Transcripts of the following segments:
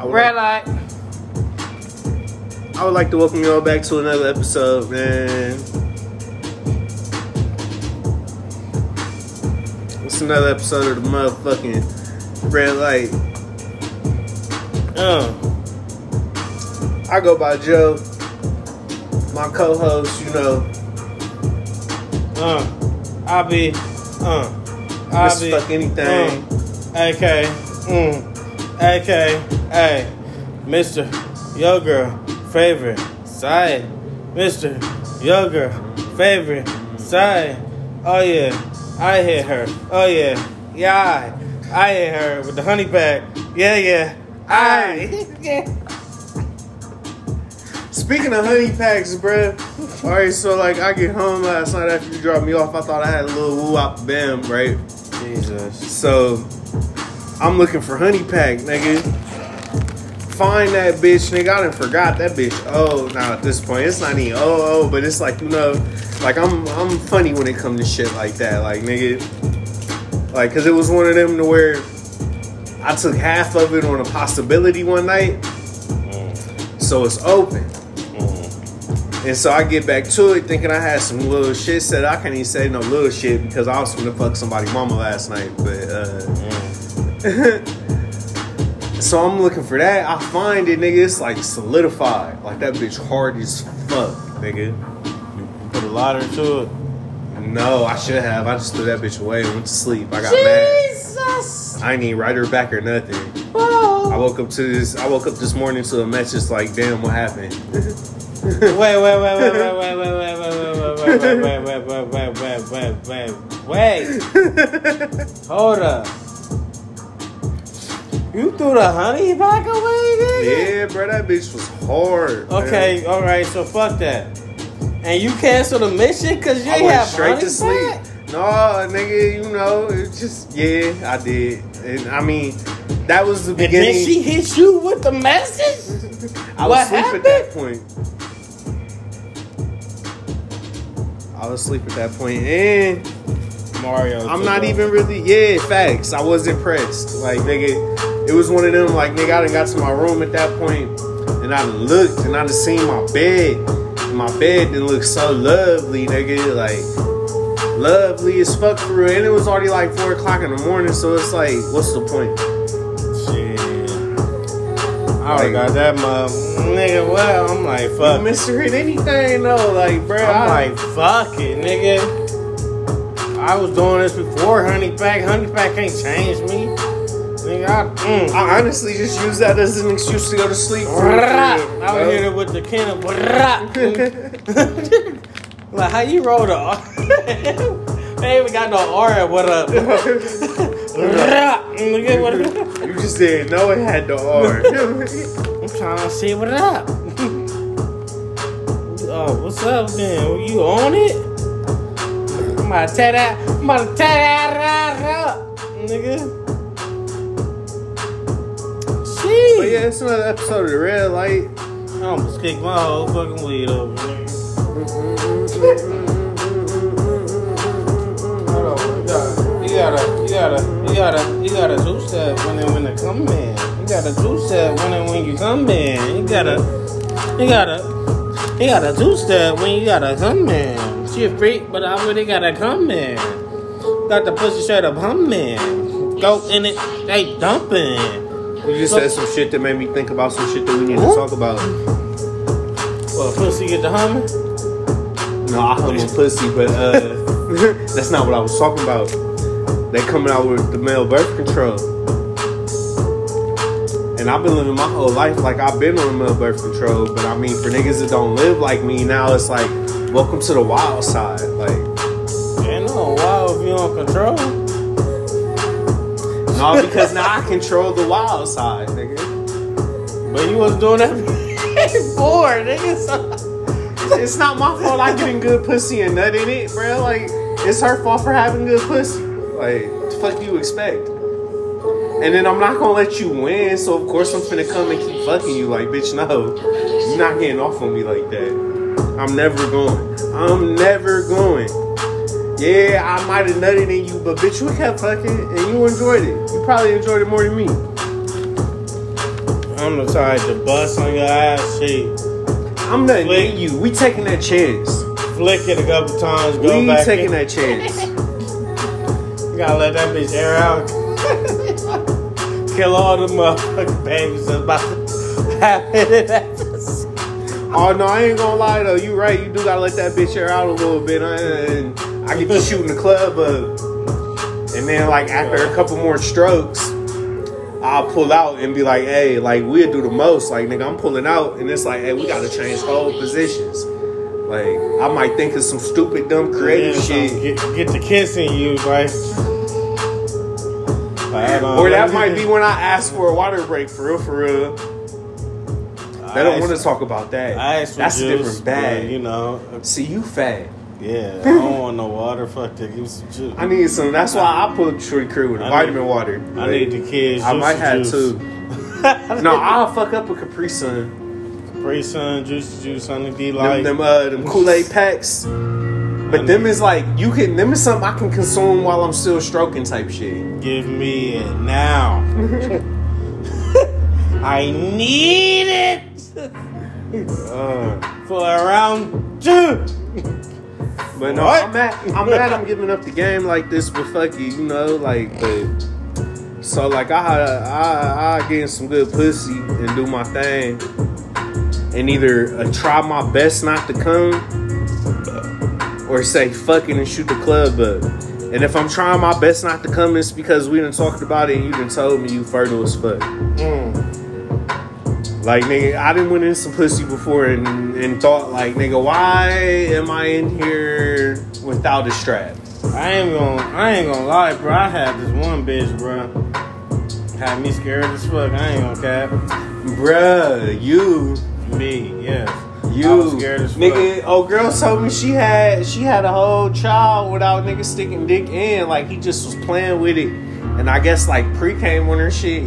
I would, Red like, light. I would like to welcome you all back to another episode, man. It's another episode of the motherfucking red light. Uh, I go by Joe. My co-host, you know, uh, I be, uh, I be, Fuck Anything. Uh, AK, mm, AK, hey, Mister, your girl, favorite side, Mister, your girl, favorite side. Oh yeah, I hit her. Oh yeah, yeah, I, I hit her with the honey pack. Yeah, yeah, I, yeah. Speaking of honey packs, bruh. Alright, so like I get home last night after you dropped me off. I thought I had a little woo up bam, right? Jesus. So I'm looking for honey pack, nigga. Find that bitch, nigga. I done forgot that bitch. Oh, now at this point, it's not even oh oh, but it's like you know, like I'm I'm funny when it comes to shit like that, like nigga. Like, cause it was one of them to where I took half of it on a possibility one night, mm. so it's open. Mm. And so I get back to it thinking I had some little shit said. I can't even say no little shit because I was gonna fuck somebody mama last night. But uh mm. So I'm looking for that. I find it, nigga. It's like solidified. Like that bitch hard as fuck, nigga. Put a lighter to it. No, I should have. I just threw that bitch away and went to sleep. I got mad. Jesus. I ain't even write her back or nothing. Oh. I woke up to this. I woke up this morning to a message like, "Damn, what happened?" Wait, wait, wait, wait, wait, wait, wait, wait, wait, wait, wait, wait, wait, wait, wait, wait, wait, wait, wait. Hold up. You threw the honey back away, nigga? yeah, bro, that bitch was hard. man. Okay, all right, so fuck that. And you canceled the mission because you I ain't went have straight honey to sleep. back? No, nigga, you know, it's just yeah, I did. And I mean, that was the And beginning. then she hit you with the message? I was what asleep happened? at that point. I was asleep at that point. point, and Mario. I'm not even really. Yeah, facts. I was impressed. Like nigga, it was one of them. Like nigga, I done got to my room at that point, and I looked and I just seen my bed. And my bed didn't look so lovely, nigga. Like lovely as fuck for real. And it was already like four o'clock in the morning, so it's like, what's the point? Shit. I already got that mug. Nigga, well, I'm like, fuck. You misread anything though, like bro. I'm I- like, fuck it, nigga. I was doing this before Honey Pack. Honey Pack can't change me. Nigga, I, mm. I honestly just use that as an excuse to go to sleep. I was hitting it with the can of Like, how you roll the R? they ain't even got no R at what up. Nigga, what up? You just didn't know it had the R. I'm trying to see what up. oh, what's up then? You on it? I'm about to tear that. I'm about to tear that right up, nigga. Shit. but yeah, it's another episode of the Red Light. I almost kicked my whole fucking weed over. Mm-hmm. Hold on, you gotta, you gotta, you gotta, you gotta do step when it when it come in. You gotta do step when it when you come in. You gotta, you gotta, you gotta do step when you gotta come in. She a freak, but I really gotta come in. Got the pussy straight up humming. Go in it, they dumping. You just said some shit that made me think about some shit that we need to talk about. Well, pussy get the humming. No, I hum a pussy, but uh, that's not what I was talking about. They coming out with the male birth control. And I've been living my whole life like I've been on male birth control, but I mean, for niggas that don't live like me, now it's like, welcome to the wild side. Like, Ain't no wild if you on control. No, because now I control the wild side, nigga. But you was doing that before, nigga. So. It's not my fault I getting good pussy and nut in it, bro. Like, it's her fault for having good pussy. Like, the fuck you expect? And then I'm not gonna let you win, so of course I'm finna come and keep fucking you. Like, bitch, no. You're not getting off on me like that. I'm never going. I'm never going. Yeah, I might have nutted in you, but bitch, we kept fucking and you enjoyed it. You probably enjoyed it more than me. I'm the type to bust on your ass cheek, I'm not Flick. in you. We taking that chance. flick it a couple times, go we back. taking in. that chance. You gotta let that bitch air out. Kill all the motherfucking babies that's about to happen in that pussy. Oh no, I ain't gonna lie though. You right. You do gotta let that bitch air out a little bit. uh, And I get to shooting the club up, and then like after a couple more strokes, I'll pull out and be like, "Hey, like we'll do the most." Like nigga, I'm pulling out, and it's like, "Hey, we gotta change whole positions." Like I might think of some stupid, dumb, creative Yeah, shit, Get, get the kissing you, like. Like, or that might be when I ask for a water break. For real, for real. They don't want to talk about that. I asked for That's a different bag. but, you know. See, you fat. Yeah, I don't want no water. Fuck that. Give me some juice. I need some. That's why I pull up Shorty Crew with I vitamin need- water. I need the kids. I might have juice. two. No, I'll fuck up a Capri Sun. Capri Sun, juicy juice, honey D Them, light. them, uh, them Kool Aid packs. But them is like you can. Them is something I can consume while I'm still stroking type shit. Give me it now. I need it Uh, for round two. But no, What? I'm mad. I'm mad. I'm giving up the game like this. But fuck you, you know, like. But so like I I I get some good pussy and do my thing, and either uh, try my best not to come, or say fucking and shoot the club up. And if I'm trying my best not to come, it's because we didn't talked about it and you done told me you fertile as fuck. Mm. Like nigga, I didn't went in some pussy before and, and thought like nigga, why am I in here without a strap? I ain't gonna, I ain't gonna lie, bro. I had this one bitch, bro. Had me scared as fuck. I ain't gonna cap. Bruh, you, Me, yes. I you, was scared as fuck. nigga. Oh, girl told me she had she had a whole child without nigga sticking dick in. Like he just was playing with it, and I guess like pre came on her shit,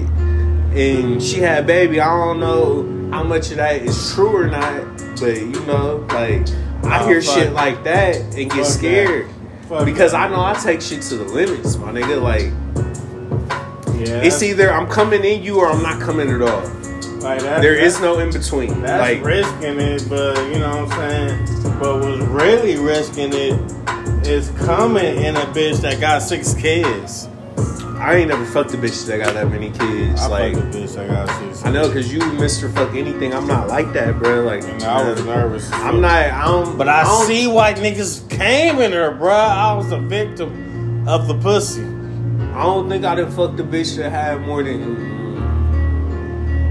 and she had baby. I don't know how much of that is true or not, but you know, like I hear shit like that and get Fuck scared. Because. I know I take shit to the limits, my nigga. Like yeah, it's either I'm coming in you or I'm not coming at all. like There no in between. That's Like risking it, but you know what I'm saying. But what's really risking it is coming in a bitch that got six kids. I ain't never fucked a bitch that got that many kids. I like fucked a bitch that got six. I know because you Mr. Fuck anything. I'm not like that, bro. Like And I was uh, nervous. I'm not. I don't. But I, don't- see why niggas came in her, bruh. I was a victim of the pussy. I don't think I done fucked a bitch that had more than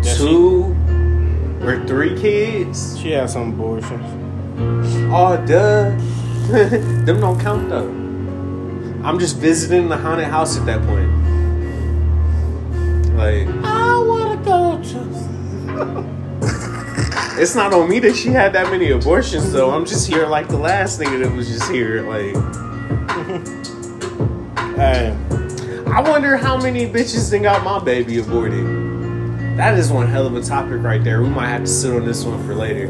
Yeah, she- two or three kids. She had some abortions. Oh, duh. Them don't count though. I'm just visiting the haunted house at that point. Like, I wanna go to. it's not on me that she had that many abortions though. I'm just here like the last nigga that was just here. Like, Hey, I wonder how many bitches then got my baby aborted. That is one hell of a topic right there. We might have to sit on this one for later.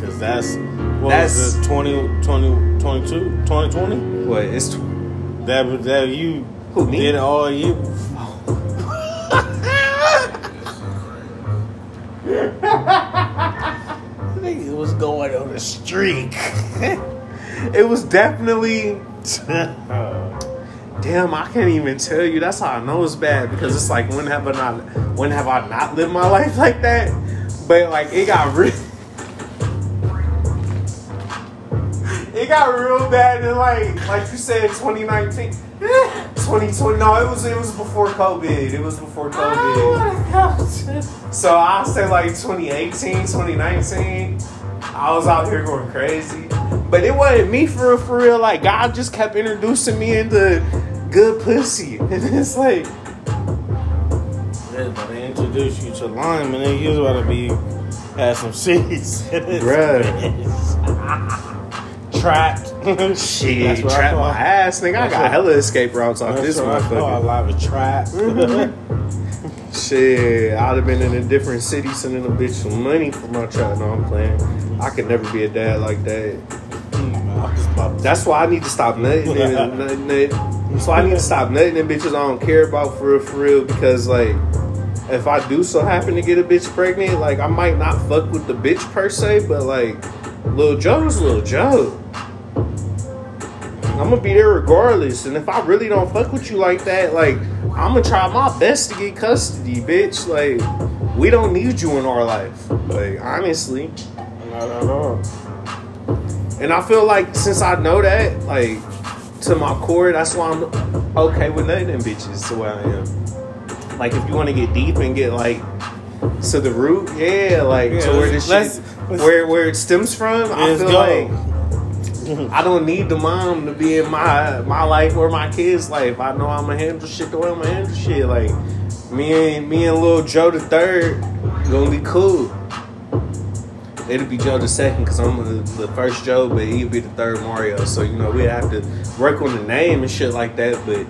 cause that's what That's- it, 20, 20, 22, 2020? What? It's tw- That was that you Who, me? did all you. Nigga was going on a streak. it was definitely. Damn, I can't even tell you. That's how I know it's bad because it's like when have I not when have I not lived my life like that? But like it got real. It got real bad in like like you said 2019. 2020 no it was it was before COVID. It was before oh COVID. So I say like 2018, 2019, I was out here going crazy. But it wasn't me for real, for real. Like God just kept introducing me into good pussy. And it's like, Yeah, but they introduced you to lime, and then you was about to be had some seeds. in Bruh. Trapped. shit, That's what I trap my ass, nigga. I got what- hella escape routes off That's this call a motherfucker. live a trap. Shit, I'd have been in a different city sending a bitch some money for my trap. No, I'm playing. I could never be a dad like that. Mm-hmm. That's why I need to stop nutting and nutting, nutting. So I need to stop nutting and bitches I don't care about for real, for real, because like if I do so happen to get a bitch pregnant, like I might not fuck with the bitch per se, but like Lil Joe's little Joe. I'm gonna be there regardless, and if I really don't fuck with you like that, like I'm gonna try my best to get custody, bitch. Like we don't need you in our life, like honestly. Not at all. And I feel like since I know that, like to my core, that's why I'm okay with none of them bitches the way I am. Like if you want to get deep and get like to the root, yeah, like Yeah, to where this shit, where where it stems from. I feel go. like I don't need the mom to be in my my life or my kids' life. I know I'm gonna handle shit the way I'm gonna handle shit. Like me and me and little Joe the third gonna be cool. It'll be Joe the second because I'm the, the first Joe, but he'll be the third Mario. So you know we have to work on the name and shit like that. But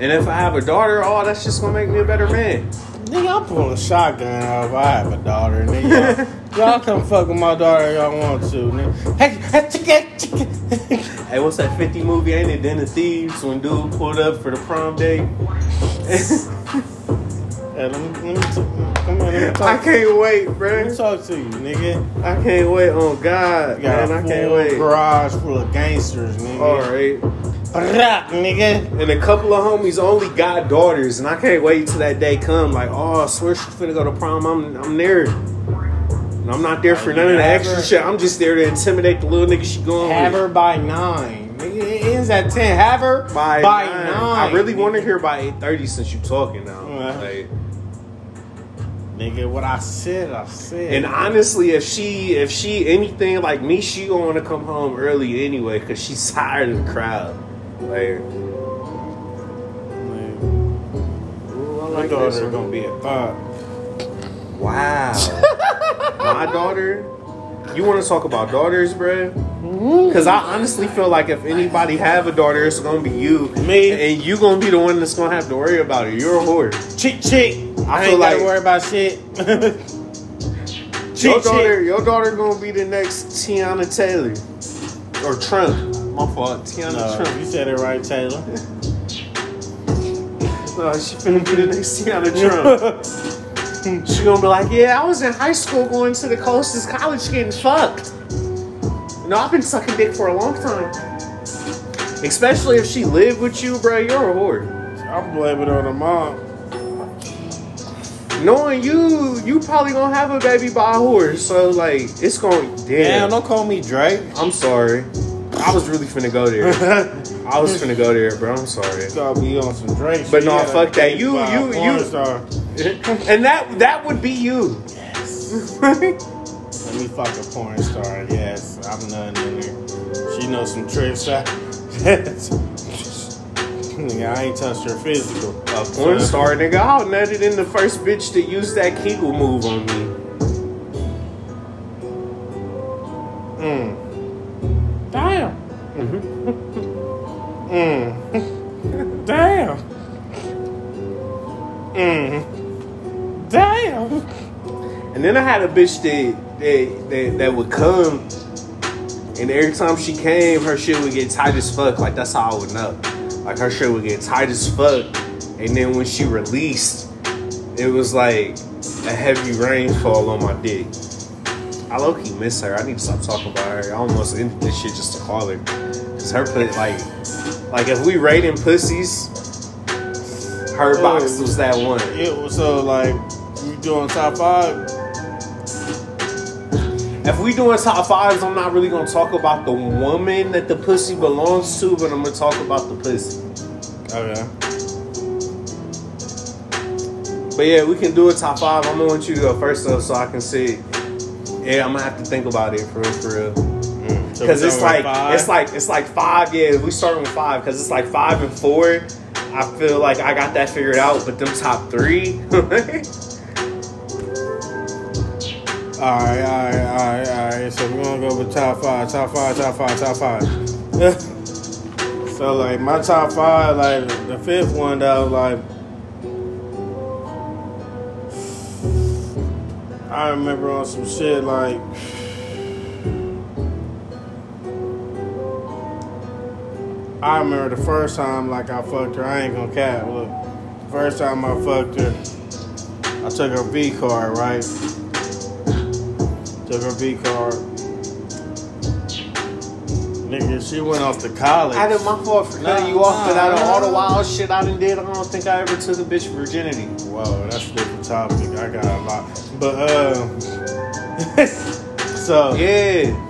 and if I have a daughter, oh, that's just gonna make me a better man. Nigga, I'm pulling a shotgun out if I have a daughter. Nigga, y'all, y'all come fuck with my daughter if y'all want to. Nigga. Hey, hey, chicka, chicka. Hey, what's that 50 movie? Ain't it Den of Thieves when dude pulled up for the prom day? Hey, let me, let me t- come here, let me talk. I can't wait, bro. Let me talk to you, nigga. I can't wait on God, You got man. a I full can't wait. garage full of gangsters, nigga. All right. Nigga. And a couple of homies only got daughters, and I can't wait till that day come. Like, oh, I swear she's finna go to prom. I'm, I'm there. And I'm not there for none of the extra her- shit. I'm just there to intimidate the little nigga she going Have with. her by nine. Nigga, it ends at ten. Have her by, by nine. nine. I really want to hear by 8:30 since you talking now. Like, Nigga, what I said, I said. and honestly, if she if she anything like me, she gonna want to come home early anyway because she's tired of the crowd. Like, ooh, I my like daughter this gonna be a thought. Wow. My daughter. You want to talk about daughters, bruh? Because I honestly feel like if anybody have a daughter, it's gonna be you. Me. And you gonna be the one that's gonna have to worry about it. You're a whore. Chick, chick. I, feel ain't gotta like- worry about shit. Your chick, daughter, chick. your daughter gonna be the next Teyana Taylor. Or Trump. My fault. Teyana No, Trump. you said it right, Taylor. No, she finna be the next Teyana Trump. she gonna be like, yeah, I was in high school going to the closest college getting fucked. No, I've been sucking dick for a long time. Especially if she lived with you, bro. You're a whore. I'm blaming it on her mom. Knowing you, you probably gonna have a baby by a whore. So like, it's going. Damn, Damn. don't call me Drake. I'm sorry. I was really finna go there. I was finna go there, bro. I'm sorry. Gotta be on some drinks. But no, fuck that. You- you- you- Star. and that that would be you. Yes. Let me fuck a porn star. Yes, I'm none in there. She knows some tricks. I, Nigga, I ain't touched her physical. A porn star, nigga. I'll net it in the first bitch that used that Kegel move on me. Mm. Mm. Damn. Mm. Damn. And then I had a bitch that that, that, that would come, and every time she came, her shit would get tight as fuck. Like that's how I would know. Like her shit would get tight as fuck, and then when she released, it was like a heavy rainfall on my dick. I low key miss her. I need to stop talking about her. I almost ended this shit just to call her, cause her put like, like if we rating pussies, her Oh. box was that one. It was so like you doing top five. If we doing top fives, I'm not really gonna talk about the woman that the pussy belongs to, but I'm gonna talk about the pussy. Okay. But yeah, we can do a top five. I'm gonna want you to go first though, so I can see. Yeah, I'm gonna have to think about it for real, for real. So Because it's like five? it's like it's like five. Yeah, we starting with five because it's like five and four. I feel like I got that figured out, but them top three. Alright, alright, alright, alright. So we're gonna go with top five, top five, top five, top five. so like my top five, like the fifth one that was like I remember on some shit like I remember the first time like I fucked her, I ain't gonna cap. Look, first time I fucked her, I took her V card, right? Took her V card. Nigga, she went off to college. I did my fault for cutting Nah, you off, but out of all the wild shit I done did, I don't think I ever took a bitch virginity. Whoa, that's a different topic. I got a lot. But, uh, so, Yeah.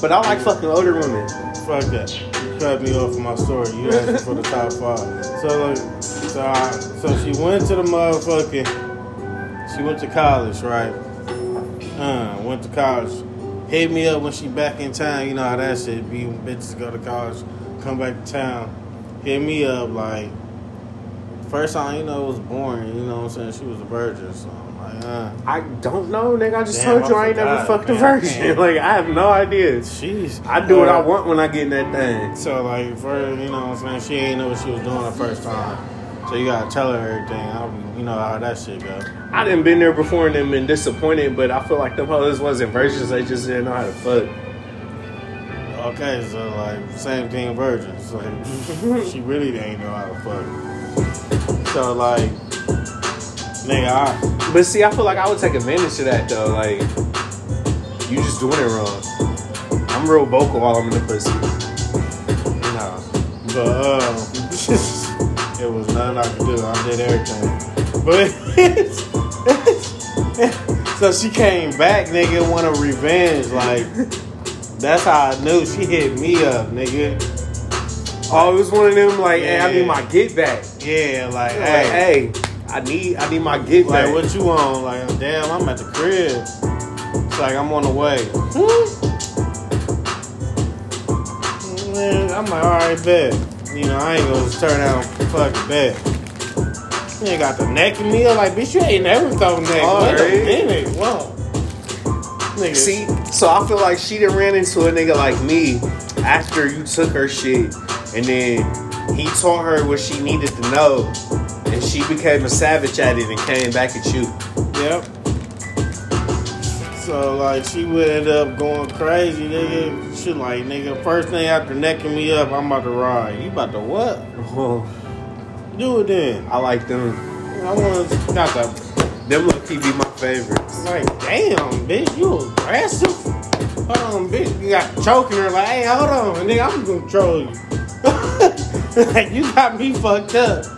But I like fucking older women. Fuck that. Cut me off of my story. You asked for the top five. So, like, so, I, so she went to the motherfucking. She went to college, right? Uh, went to college. Hit me up when she back in town. You know how that shit be. Bitches go to college, come back to town. Hit me up like. First time, you know, it was boring. You know what I'm saying? She was a virgin, so uh. I don't know, nigga. I just Damn, told you I I ain't never fucked a virgin. Like, I have no idea. She's. I do what I want when I get in that thing. So like for you know what I'm saying, she ain't know what she was doing the first time. So you gotta tell her everything. I, you know how that shit go. I didn't been there before and then been disappointed, but I feel like them hoes wasn't virgins. They just didn't know how to fuck. Okay, so like same thing virgins. Like she really ain't know how to fuck. So like nigga, I, But see, I feel like I would take advantage of that though. Like, you just doing it wrong. I'm real vocal while I'm in the pussy. no. But uh it was nothing I could do. I did everything. But so she came back, nigga, want a revenge. Like that's how I knew she hit me up, nigga. Oh, it was one of them like, hey, I Yeah. need my get back. Yeah, like, Like, hey, hey, I need, I need my get back. like what you on? Like, damn, I'm at the crib. It's like I'm on the way. Hmm? Man, I'm like, all right, bet. You know, I ain't gonna turn out fucking bet. You ain't got the neck in me. I'm like, bitch, you ain't never thrown neck. All Wait right. a minute. Whoa. Nigga, See, so I feel like she done ran into a nigga like me after you took her shit, and then he taught her what she needed to know, she became a savage at it and came back at you. Yep. So like she would end up going crazy, nigga. She like, nigga, first thing after necking me up, I'm about to ride. You about to what? Oh, Do it then. I like them. I want to not the Them look be my favorites. like, damn, bitch, you aggressive. Hold on, bitch, you got choking her like, hey, hold on, nigga, I'm gonna troll you. like you got me fucked up.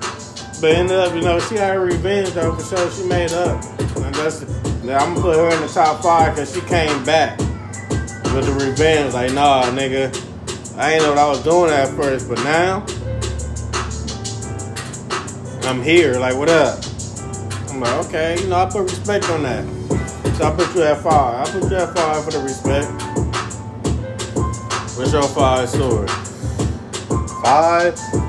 But ended up, you know, she had her revenge though for sure. She made up. And that's, now I'm gonna put her in the top five because she came back with the revenge. Like, nah, nigga, I ain't know what I was doing at first, but now I'm here. Like, what up? I'm like, okay, you know, I put respect on that. So I put you at five. I put you at five for the respect. What's your five story? Five.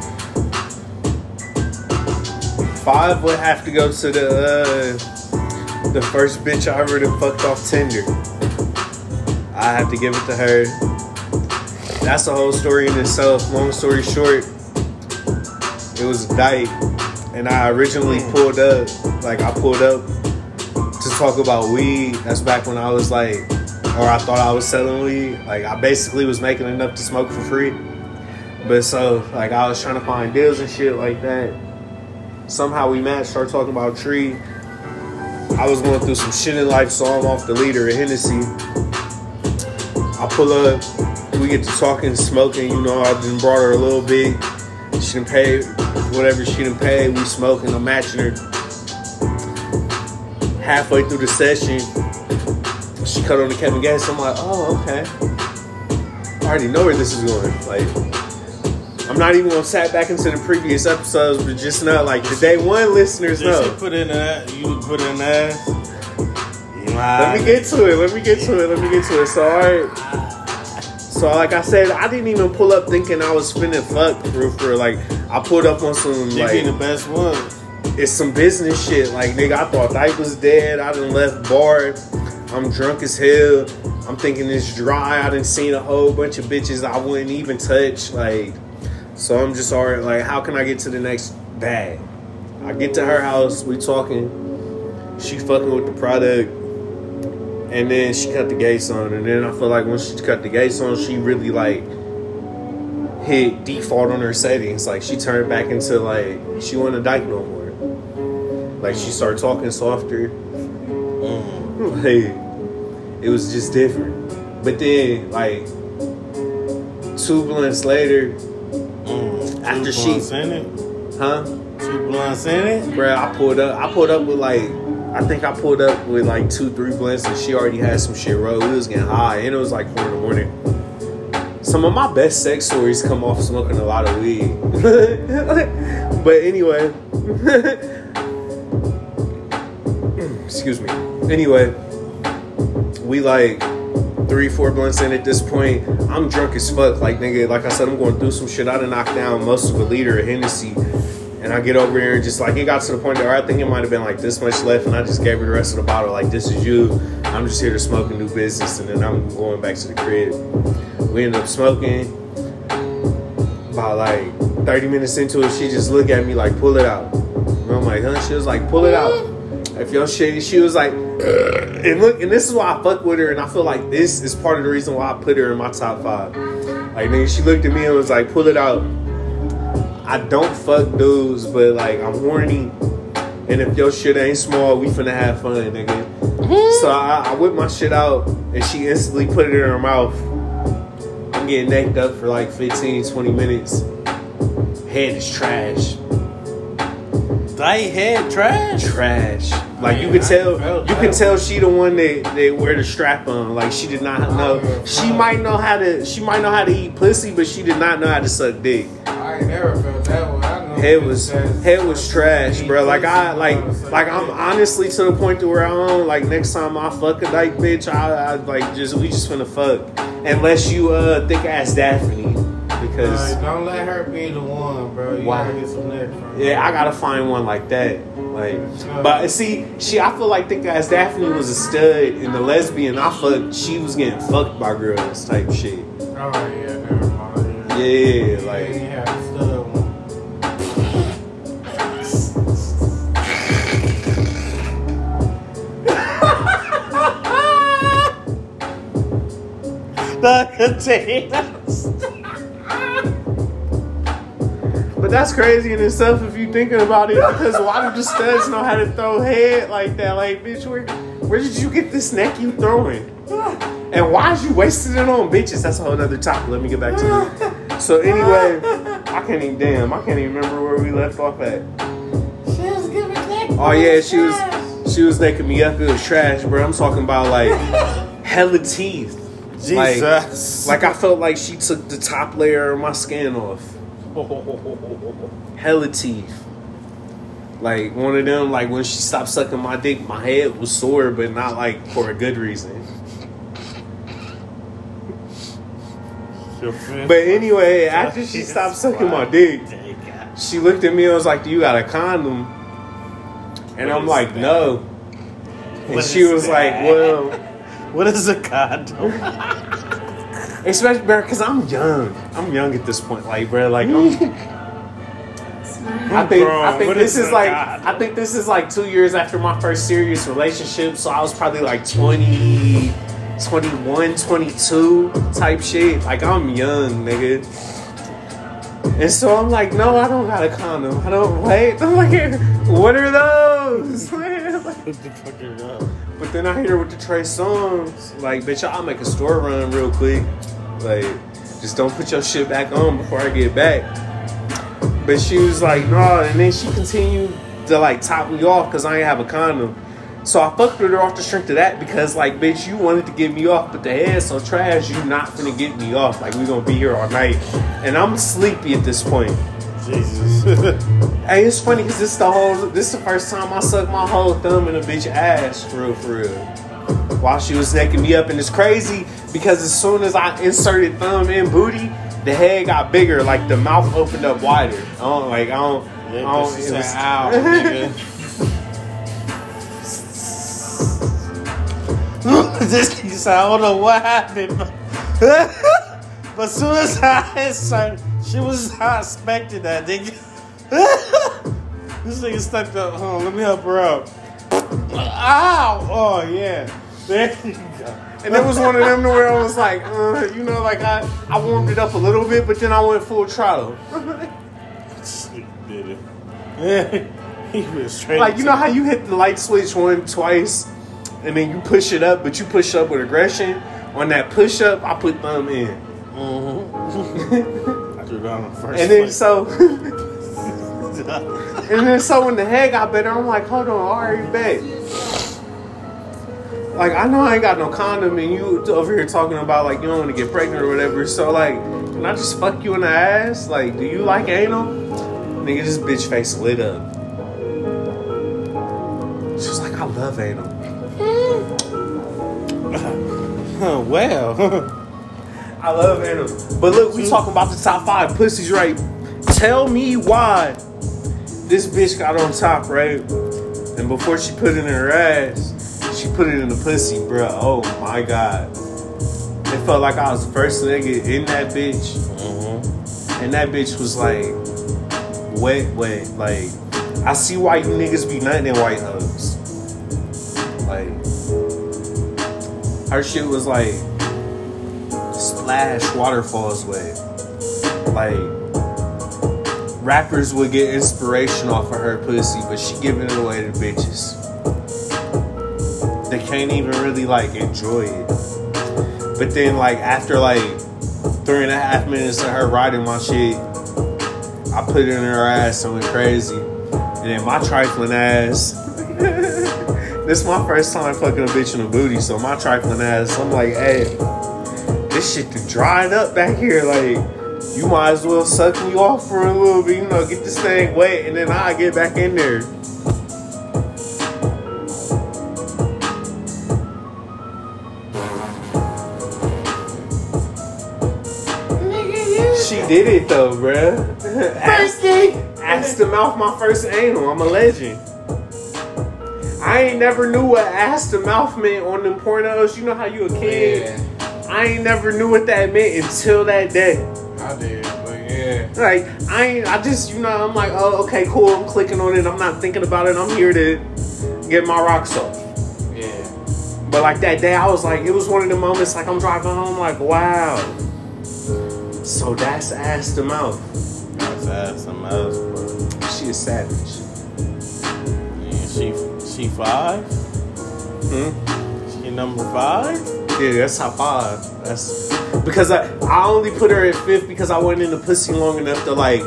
Five would have to go to the uh, the first bitch I ever done fucked off Tinder. I have to give it to her. That's a whole story in itself. Long story short, it was a date, and I originally pulled up. Like I pulled up to talk about weed. That's back when I was like, or I thought I was selling weed. Like I basically was making enough to smoke for free. But so, like, I was trying to find deals and shit like that. Somehow we matched, started talking about tree. I was going through some shit in life, so I'm off the leader at Hennessy. I pull up, we get to talking, smoking. You know, I done brought her a little bit. She didn't pay whatever she didn't pay, We smoking, I'm matching her. Halfway through the session, she cut on the Kevin Gates. I'm like, oh, okay. I already know where this is going. Like, I'm not even gonna sat back into the previous episodes, but just know, like the day one listeners know. put in that? You put in that? Let me get to it. Let me get to it. Let me get to it. So, alright. So, like I said, I didn't even pull up thinking I was finna fuck for for. Like, I pulled up on some You be the best one. it's some business shit. Like, nigga, I thought Dyke was dead. I done left bar. I'm drunk as hell. I'm thinking it's dry. I done seen a whole bunch of bitches I wouldn't even touch. Like, so I'm just alright. Like, how can I get to the next bag? I get to her house. We talking. She fucking with the product. And then she cut the gates on. And then I feel like when she cut the gates on, she really like hit default on her settings. Like she turned back into like she wasn't a dyke no more. Like she started talking softer. Mm. Like it was just different. But then like two months later, Mm. After she- it. huh? Two blunts in it. Bruh, I pulled up. I pulled up with like, I think I pulled up with like two, three blunts, and she already had some shit rolled. We was getting high, and it was like four in the morning. Some of my best sex stories come off smoking a lot of weed. but anyway, excuse me. Anyway, we like three, four blunts in at this point. I'm drunk as fuck. Like nigga, like I said, I'm going through some shit. I done knocked down most of a liter of Hennessy. And I get over here and just like it got to the point where I think it might have been like this much left, and I just gave her the rest of the bottle. Like this is you. I'm just here to smoke and do business, and then I'm going back to the crib. We end up smoking. About like 30 minutes into it, she just looked at me like, "Pull it out." And I'm like, "Huh?" She was like, "Pull it out." If your shit, she was like, and look, and this is why I fuck with her, and I feel like this is part of the reason why I put her in my top five. Like, nigga, she looked at me and was like, "Pull it out." I don't fuck dudes, but like I'm horny, and if your shit ain't small, we finna have fun, nigga. So I, I whip my shit out, and she instantly put it in her mouth. I'm getting necked up for like 15, 20 minutes. Head is trash, They head trash. trash. Like you Man, could I tell, felt you could tell she the one that they wear the strap on. Like she did not know. She might know how to. She might know how to eat pussy, but she did not know how to suck dick. I ain't never felt that way. Head was head was trash, bro. Like I like like I'm honestly to the point to where I don't like next time I fuck a dyke bitch, I, I like just we just finna fuck unless you uh thick ass Daphne because Like, don't let her be the one, bro. You Why? gotta get some neck from yeah I gotta find one like that. Like, but see, she I feel like thick ass Daphne was a stud and the lesbian I fucked, she was getting fucked by girls type shit. Oh yeah, never mind. Yeah, Yeah, like you had a stud one. The. But that's crazy in itself if you thinking about it because why do the studs know how to throw head like that? Like, bitch, where, where did you get this neck you throwing? And why is you wasting it on bitches? That's a whole other topic. Let me get back to it. So anyway, I can't even damn, I can't even remember where we left off at. She was giving me neck. Oh yeah, she was she was necking me up. It was trash, bro. I'm talking about like hella teeth. Like- Jesus. Like I felt like she took the top layer of my skin off. hella teeth. Like one of them, like when she stopped sucking my dick, my head was sore, but not like for a good reason. But anyway, after she stopped sucking my dick, she looked at me and was like, "Do you got a condom?" And What I'm like, that? "No." And What she was that? like, "Well." What is a condom? Especially, bro, because I'm young. I'm young at this point, like, bro, like, I'm, I think, Bro, I think this is is like, condom? I think this is like two years after my first serious relationship. So I was probably like 20, 21, 22 type shit. Like, I'm young, nigga. And so I'm like, no, I don't got a condom. I don't wait. I'm like, what are those? What the fuck is uh, that? But then I hit her with the Trey Songz. Like, bitch, I'll make a store run real quick. Like, just don't put your shit back on before I get back. But she was like, no. And then she continued to like top me off because I ain't have a condom. So I fucked with her off the strength of that because, like, bitch, you wanted to get me off, but the head so trash, you not finna get me off. Like, we gonna be here all night. And I'm sleepy at this point. Jesus. Hey, it's funny because this the whole this the first time I sucked my whole thumb in a bitch ass for real for real. While she was necking me up, and it's crazy because as soon as I inserted thumb in booty, the head got bigger, like the mouth opened up wider. I don't like I don't. I don't this it was- nigga. this said, I don't know what happened, but, but as soon as I inserted, she was not expecting that, nigga. this nigga stuck up. Hold on, let me help her up. Ow! Oh, yeah. There you go. And it was one of them to where I was like, uh, you know, like I I warmed it up a little bit, but then I went full throttle. Did it. Yeah. He was straight. Like you know how you hit the light switch one twice, and then you push it up, but you push up with aggression. On that push up, I put thumb in, Mm-hmm. I threw down the first. and then so, and then so when the head got better, I'm like, hold on, I already bet. Like I know I ain't got no condom, and you over here talking about like you don't want to get pregnant or whatever. So like, can I just fuck you in the ass? Like, do you like anal? Nigga, this bitch face lit up. She was like, I love anal. well, I love anal. But look, we talking about the top five pussies, right? Tell me why this bitch got on top, right? And before she put it in her ass, she put it in the pussy, bruh. Oh my god. It felt like I was the first nigga in that bitch. Mm-hmm. And that bitch was like wet, wet. Like, I see why you niggas be nutting in white hugs. Like, her shit was like splash waterfalls wet. Like, rappers would get inspiration off of her pussy, but she giving it away to bitches. They can't even really like enjoy it. But then, like, after like three and a half minutes of her riding my shit, I put it in her ass and went crazy. And then my trifling ass. this is my first time fucking a bitch in a booty, so my trifling ass, I'm like, hey, this shit dried up back here. Like, you might as well suck me off for a little bit, you know, get this thing wet, and then I get back in there. Did it though, bruh. First thing, ass to mouth, my first anal. I'm a legend. I ain't never knew what ass to mouth meant on them pornos. You know how you a oh, kid. I ain't never knew what that meant until that day. I did, but yeah. Like I ain't. I just you know I'm like oh okay cool. I'm clicking on it. I'm not thinking about it. I'm here to get my rocks off. Yeah. But like that day, I was like, it was one of the moments. Like I'm driving home, like wow. So that's ass to mouth. That's ass some mouth, bro. She a savage. Yeah, she she five? Hmm? She number five? Yeah, that's top five. That's because I I only put her at fifth because I wasn't in the pussy long enough to like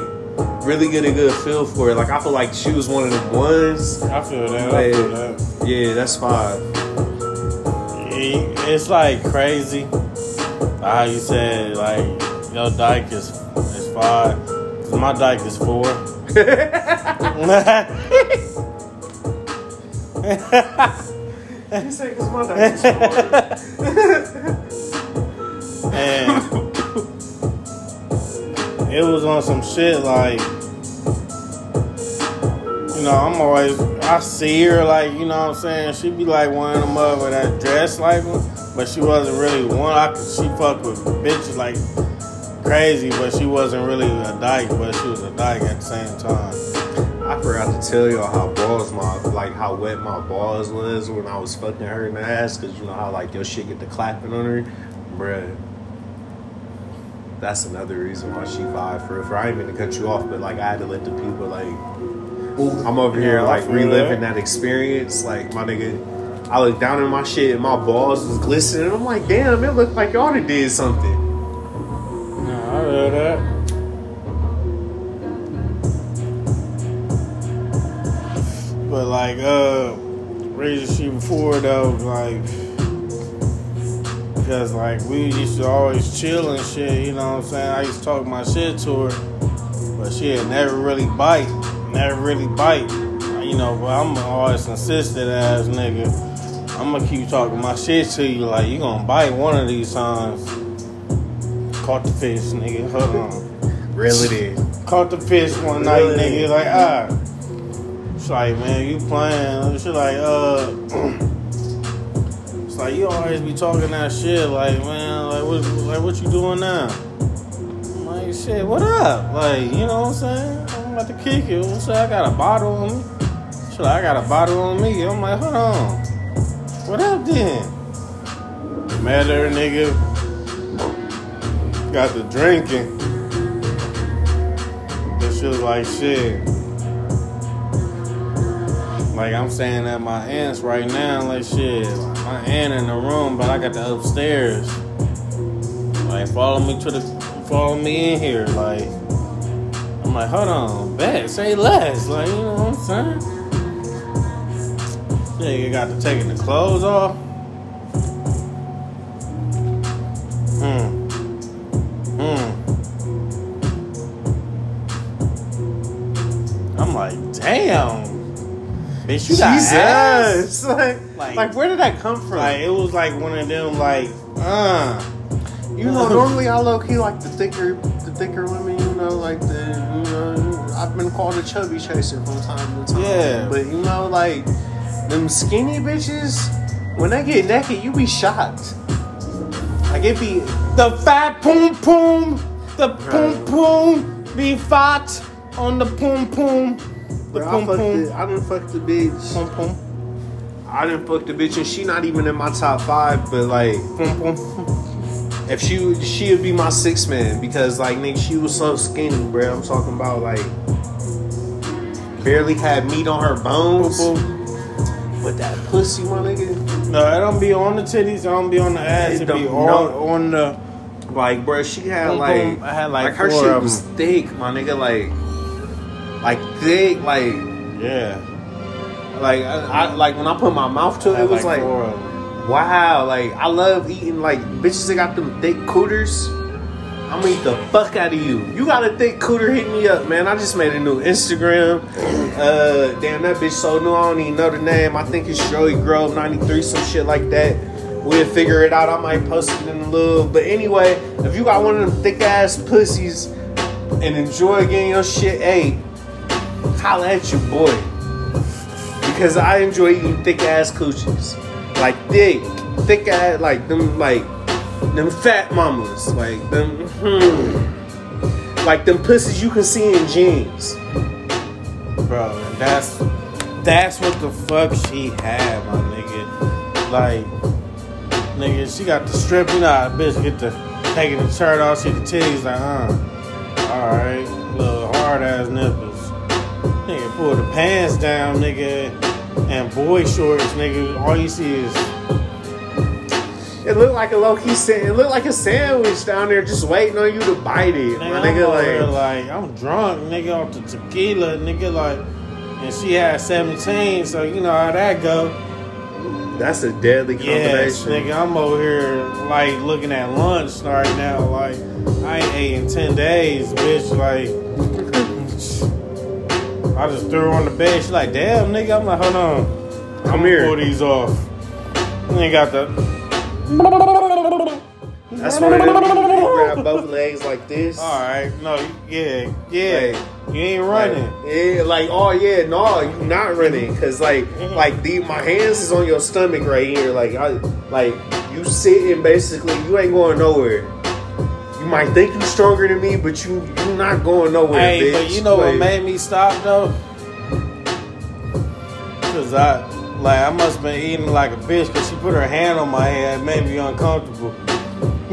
really get a good feel for it. Like I feel like she was one of the ones. I feel that. I feel that. Yeah, that's five. It's like crazy how you said like your dyke is is five. 'Cause my dyke is four. You say 'cause my is four. and it was on some shit like you know i'm always i see her like you know what i'm saying she be like one of them mother that dress like one but she wasn't really one i could she fuck with bitches like crazy but she wasn't really a dyke but she was a dyke at the same time I forgot to tell y'all how balls my like how wet my balls was when I was fucking her in the ass because you know how like your shit get the clapping on her, bruh. That's another reason why she five for for I ain't mean to cut you off, but like I had to let the people like I'm over here Yeah, like reliving that. that experience. Like my nigga, I look down at my shit and my balls was glistening. I'm like, damn, it looked like y'all done did something. I that but like uh reason she before though like because like we used to always chill and shit you know what i'm saying? I used to talk my shit to her but she had never really bite never really bite. You know but i'm always consistent ass nigga. I'm gonna keep talking my shit to you like you gonna bite one of these times caught the fish nigga hold on it in. caught the fish one night, nigga. Like, ah. It's like, man, you playing. She like, uh. it's like, you always be talking that shit. Like, man, like, what, like, what you doing now? I'm like, shit, what up? Like, you know what I'm saying? I'm about to kick it. What's up? I got a bottle on me. She like, I got a bottle on me. I'm like, hold on. What up then? Met her, nigga. Got the drinking. This shit like shit. Like I'm saying at my aunt's right now. Like shit, my aunt in the room, but I got the upstairs. Like follow me to the, follow me in here. Like I'm like, hold on, bet say less. Like you know what I'm saying? Yeah, you got to taking the clothes off. Hmm. Bitch, you got ass. Like, Like- like, where did that come from? Like it was like one of them like, uh. you know, normally I low key like the thicker, the thicker women. You know, like the, you know, I've been called a chubby chaser from time to time. Yeah. but you know, like them skinny bitches, when they get naked, you be shocked. Like it be The fat poom poom, the poom poom, be fat on the poom poom, the Bro, I, poom fucked poom, the, I done fucked the bitch. poom poom, I didn't fuck the bitch, and she not even in my top five. But like, poom poom. if she would- she would be my sixth man because like nigga, she was so skinny, bro. I'm talking about like barely had meat on her bones. But that pussy, my nigga, No, I don't be on the titties. I don't be on the ass. It It, be on no. on the. like, bro, she had Boom, like, boom. I had, like, her four shit was thick, my nigga, like, like thick, like, Yeah, like I, I like when I put my mouth to it, it was like like, four of them. wow, like I love eating like bitches that got them thick cooters. I'm gonna eat the fuck out of you. You got a thick cooter, hit me up, man. I just made a new Instagram. Uh, damn, that bitch so new. I don't even know the name. I think it's Joey Grove 93, some shit like that. We'll figure it out. I might post it in a little. But anyway, if you got one of them thick ass pussies and enjoy getting your shit ate, holla at your boy. Because I enjoy eating thick ass coochies. Like thick, thick ass, like them, like them fat mamas, like them, hmm, like them pussies you can see in jeans. bro. That's that's what the fuck she had, my nigga. Like, nigga, she got the strip. You know, bitch get the taking the shirt off, see the titties, like, uh, all right, little hard ass nipples. Nigga, pull the pants down, nigga, and boy shorts, nigga. All you see is It looked like a low key sand. It looked like a sandwich down there, just waiting on you to bite it, my Nigga, I'm, nigga. here Like, like, I'm drunk, nigga, off the tequila, nigga, like, and she had 17, so you know how that go. that's a deadly Yes, combination. nigga, I'm over here, like, looking at lunch right now, like, I ain't ate in 10 days, bitch, like, I just threw her on the bed, she like, damn, nigga, I'm like, hold on, Come pull here. Pull these off. You ain't got the, That's one of them. You grab both legs like this. alright, no, yeah, yeah, Like, you ain't Like, running. yeah, like oh yeah, no, you not running because like mm-hmm. like the my hands is on your stomach right here. Like I like you sitting basically, you ain't going nowhere. You might think you're stronger than me, but you you're not going nowhere, Hey, bitch. but you know what made me stop though? Cause I like I must have been eating like a bitch because she put her hand on my head, it made me uncomfortable.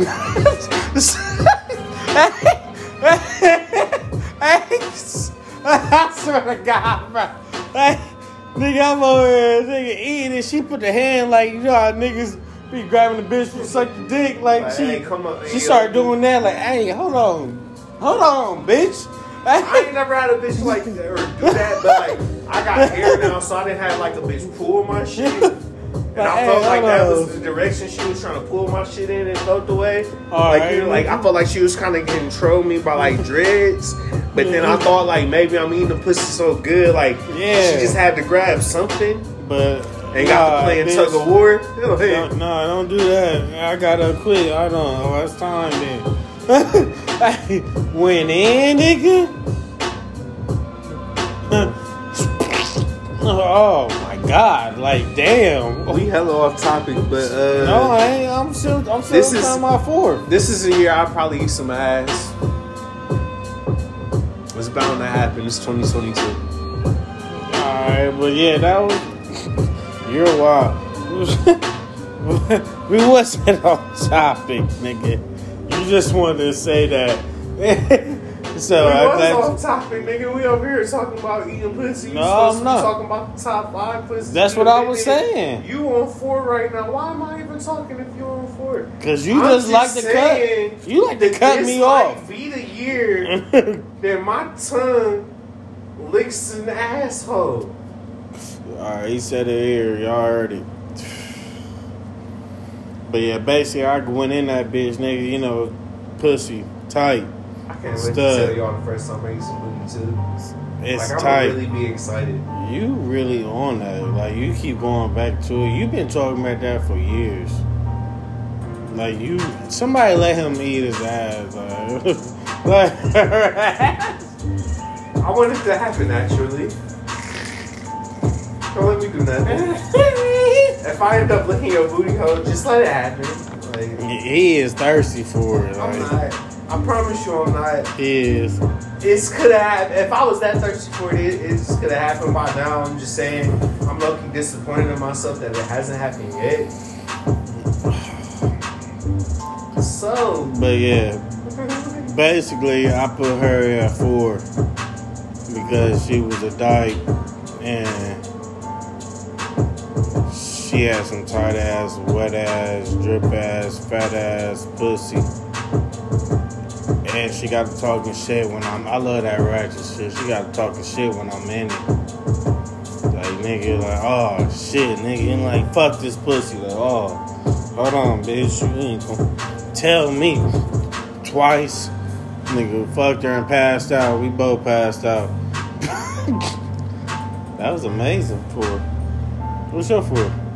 I swear to God, bro. Hey, nigga, I'm over here, nigga, eating and she put the hand like you know how niggas be grabbing the bitch to suck the dick, like Like, she on, she started doing that, like, hey, hold on, hold on, bitch. I ain't never had a bitch like that or do that, but like I got hair now, so I didn't have like a bitch pull my shit. And I Hey, felt like that was the direction she was trying to pull my shit in and throw it away. All like right, you know, like I felt like she was kind of control me by like dreads, but then I mm-hmm. thought like maybe I'm eating the pussy so good, like Yeah. she just had to grab something But and got nah, to playing bitch. tug of war. No, no, don't do that. I gotta quit. I don't. Oh, it's time then. Went in, nigga. oh my god! Like damn. we hella off topic, but uh, No, I ain't. I'm still. I'm still This is- on my fourth. this is a year I probably eat some ass. It's bound to happen. It's 2022. Alright, but yeah, that was. You're wild. we wasn't on topic, nigga. You just wanted to say that. So we I was think off topic, nigga. We over here talking about eating pussy. You No, supposed I'm not. talking about the top five pussy. That's what I was saying. You on four right now. Why am I even talking if you on four? because you I'm just like to cut. You like to cut me off. Be the year that my tongue licks an asshole. All right, he said it here. Y'all heard it. But yeah, basically, I went in that bitch, nigga. You know, pussy tight. I can't wait to tell y'all the first time I eat some booty too. It's like I'm tight. gonna really be excited. You really on that? Like you keep going back to it. You've been talking about that for years. Like you, somebody let him eat his ass. Like, like I want it to happen naturally. Don't let me do nothing. if I end up licking your booty hole, just let it happen. Like, he is thirsty for it. I'm Like not. I promise you, I'm not. he is. It's could have. If I was that thirsty for it, it it's could have happened by now. I'm just saying. I'm low-key disappointed in myself that it hasn't happened yet. So. But yeah, basically, I put her at four because she was a dyke and she had some tight ass, wet ass, drip ass, fat ass pussy. And she got to talking shit when I'm. I love that ratchet shit. She got to talking shit when I'm in it. Like nigga, like oh shit, nigga, and like fuck this pussy. Like oh, hold on, bitch, you ain't gonna tell me twice. Nigga fucked her and passed out. We both passed out. that was amazing for. What's up for?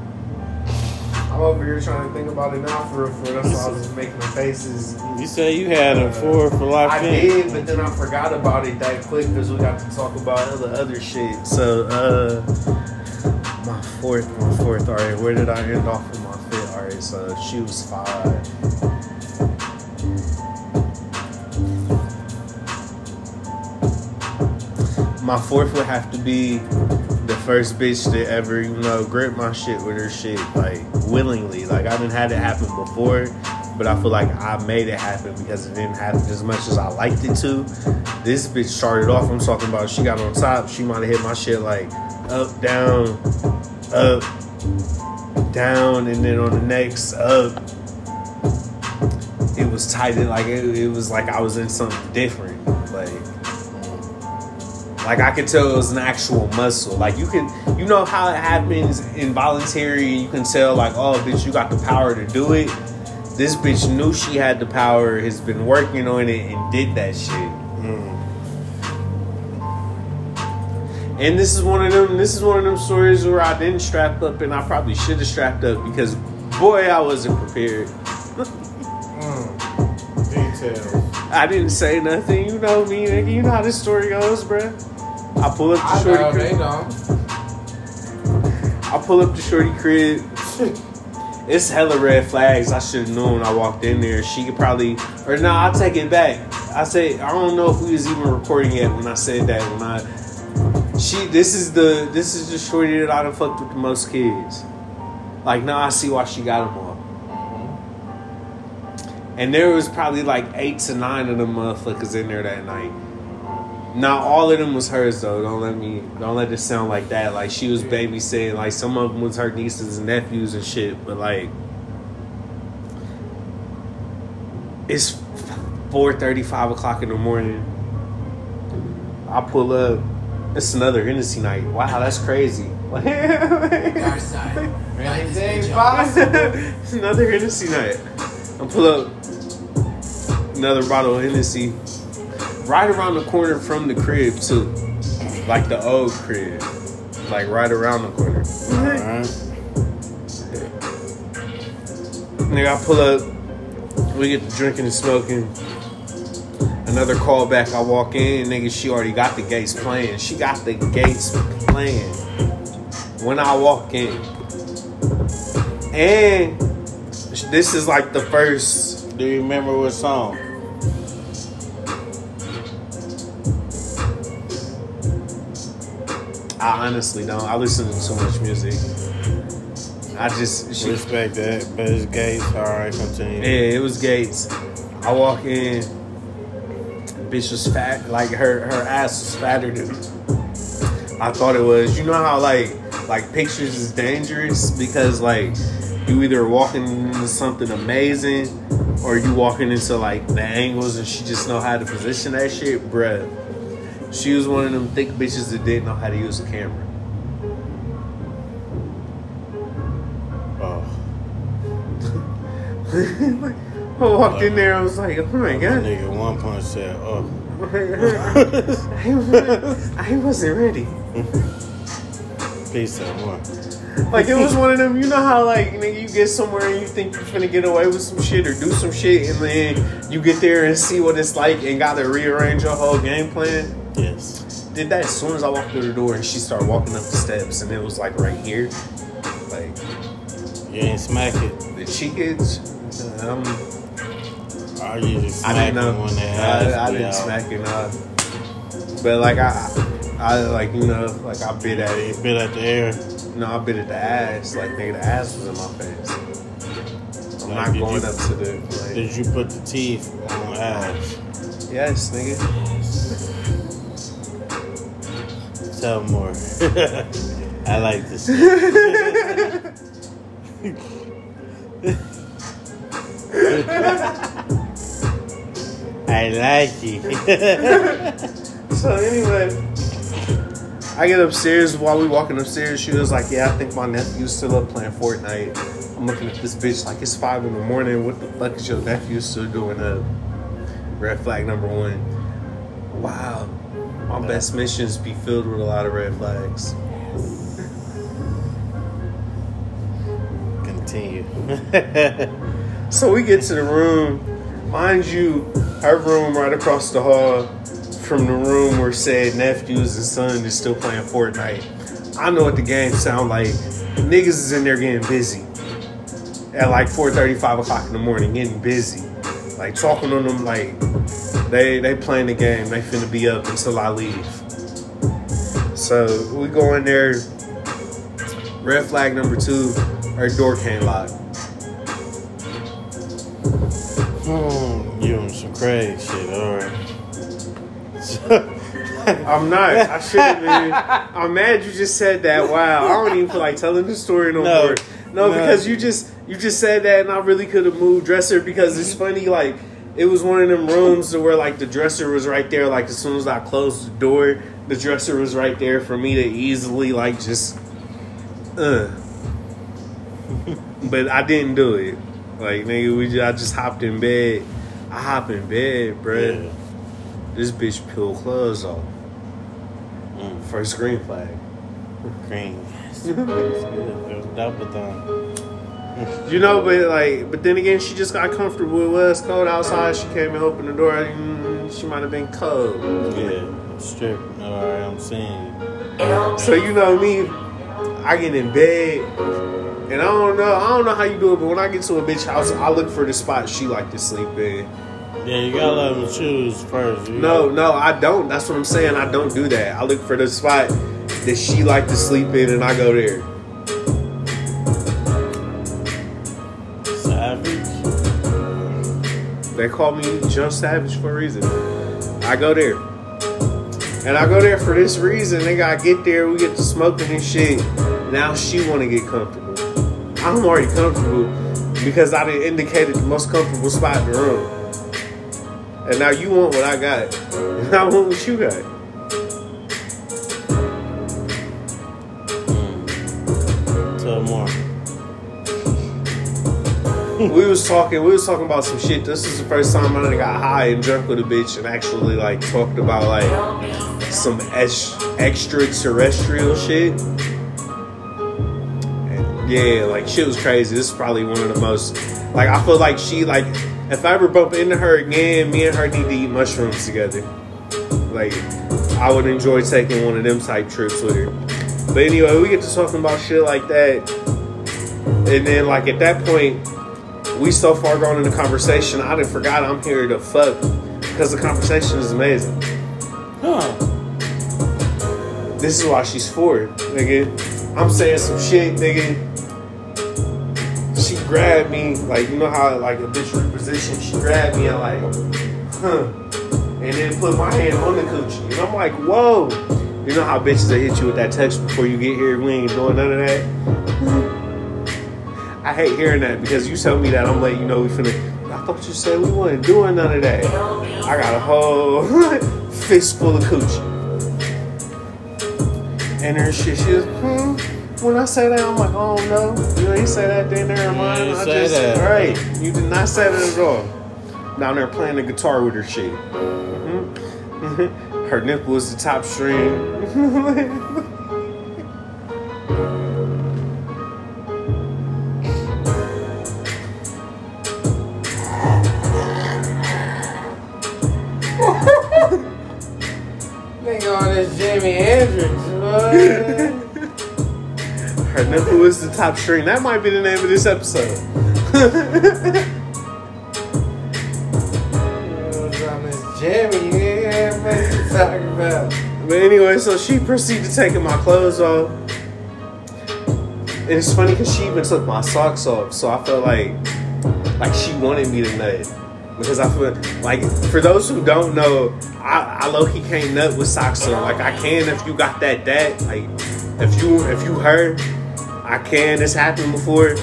I'm over here trying to think about it now for real. For real. that's why I was just making the faces. You say you had a four for life. I did, but then I forgot about it that quick because we got to talk about other other shit. So, uh, my fourth, my fourth. All right, where did I end off with my fifth? All right, so she was five. My fourth would have to be the first bitch to ever, you know, grip my shit with her shit, like willingly. Like I didn't had it happen before, but I feel like I made it happen because it didn't happen as much as I liked it to. This bitch started off. I'm talking about. She got on top. She might have hit my shit like up, down, up, down, and then on the next up. It was tight. Like it, it was like I was in something different. Like like I could tell it was an actual muscle. Like you can, you know how it happens involuntary. You can tell like, oh, bitch, you got the power to do it. This bitch knew she had the power, has been working on it, and did that shit. Mm. And this is one of them. This is one of them stories where I didn't strap up, and I probably should have strapped up because, boy, I wasn't prepared. Mm. Details. I didn't say nothing. You know me, nigga. You know how this story goes, bruh. I pull up the I shorty crib. I pull up the shorty crib. it's hella red flags. I should have known I walked in there. She could probably, or no, I'll take it back. I say I don't know if we was even recording yet when I said that. When I, she, this is the this is the shorty that I done fucked with the most kids. Like now I see why she got them all. Mm-hmm. And there was probably like eight to nine of them motherfuckers in there that night. Not all of them was hers though. Don't let me. Don't let it sound like that. Like she was babysitting. Like some of them was her nieces and nephews and shit. But like, it's four thirty, five o'clock in the morning. I pull up. It's another Hennessy night. Wow, that's crazy. Dark side. Anything's Anything's possible. it's another Hennessy night. I pull up another bottle of Hennessy right around the corner from the crib too, like the old crib, like right around the corner. Alright. Nigga, I pull up, we get to drinking and smoking. Another call back, I walk in, nigga, she already got the gates playing. She got the gates playing when I walk in. And this is like the first Do you remember what song? I honestly don't. I listen to too much music. I just she, Respect that, but it's Gates. All right, continue. yeah, it was Gates. I walk in, bitch was fat, like her her ass was fatter than I thought it was. You know how like like pictures is dangerous because like you either walking into something amazing or you walking into like the angles and she just know how to position that shit, bruh. She was one of them thick bitches that didn't know how to use a camera. Oh, I walked in there, I was like, oh my my god. nigga one punch said, oh. I wasn't- I wasn't ready. Peace out more. Like it was one of them, you know how like nigga you get somewhere and you think you're gonna get away with some shit or do some shit and then you get there and see what it's like and gotta rearrange your whole game plan. Yes. Did that as soon as I walked through the door and she started walking up the steps and it was like right here. Like You ain't smack it. the chickens. Um, I smack didn't know. when they ass I, I didn't out. smack it. Nah. But like I, I like you know like I bit at You it. bit at the air. No, I bit at the ass. Like nigga, the ass was in my face. I'm Like, not did going you- up to the. Like, Did you put the teeth on ass? yes, nigga. Tell more. I like this. I like it. So anyway, I get upstairs while we walking upstairs. She was like, "Yeah, I think my nephew's still up playing Fortnite." I'm looking at this bitch like it's five in the morning. What the fuck is your nephew still doing up? Red flag number one. Wow, my best missions be filled with a lot of red flags. Continue. So we get to the room. Mind you, her room right across the hall from the room where said nephews and son is still playing Fortnite. I know what the game sound like. Niggas is in there getting busy. At like 4.35 o'clock in the morning, getting busy. Like talking on them like they they playing the game. They finna be up until I leave. So we go in there. Red flag number two, her door can't lock. Hmm, you on some crazy shit, alright. I'm not. I should have been. I'm mad you just said that. Wow. I don't even feel like telling the story no, No. more. No, No. because you just you just said that and I really could have moved dresser because it's funny, like it was one of them rooms to where like the dresser was right there, like as soon as I closed the door, the dresser was right there for me to easily like just uh but I didn't do it. Like nigga, we just, I just hopped in bed. I hop in bed, bruh. Yeah. This bitch peeled clothes off. Mm, First green flag. green. Yes, good. It was double thumb. You know, but like, but then again, she just got comfortable. It was cold outside. She came and opened the door. Mm, she might have been cold. Yeah, strip. Alright, I'm seeing you. So you know me, I get in bed, and I don't know. I don't know how you do it, but when I get to a bitch house, I look for the spot she like to sleep in. Yeah, you gotta let them choose first. You No, no, I don't. That's what I'm saying. I don't do that. I look for the spot that she like to sleep in, and I go there. They call me Joe Savage for a reason. I go there. And I go there for this reason. Nigga, I get there, we get to smoking and shit. Now she wanna get comfortable. I'm already comfortable because I done indicated the most comfortable spot in the room. And now you want what I got. And I want what you got. we was talking we was talking about some shit. This is the first time I got high and drunk with a bitch and actually like talked about like some ex- extraterrestrial shit. And yeah, like shit was crazy. This is probably one of the most like I feel like she like if I ever bump into her again, me and her need to eat mushrooms together. Like I would enjoy taking one of them type trips with her. But anyway, we get to talking about shit like that. And then like at that point, we so far gone in the conversation, I done forgot I'm here to fuck because the conversation is amazing. Huh. This is why she's for it, nigga. I'm saying some shit, nigga. She grabbed me, like you know how like a bitch reposition. She grabbed me and like, huh. and then put my hand on the coochie. And I'm like, whoa. You know how bitches they hit you with that text before you get here? We ain't doing none of that. I hate hearing that because you tell me that I'm letting you know we finna. I thought you said we wasn't doing none of that. I got a whole fistful of coochie. And her shit, she was, hmm. When I say that, I'm like, oh no, you ain't say that, then never mind. I just, that. right, you did not say that at all. Down there playing the guitar with her shit. Mhm. her nipple is the top string. on this Jimi Hendrix. Her nipple is the top string. That might be the name of this episode. on this Jimi, yeah, talking about? But anyway, so she proceeded to taking my clothes off. And it's funny because she even took my socks off. So I felt like like she wanted me to nut. Because I feel like for those who don't know, I, I low key can't nut with socks on. Like I can if you got that dat. Like if you if you heard, I can. This happened before,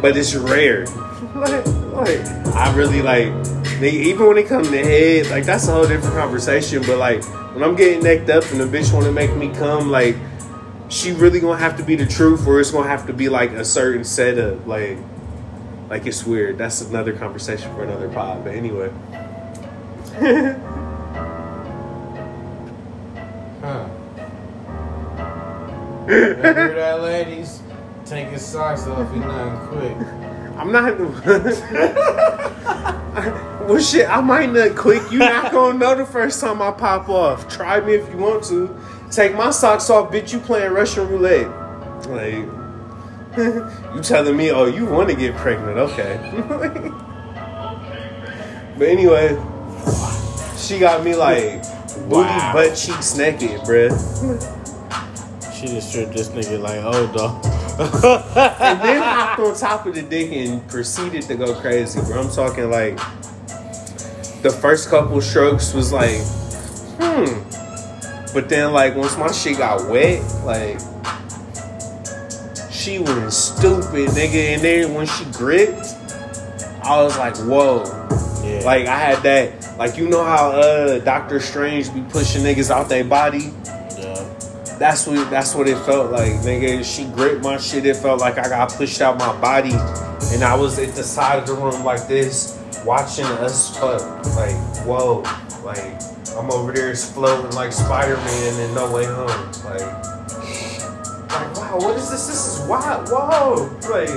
but it's rare. like, like I really like even when it comes to head, like that's a whole different conversation. But like when I'm getting necked up and the bitch want to make me come, like she really gonna have to be the truth, or it's gonna have to be like a certain setup. Like, like it's weird. That's another conversation for another pod. But anyway, Huh. Remember that, ladies? Take his socks off, he nothing quick. I'm not. well, shit, I might nut quick. You not gonna know the first time I pop off. Try me if you want to. Take my socks off, bitch. You playing Russian roulette? Like, you telling me? Oh, you want to get pregnant? Okay. but anyway, she got me like booty Wow. butt cheeks naked, bruh. She just stripped this nigga like, oh, dog. and then hopped on top of the dick and proceeded to go crazy, bro. I'm talking like the first couple strokes was like, hmm. But then like once my shit got wet, like she went stupid, nigga. And then when she gripped, I was like, whoa. yeah. Like I had that, like you know how uh Doctor Strange be pushing niggas out their body. yeah. That's what that's what it felt like, nigga. She gripped my shit. It felt like I got pushed out my body, and I was at the side of the room like this, watching us fuck. Like, whoa, like I'm over there floating like Spider Man in No Way Home. Like, like wow, what is this? This is wild. Whoa, like.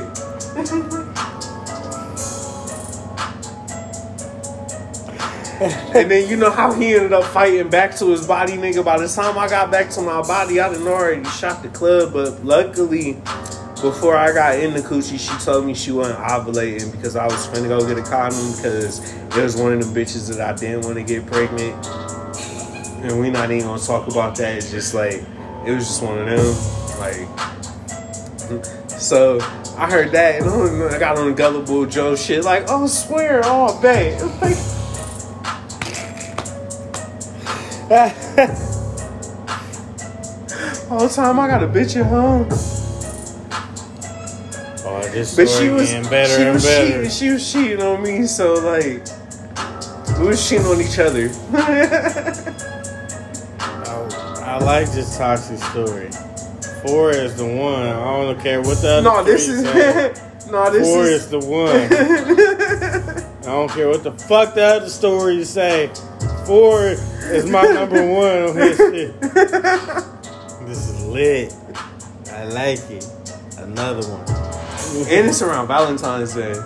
And then you know how he ended up fighting back to his body, nigga. By the time I got back to my body, I done already shot the club. But luckily, before I got in the coochie, she told me she wasn't ovulating because I was finna go get a condom because it was one of the bitches that I didn't want to get pregnant. And we not even gonna talk about that. It's just like it was just one of them. Like so I heard that and I got on gullible Joe shit like, oh swear, oh babe. All the time I got a bitch at home. Oh, this But she was getting better she and was better. cheating she was cheating on me, so like we was cheating on each other. I, I like this toxic story. Four is the one. I don't care what the other no, this is no, this Four is is the one. I don't care what the fuck the other stories say. Four is my number one on his shit. This is lit. I like it. Another one. and it's around Valentine's Day.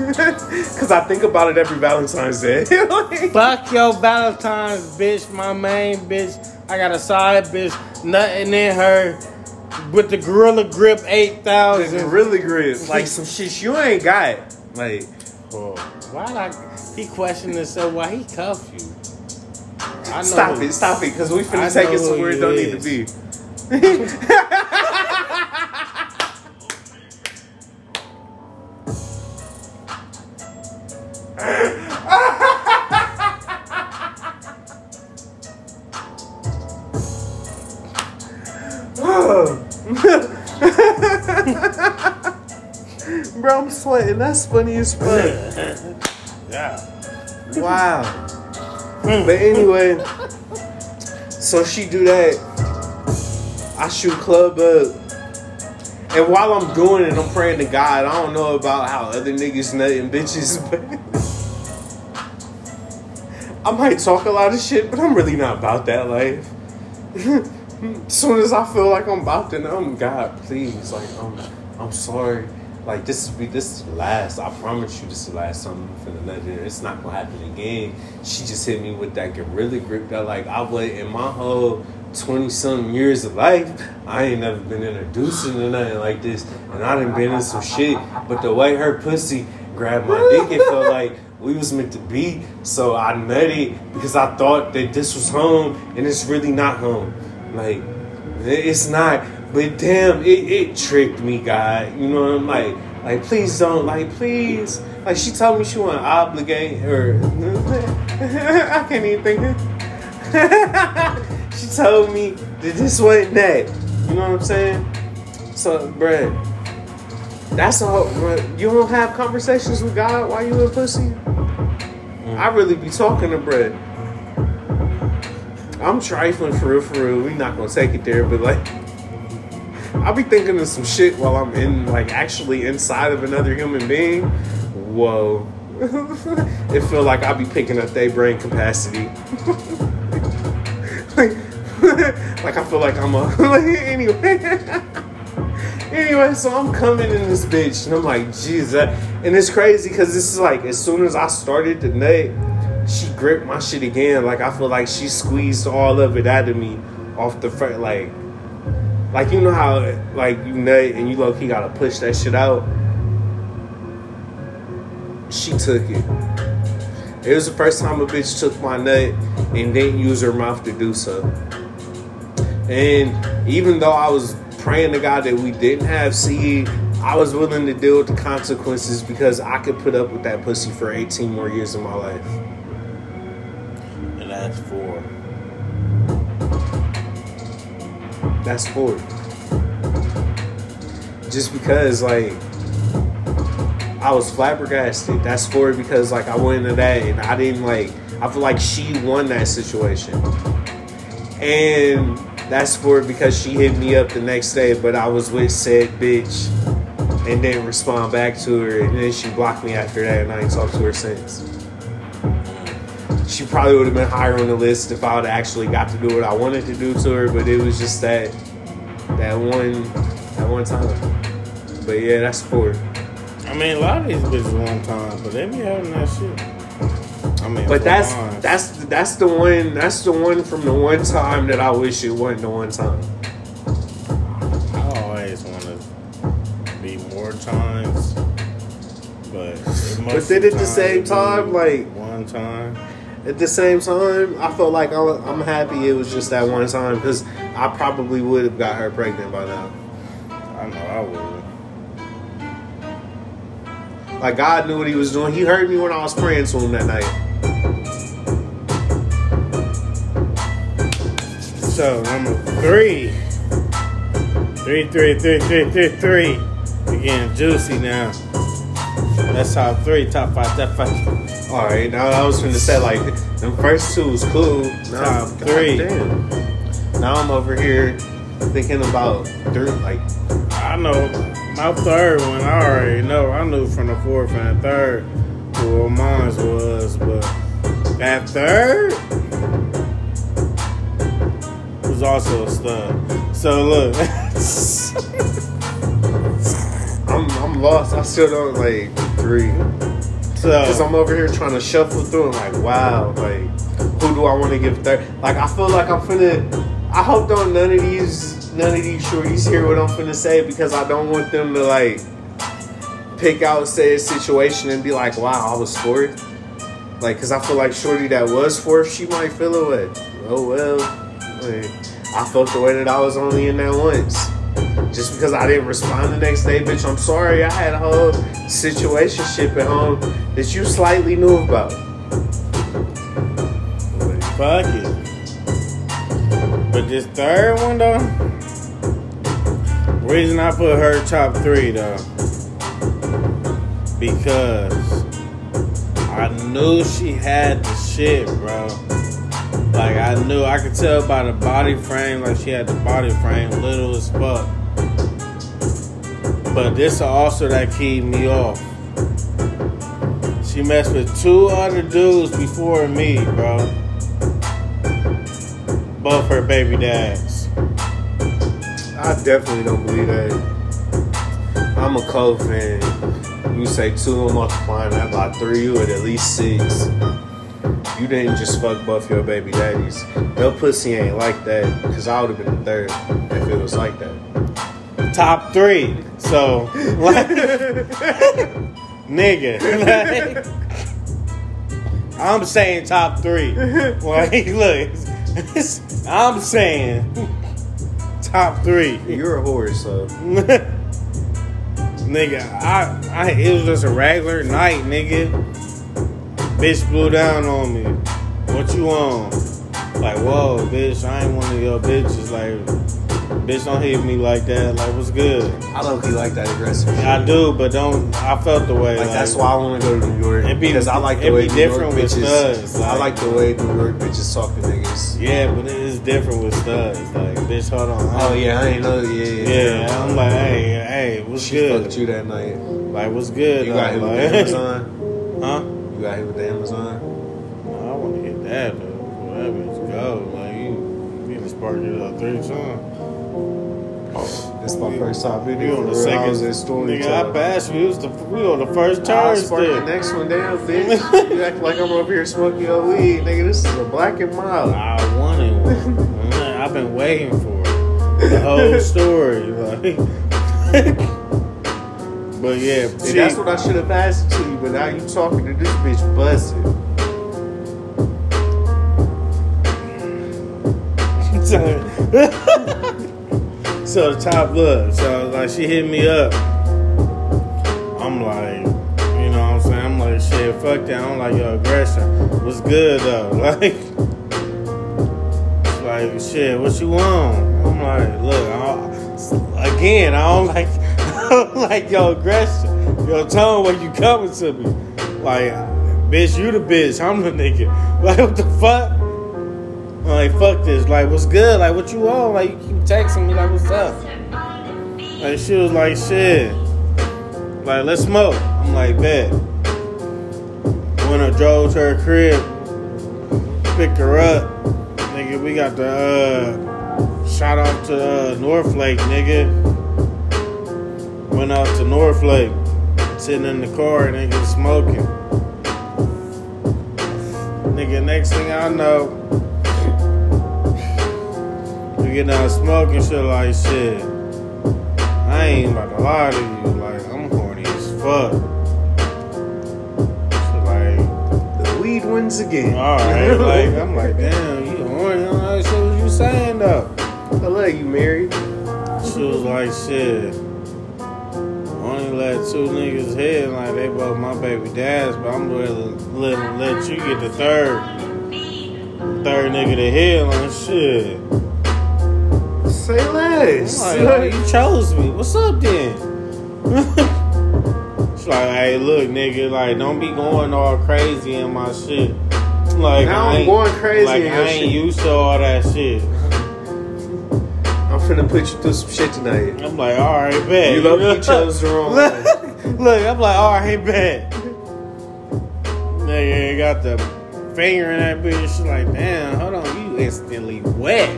Cause I think about it every Valentine's Day. Fuck your Valentine's bitch, my main bitch. I got a side bitch, nothing in her with the Gorilla Grip 8000. It's really grip. Like some shit you ain't got. Like Oh, why I, he questioned himself why he cuffed you? I know stop it, stop it, cause we finna take it somewhere it don't need to be. Bro, I'm. That's funny as fuck. Yeah. Wow. Mm. But anyway, so she do that. I shoot club up. And while I'm doing it, I'm praying to God. I don't know about how other niggas nutting bitches, but I might talk a lot of shit, but I'm really not about that life. as soon as I feel like I'm about to know, God, please, like, I'm, I'm sorry. Like this is be this the last. I promise you, this is the last time I'm finna nut her. It's not gonna happen again. She just hit me with that gorilla grip that like I would in my whole twenty something years of life. I ain't never been introduced to nothing like this, and I done been in some shit. But the way her pussy grabbed my dick, it felt like we was meant to be. So I met it because I thought that this was home, and it's really not home. Like it's not. But damn, it, it tricked me, God. You know what I'm like? Like, please don't. Like, please. Like, she told me she want to obligate her. I can't even think. she told me that this wasn't that. You know what I'm saying? So, bruh, that's a whole. Bruh, you don't have conversations with God while you in pussy. I really be talking to bruh. I'm trifling for real, for real. We not gonna take it there, but like. I'll be thinking of some shit while I'm in, like, actually inside of another human being. Whoa. it feel like I'll be picking up their brain capacity. like, like, I feel like I'm a. Like, anyway. anyway, so I'm coming in this bitch, and I'm like, Jesus. And it's crazy because this is like, as soon as I started the nut, she gripped my shit again. Like, I feel like she squeezed all of it out of me off the front. Like, like you know how like you nut and you low key gotta push that shit out. She took it. It was the first time a bitch took my nut and didn't use her mouth to do so. And even though I was praying to God that we didn't have seed, I was willing to deal with the consequences because I could put up with that pussy for 18 more years of my life. And that's four. That's four. Just because, like, I was flabbergasted. That's four because, like, I went into that and I didn't, like, I feel like she won that situation. And that's for because she hit me up the next day, but I was with said bitch and didn't respond back to her. And then she blocked me after that and I ain't talked to her since. She probably would have been higher on the list if I would actually got to do what I wanted to do to her, but it was just that that one that one time. But yeah, that's four. I mean, a lot of these bitches one time, but they be having that shit. I mean, But that's that's that's the one that's the one from the one time that I wish it wasn't the one time. I always want to be more times, but But then at the same time, like- one time. At the same time, I felt like I'm, I'm happy it was just that one time because I probably would have got her pregnant by now. I know I would. Have. Like God knew what He was doing. He heard me when I was praying to Him that night. So number three, three, three, three, three, three, three. We getting juicy now. That's top three, top five, top five. All right, now I was going to say like the first two was cool. Now, Top three. Now I'm over here thinking about three, like I know my third one. I already know. I knew from the fourth and third who mine was, but that third was also a stud. So look, I'm I'm lost. I still don't like three. So I'm over here trying to shuffle through and like, wow, like who do I want to give third? Like I feel like I'm finna. I hope don't none of these none of these shorties hear what I'm finna say because I don't want them to like pick out said situation and be like, wow, I was fourth. Like, cause I feel like shorty that was fourth, she might feel away. Oh well, like, I felt the way that I was only in that once. Just because I didn't respond the next day, bitch, I'm sorry. I had a whole situation ship at home that you slightly knew about. fuck it. But this third one though, Reason I put her top three though, because I knew she had the shit, bro. Like I knew, I could tell by the body frame, like she had the body frame, little as fuck. But this also that keyed me off. She messed with two other dudes before me, bro. Both her baby dads. I definitely don't believe that. I'm a Cole fan. You say two, I'm multiplying that by three, you at at least six. You didn't just fuck both your baby daddies. Your pussy ain't like that, because I would have been the third if it was like that. Top three. So, like, nigga. like, I'm saying top three. Like, look, I'm saying top three. You're a whore, so. nigga, I, I, it was just a regular night, nigga. Bitch blew down on me. What you on? Like, whoa, bitch, I ain't one of your bitches. Like, bitch, don't hit me like that. Like, what's good? I don't be like that aggressive shit. I do, but don't. I felt the way. Like, that's why I want to go to New York. It'd be- because I like the way New different York with bitches. studs, I like- like the way New York bitches talk to niggas. Yeah, but it is different with studs. Like, bitch, hold on. Oh yeah, I ain't know. Yeah, yeah. Yeah, I'm like, hey, hey, what's She good? fucked you that night. Like, what's good? You got hit with Like- the Amazon. huh? You got hit with the Amazon. No, I want to hit that though. Bitch go. Like, you, you just sparked it up three times. It's my first time being We on the real. I second. was story Nigga, I passed. It was the, we on the first turn spark the next one down, bitch. you act like I'm over here smoking your weed, nigga. This is a black and mild. I wanted one. I've been waiting for it. The whole story. Like. but yeah, she- that's what I should have asked to you, but now you talking to this bitch buzzing. So the top look, so like she hit me up. I'm like, you know what I'm saying? I'm like, shit, fuck that. I don't like your aggression. What's good though? Like, like, shit, what you want? I'm like, look, I, again, I don't like, I don't like your aggression, your tone when you coming to me. Like, bitch, you the bitch, I'm the nigga. Like, what the fuck? Like, fuck this. Like, what's good? Like, what you want? Like, you keep texting me, like, what's up? Like, she was like, shit. Like, let's smoke. I'm like, bet. When I drove to her crib, picked her up. Nigga, we got the, uh, shot off to uh, North Lake, nigga. Went out to North Lake. Sitting in the car, nigga, smoking. Nigga, next thing I know, we get down smoking shit like shit. I ain't about to lie to you, like I'm horny as fuck. So like, The weed wins again. alright, like I'm like, damn, you horny? I'm like, shit, what you saying though? I love you, married. She was like, shit. Only let two niggas hit, like they both my baby dads, but I'm gonna let, let you get the third, third nigga to hit, like shit. Say less. I'm like, you chose me. What's up then? She's like, hey, look, nigga, like, don't be going all crazy in my shit. Like, Now I I'm going crazy Like, in I ain't shit. used to all that shit. I'm finna put you through some shit tonight. I'm like, all right, bet. You love you chose the wrong look, I'm like, all right, bet. Nigga ain't got the finger in that bitch. She's like, damn, hold on, you instantly wet.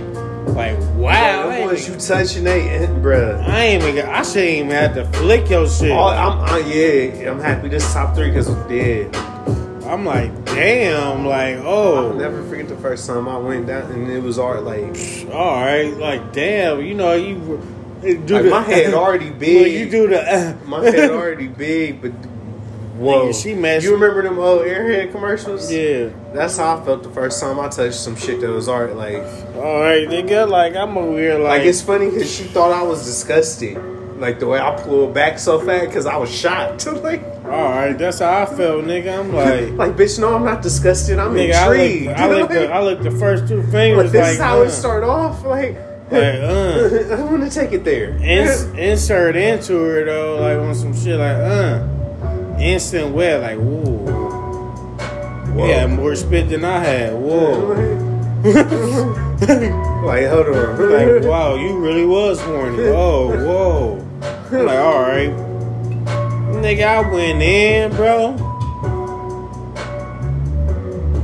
Like, wow. Ain't, ones you touching, they, bruh. I ain't even, I shouldn't even have to flick your shit. Oh, I'm, I, yeah, I'm happy this top three because of dead. I'm like, damn, like, I'll oh, never forget the first time I went down and it was art like, all right, like, damn, you know, you do like the, my head already big. you do the, uh, my head already big, but whoa. Nigga, she messed- You remember them old airhead commercials? yeah. That's how I felt the first time I touched some shit that was art. Like, All right, nigga, like, I'm over here, like, like it's funny because she thought I was disgusting. Like the way I pulled back so fast because I was shocked. like, all right, that's how I felt, nigga. I'm like, like bitch, no, I'm not disgusted. I'm nigga, I intrigued. I look, the, I look the first two Like, fingers, this like, is how it uh, started off. Like, Like, uh. I want to take it there. Ins- insert into her though, like on some shit like, uh. Instant wet, like, whoa. Whoa. You had more spit than I had. Whoa. like, hold on. like, wow, you really was horny. Whoa, whoa. I'm like, alright. Nigga, I went in, bro.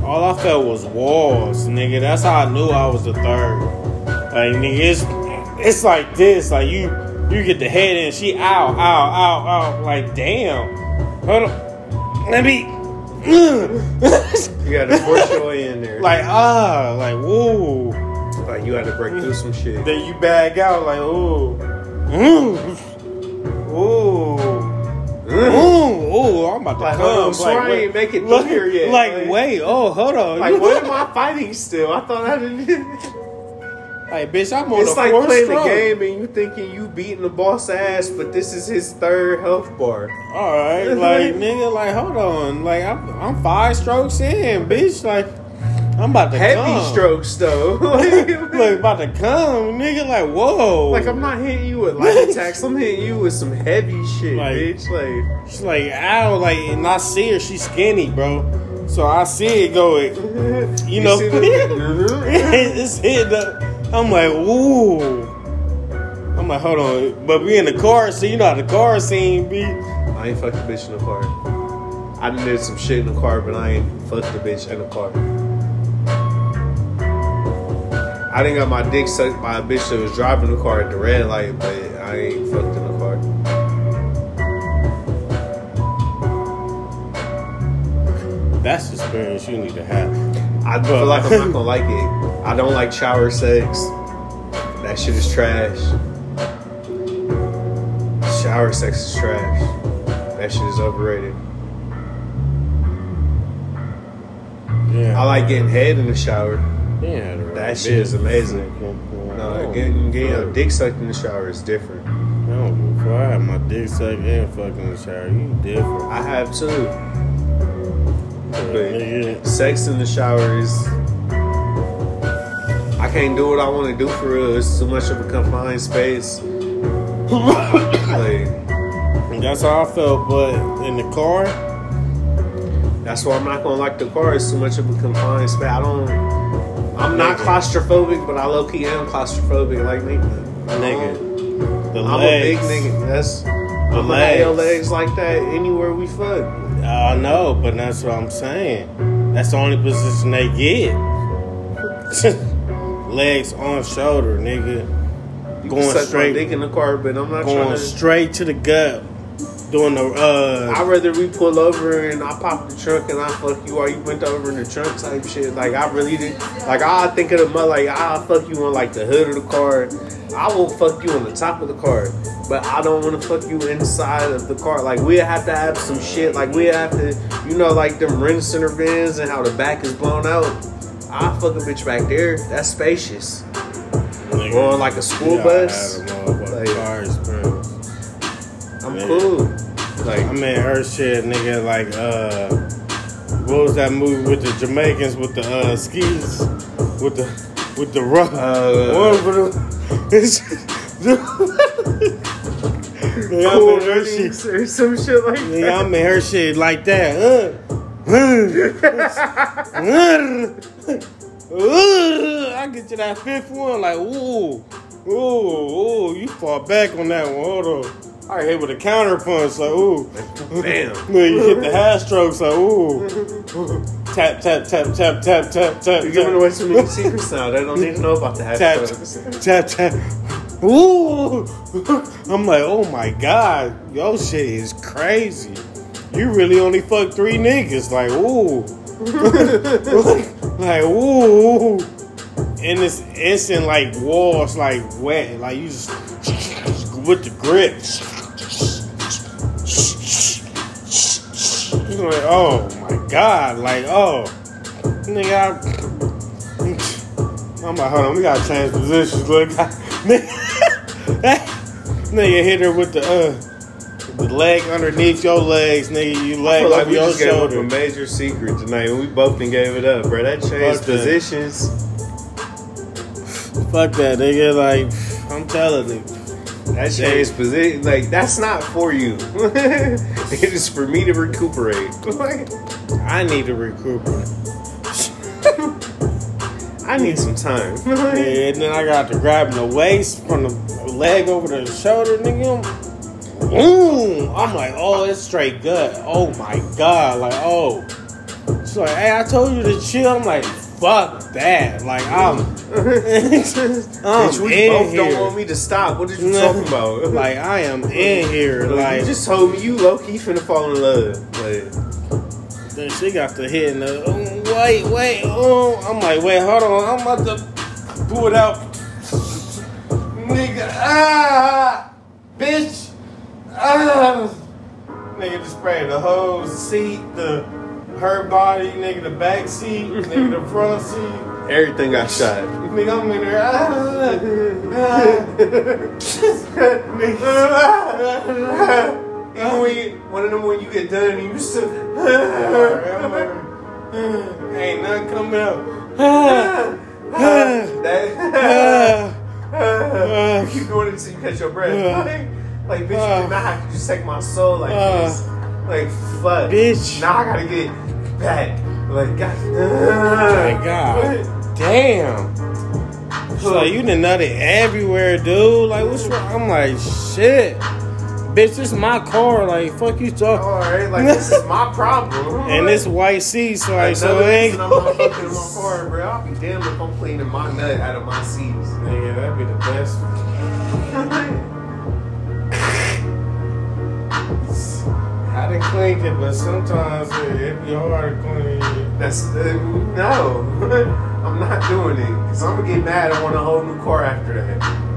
All I felt was walls, nigga. That's how I knew I was the third. Like, nigga, it's, it's like this. Like, you you get the head in, she ow, ow, ow, ow. Like, damn. Hold on. Let me. You got to force your way in there. like, ah, like, whoa. like you had to break through some shit. Then you bag out like, ooh, ooh, ooh, ooh, ooh. I'm about to Like, come. hold on, sorry, I ain't make it look, here yet. Like, Like- wait, oh, hold on. Like, what am I fighting still? I thought I didn't. Like, bitch, I'm on It's like playing stroke. the game and you thinking you beating the boss ass, but this is his third health bar. All right, like, nigga, like, hold on, like, I'm, I'm five strokes in, bitch. Like, I'm about to Heavy come. strokes though. like, about to come, nigga. Like, whoa. like, I'm not hitting you with light attacks. I'm hitting you with some heavy shit, Like- bitch. Like She's like, ow, like, and I see her, she's skinny, bro. So I see it going. you know, see the- it's hit. The, I'm like, ooh. I'm like, hold on, but we in the car, so you know how the car scene be. I ain't fucked a bitch in the car. I done did some shit in the car, but I ain't fucked a bitch in the car. I didn't got my dick sucked by a bitch that was driving the car at the red light, but I ain't fucked in the car. That's the experience you need to have. I feel like I'm not gonna like it. I don't like shower sex. That shit is trash. Shower sex is trash. That shit is overrated. Yeah, I like getting head in the shower. Yeah, right That shit is amazing. No, getting getting a your dick sucked in the shower is different. don't give. I have my dick sucked and fucking in the shower. You different. I have too. But sex in the shower is. I can't do what I want to do for real. It's too much of a confined space. like, That's how I felt, but in the car, that's why I'm not gonna like the car. It's too much of a confined space. I don't. I'm not claustrophobic, but I low key am claustrophobic. Like me, nigga, the I'm legs. a big nigga. That's. I'm gonna legs. legs like that anywhere we fuck. I know, but that's what I'm saying. That's the only position they get. Legs on shoulder, nigga. You Going straight- dick in the car, but I'm not Going trying to. straight to the gut. Doing the uh I'd rather we pull over and I pop the trunk and I fuck you while you went over in the trunk type shit. Like I really did. Like I think of the mother. Like I'll fuck you on like the hood of the car. I will fuck you on the top of the car, but I don't want to fuck you inside of the car. Like we have to have some shit. Like we have to, you know, like them ring center vans and how the back is blown out. I fuck a bitch back there. That's spacious. nigga, Or on like a school bus. Like- car experience. I'm Yeah. cool. Like I mean her shit, nigga, like uh what was that movie with the Jamaicans with the uh skis? With the with the rough Uh, one for the it's cool shit or some shit like that. I made her shit like that. Uh, uh, I get to that fifth one, like, ooh, ooh, ooh, you fall back on that one. Hold on. I hit with a counter punch, like, ooh. Then you hit the half strokes, like, ooh. Tap, tap, tap, tap, tap, tap, tap. Tap You're giving away too many secrets now. They don't need to know about the tap, hashtags. tap, tap. Ooh. I'm like, oh my god, your shit is crazy. You really only fucked three niggas. Like, ooh. like, ooh. And it's instant, like, walls, like, wet. Like, you just, with the grip. You're like, oh god. Like, oh. Nigga, I, I'm like, hold on, we gotta change positions. Look, nigga, nigga hit her with the uh, the leg underneath your legs, nigga. You leg like we your just gave up a major secret tonight, and we both done gave it up, bro. That changed Fuck that. positions. Fuck that, nigga. Like, I'm telling you. That changed position. Like that's not for you. it is for me to recuperate. I need to recuperate. I need some time. Yeah, and then I got to grab the waist from the leg over to the shoulder, nigga. Boom! I'm like, oh, it's straight gut. Oh my god, like, oh. She's like, hey, I told you to chill. I'm like, fuck that. Like, I'm, I'm Bitch, we in both here. don't want me to stop. What are you talking about? like, I am in here. Like, you just told me you low key finna fall in love. Like, then she got the hit and the, oh, wait, wait, oh. I'm like, wait, hold on. I'm about to pull it out. Nigga, ah, bitch, ah. Nigga just sprayed the whole seat, the her body, nigga, the back seat, nigga, the front seat. everything got shot. Nigga, I'm in there. Ah, ah. Even when you, one of them when you get done, and you just Ain't nothing coming out. that, you keep doing it until you catch your breath. Like, bitch, you did not have to just take my soul like this. Like fuck, Bitch. Now I gotta get back. Like God, My God. Damn. She's like, you done nutted everywhere, dude. Like, what's wrong? I'm like, shit. Bitch, this is my car. Like, fuck you talking. All right, like this is my problem. And this white seats, like, so it ain't. I'm not fucking in my car, bro. I'll be damned if I'm cleaning my nut out of my seats. Nigga, that'd be the best. I done cleaned it, but sometimes it, it be hard to clean it. That's uh, no. I'm not doing it because I'm gonna get mad and want a whole new car after that.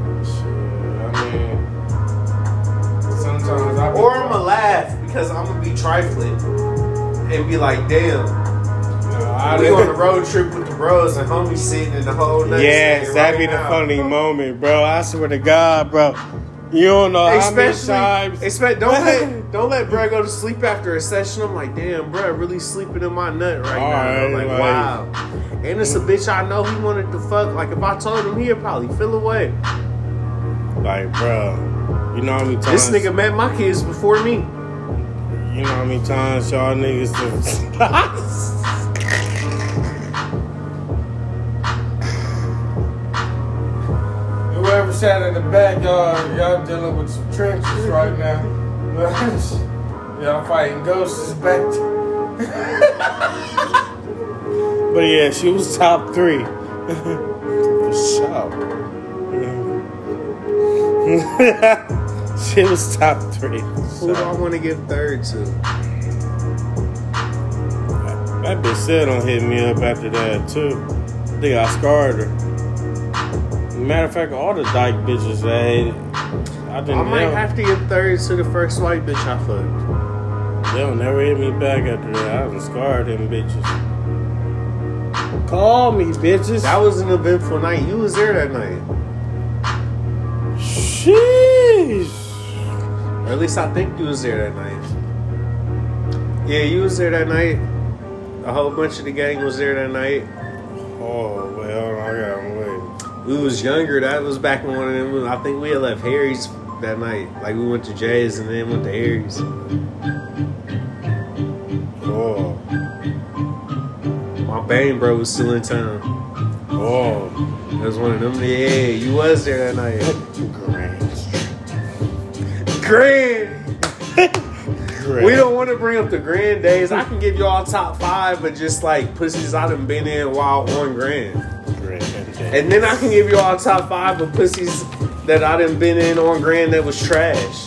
Sometimes I Or I'm gonna laugh because I'm gonna be trifling and be like, damn, No, I we on a road trip with the bros and homie sitting in the whole nut Yes, stand that'd right be the now. funny moment, bro. I swear to God, bro. You don't know how many times. expect, don't let don't let bro go to sleep after a session. I'm like, damn, bro, really sleeping in my nut right now. Alright, like, like- wow. And it's a bitch I know he wanted to fuck. Like, if I told him, he'd probably feel away. Like, bro, you know how many times This nigga met my kids before me. You know how many times y'all niggas Whoever sat in the back, y'all, y'all dealing with some trenches right now. y'all fighting ghosts back. but yeah, she was top three. For sure. She was top three. Who do I want to give third to? That bitch said don't hit me up after that too. I think I scarred her. Matter of fact, all the dyke bitches that hated, I didn't. I might have to give third to the first white bitch I fucked. They'll never hit me back after that. I done scarred them bitches. Call me, bitches. That was an eventful night. You was there that night. Sheesh. Or at least I think you was there that night. Yeah, you was there that night. A whole bunch of the gang was there that night. Oh, on. I got. We was younger. That was back in one of them. I think we had left Harry's that night. Like we went to Jay's and then went to Harry's. Oh, My Bane bro was still in town. oh. That was one of them. Yeah, you was there that night. Grand. Great. We don't want to bring up the grand days. I can give you all top five, but just like pussies I done been in while on grand. Great. And then I can give you all top five of pussies that I done been in on grand that was trash.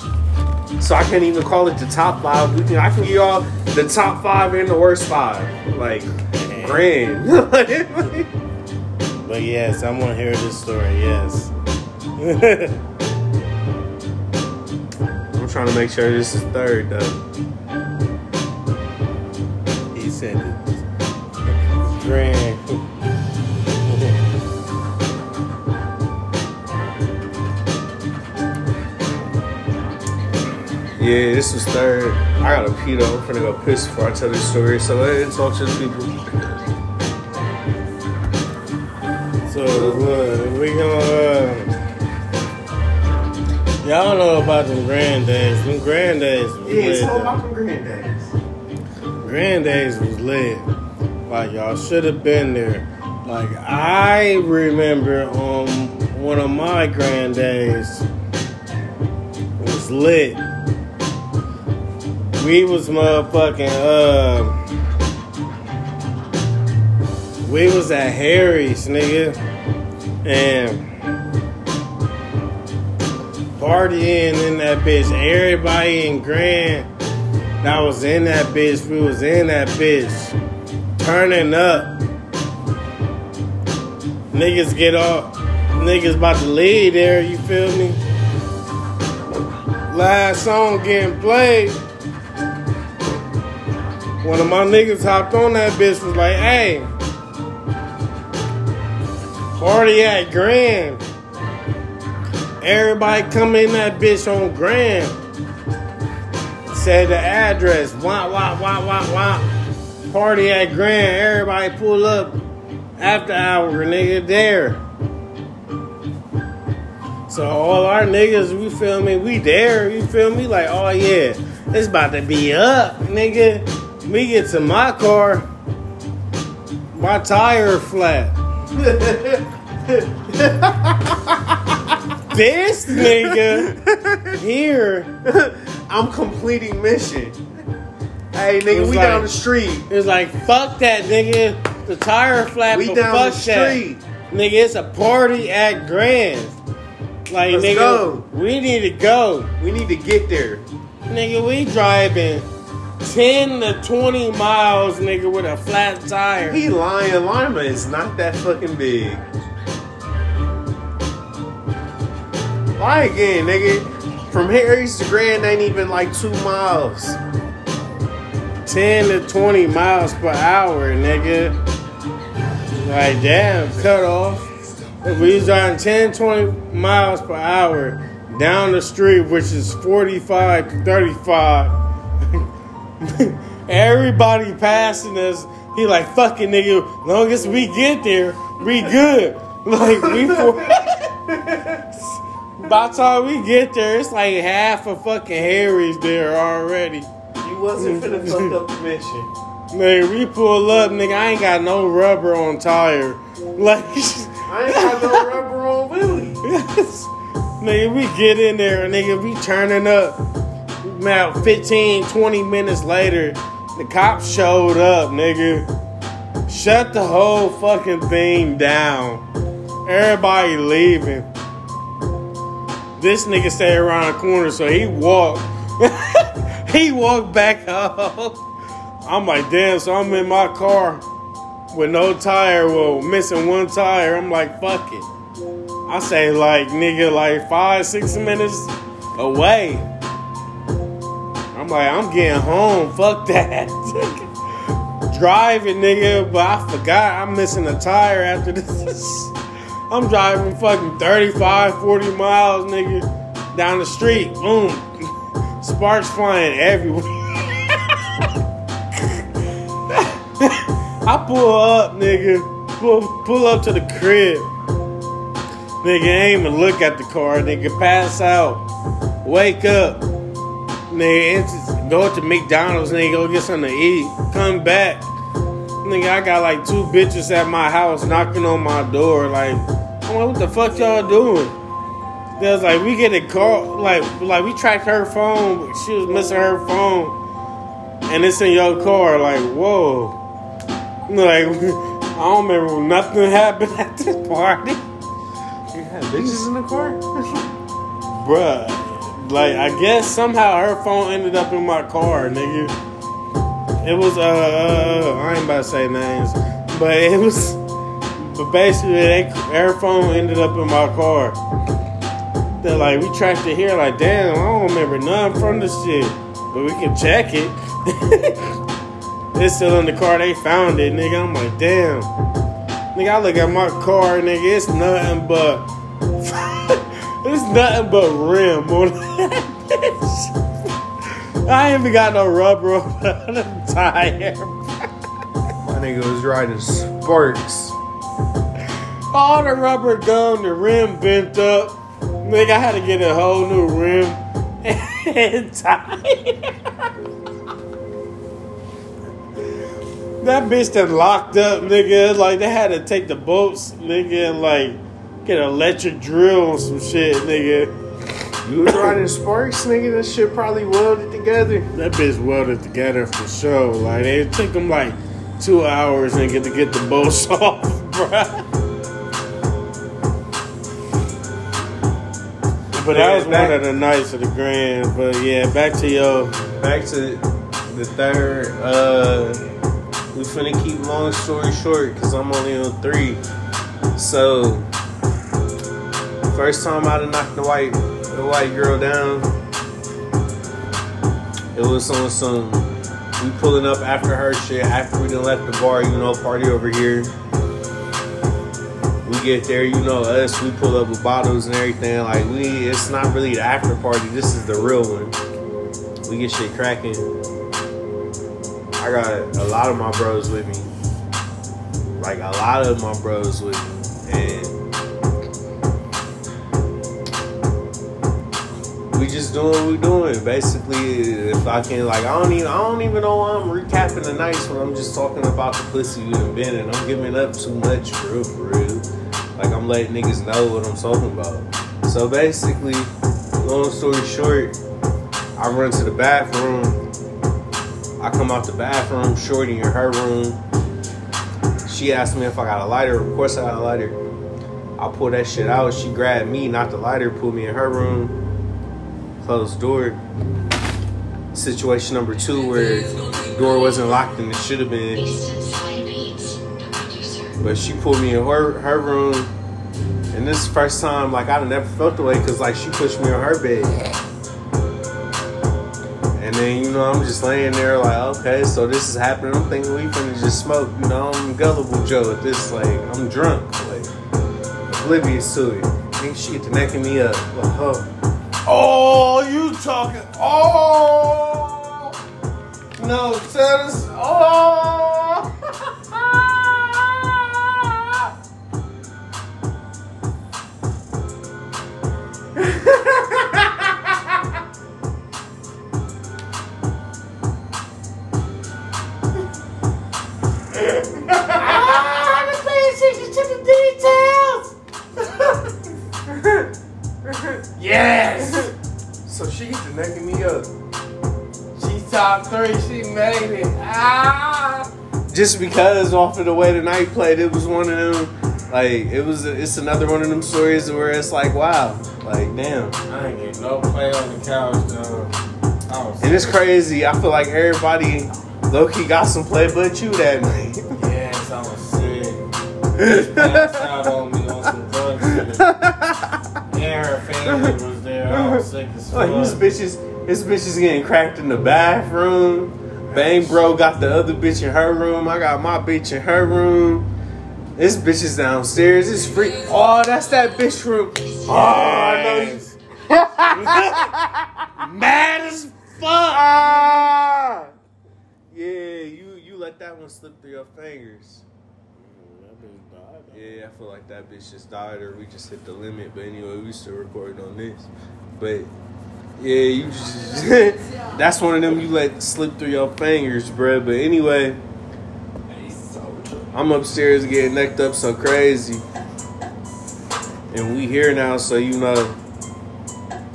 So I can't even call it the top five. We can, I can give you all the top five and the worst five. Like grand. But yes, I want to hear this story. Yes. Trying to make sure this is third though. he said it. Grand. Yeah, this was third. I gotta pee though. I'm finna go piss before I tell this story. So let it talk to the people. So uh, we gonna. Uh, y'all know about them grand days. Them grand days was Yeah, lit. about them granddaddies. Grand days was lit. Like y'all should have been there. Like I remember on one of my grand days was lit. We was motherfucking uh we was at Harry's nigga and partying in that bitch. Everybody in Grand that was in that bitch, we was in that bitch. Turning up. Niggas get off. Niggas about to leave there, you feel me? Last song getting played. One of my niggas hopped on that bitch was like, hey, party at Grand. Everybody come in that bitch on Grand said the address. Wah wah wah wah wah. Party at Grand. Everybody pull up after hour, nigga. There. So all our niggas, we feel me, we there. You feel me? Like, oh yeah, it's about to be up, nigga. We get to my car, my tire flat. this nigga here I'm completing mission. Hey, nigga, we like- down the street. It's like fuck that nigga. The tire flat, We down fuck the street. that. Nigga, it's a party at Grand. Like Let's nigga, go. we need to go. We need to get there. Nigga, we driving ten to twenty miles, nigga, with a flat tire. He lying. Lima is not that fucking big. Lie again, nigga. From Harry's to Grand ain't even like two miles. Ten to twenty miles per hour, nigga. Like damn, cut off. If we was driving 10, 20 miles per hour down the street, which is 45 to 35, everybody passing us, he like, fucking nigga, long as we get there, we good. Like, we for. By the time we get there, it's like half of fucking Harry's there already. You wasn't finna fuck up the mission. Nigga, we pull up, nigga, I ain't got no rubber on tire. Like, I ain't got no rubber on Willie. nigga, we get in there, nigga, we turning up. About 15, 20 minutes later, the cops showed up, nigga. Shut the whole fucking thing down. Everybody leaving. This nigga stay around the corner, so he walked. he walked back up. I'm like, damn, so I'm in my car with no tire, well, missing one tire. I'm like, fuck it. I say, like, nigga, like five, six minutes away. I'm like, I'm getting home. Fuck that. Driving, nigga, but I forgot I'm missing a tire after this. I'm driving fucking 35, 40 miles, nigga, down the street. Boom. Sparks flying everywhere. I pull up, nigga. Pull, pull up to the crib. Nigga ain't even look at the car. Nigga pass out. Wake up. Nigga go to McDonald's. Nigga go get something to eat. Come back. Nigga, I got like two bitches at my house knocking on my door. Like, I'm like, what the fuck y'all doing? They was like, we get a call. Like, like we tracked her phone. She was missing her phone. And it's in your car. Like, whoa. Like, I don't remember nothing happened at this party. You had bitches in the car? Bruh. Like, I guess somehow her phone ended up in my car, nigga. It was, uh, I ain't about to say names, but it was, but basically, they, her phone ended up in my car. They're like, we tracked it here, like, damn, I don't remember none from this shit, but we can check it. it's still in the car, they found it, nigga. I'm like, damn. Nigga, I look at my car, nigga, it's nothing but, it's nothing but rim on that bitch. I ain't even got no rubber on the tire. My nigga was riding Sparks. all the rubber gone, the rim bent up. Nigga, I had to get a whole new rim and tie. that bitch that locked up, nigga. Like they had to take the bolts, nigga, and like get an electric drill on some shit, nigga. You was riding sparks, nigga. That shit probably welded together. That bitch welded together for sure. Like it took them like two hours, nigga, to get the bolts off, bruh. But that was back- one of the nights of the grand. But yeah, back to your Back to the third. Uh, we finna keep long story short because I'm only on three. So, first time I done knocked the white the white girl down. It was on some. We pulling up after her shit. After we done left the bar, you know, party over here. We get there, you know us. We pull up with bottles and everything. Like we, it's not really the after party. This is the real one. We get shit cracking. I got a lot of my bros with me. Like a lot of my bros with me. Just doing what we're doing. Basically, if I can like I don't even I don't even know why I'm recapping the nights when I'm just talking about the pussy done been and I'm giving up too much for real for real. Like I'm letting niggas know what I'm talking about. So basically, long story short, I run to the bathroom. I come out the bathroom, shorty in her room. She asked me if I got a lighter. Of course I got a lighter. I pull that shit out. She grabbed me, not the lighter, pulled me in her room. Closed door. Situation number two where door wasn't locked and it should have been. But she pulled me in her her room, and this first time like I'd never felt the way because like she pushed me on her bed, and then you know I'm just laying there like okay, so this is happening. I'm thinking we finna just smoke. You know I'm gullible Joe at this like I'm drunk, like oblivious to it. Think she get me up. Like, oh. Oh, you talking? Oh, no, us. Oh, ah, the pay attention to the details. yes. So she get to necking me up. She top three. She made it. Ah. just because off of the way the night played, it was one of them. Like it was, it's another one of them stories where it's like, wow, like damn. I ain't get no play on the couch, though. I was And it's crazy. I feel like everybody low key got some play, but you that night. Yes, I was sick. Passed out on me on some drugs. And her family was. I was sick as like this fuck. bitch is, this bitch is getting cracked in the bathroom. Bang, bro, got the other bitch in her room. I got my bitch in her room. This bitch is downstairs. It's free. Oh, that's that bitch room. Oh, I know you. Mad as fuck. Ah! Yeah, you you let that one slip through your fingers. Yeah, I feel like that bitch just died or we just hit the limit. But anyway, we still recording on this. But yeah, you just that's one of them you let slip through your fingers, bruh. But anyway, I'm upstairs getting necked up so crazy. And we here now, so you know.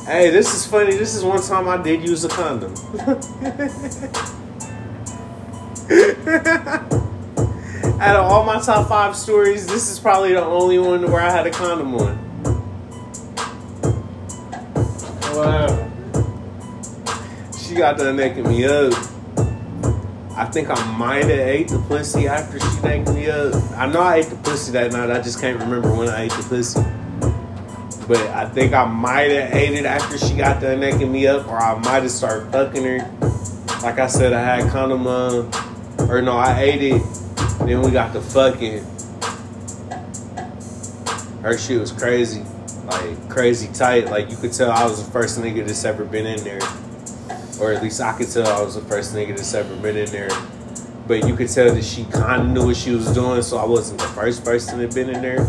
Hey, this is funny. This is one time I did use a condom. Out of all my top five stories, this is probably the only one where I had a condom on. Whatever. She got done necking me up. I think I might have ate the pussy after she necked me up. I know I ate the pussy that night. I just can't remember when I ate the pussy. But I think I might have ate it after she got done necking me up, or I might have started fucking her. Like I said, I had condom on, or no, I ate it. Then we got the fucking. Her shit was crazy, like crazy tight. Like you could tell I was the first nigga that's ever been in there or at least I could tell I was the first nigga that's ever been in there. But you could tell that she kind of knew what she was doing, so I wasn't the first person that been in there.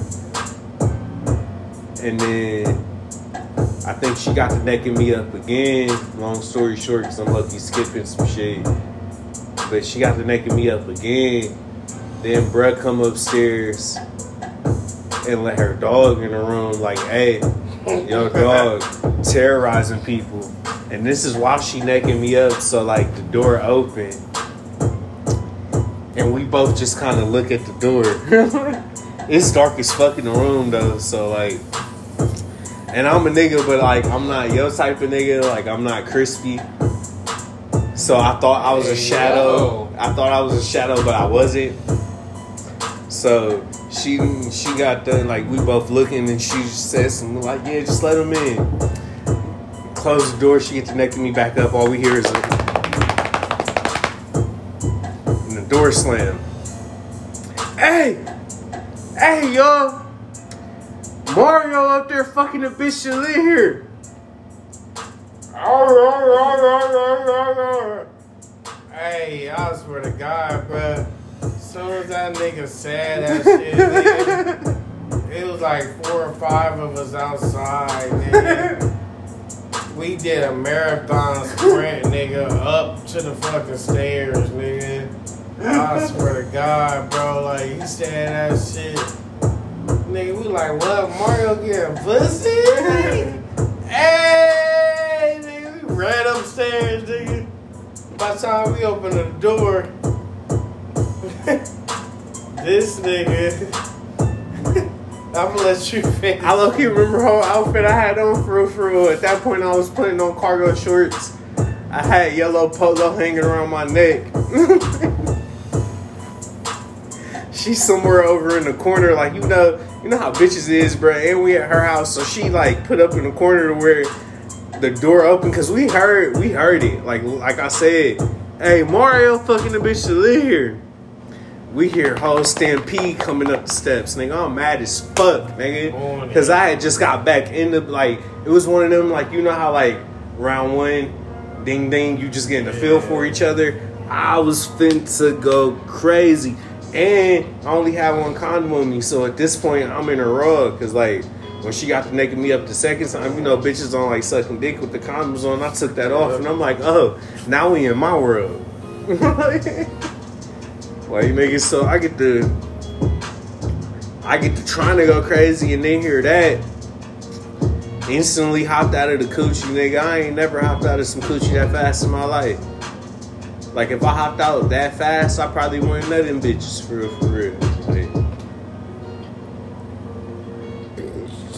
and then I think she got to necking me up again. Long story short, because I'm lucky skipping some shit. But she got to necking me up again. Then bruh come upstairs and let her dog in the room like, hey, yo dog, terrorizing people. And this is why she necking me up, so like the door open. And we both just kind of look at the door. it's dark as fuck in the room though, so like and I'm a nigga, but like I'm not your type of nigga. Like I'm not crispy. So I thought I was a shadow. I thought I was a shadow, but I wasn't. So she she got done like we both looking, and she said something like, "Yeah, just let him in." Close the door. She gets connected me back up. All we hear is a, and the door slam. Hey, hey, y'all. Mario up there fucking a bitch to live here. Hey, I swear to God, bro. Soon as that nigga said that shit, nigga, it was like four or five of us outside, nigga. We did a marathon sprint, nigga, up to the fucking stairs, nigga. I swear to God, bro, like, you said that shit. Nigga, we like, what? Mario getting pussy? hey, nigga, we ran upstairs, nigga. By the time we opened the door, this nigga, I'm gonna let you finish. I low key remember whole outfit I had on for real, for real. At that point, I was putting on cargo shorts. I had yellow polo hanging around my neck. She's somewhere over in the corner, like you know, you know how bitches is, bro. And we at her house, so she like put up in the corner to where the door open, cause we heard, we heard it. Like, like I said, hey Mario, fucking the bitch to live here. We hear whole stampede coming up the steps, nigga. I'm mad as fuck, nigga. Cause I had just got back in the like it was one of them like you know how like round one, ding ding, you just getting the feel for each other. I was fin to go crazy. And I only have one condom on me, so at this point I'm in a rug cause like when she got to naked me up the second time, you know, bitches on like sucking dick with the condoms on. I took that off and I'm like, oh, now we in my world. Why you make it so I get to I get to trying to go crazy and then hear that. Instantly hopped out of the coochie, nigga. I ain't never hopped out of some coochie that fast in my life. Like if I hopped out that fast, I probably wouldn't let them bitches for real, for real. Like,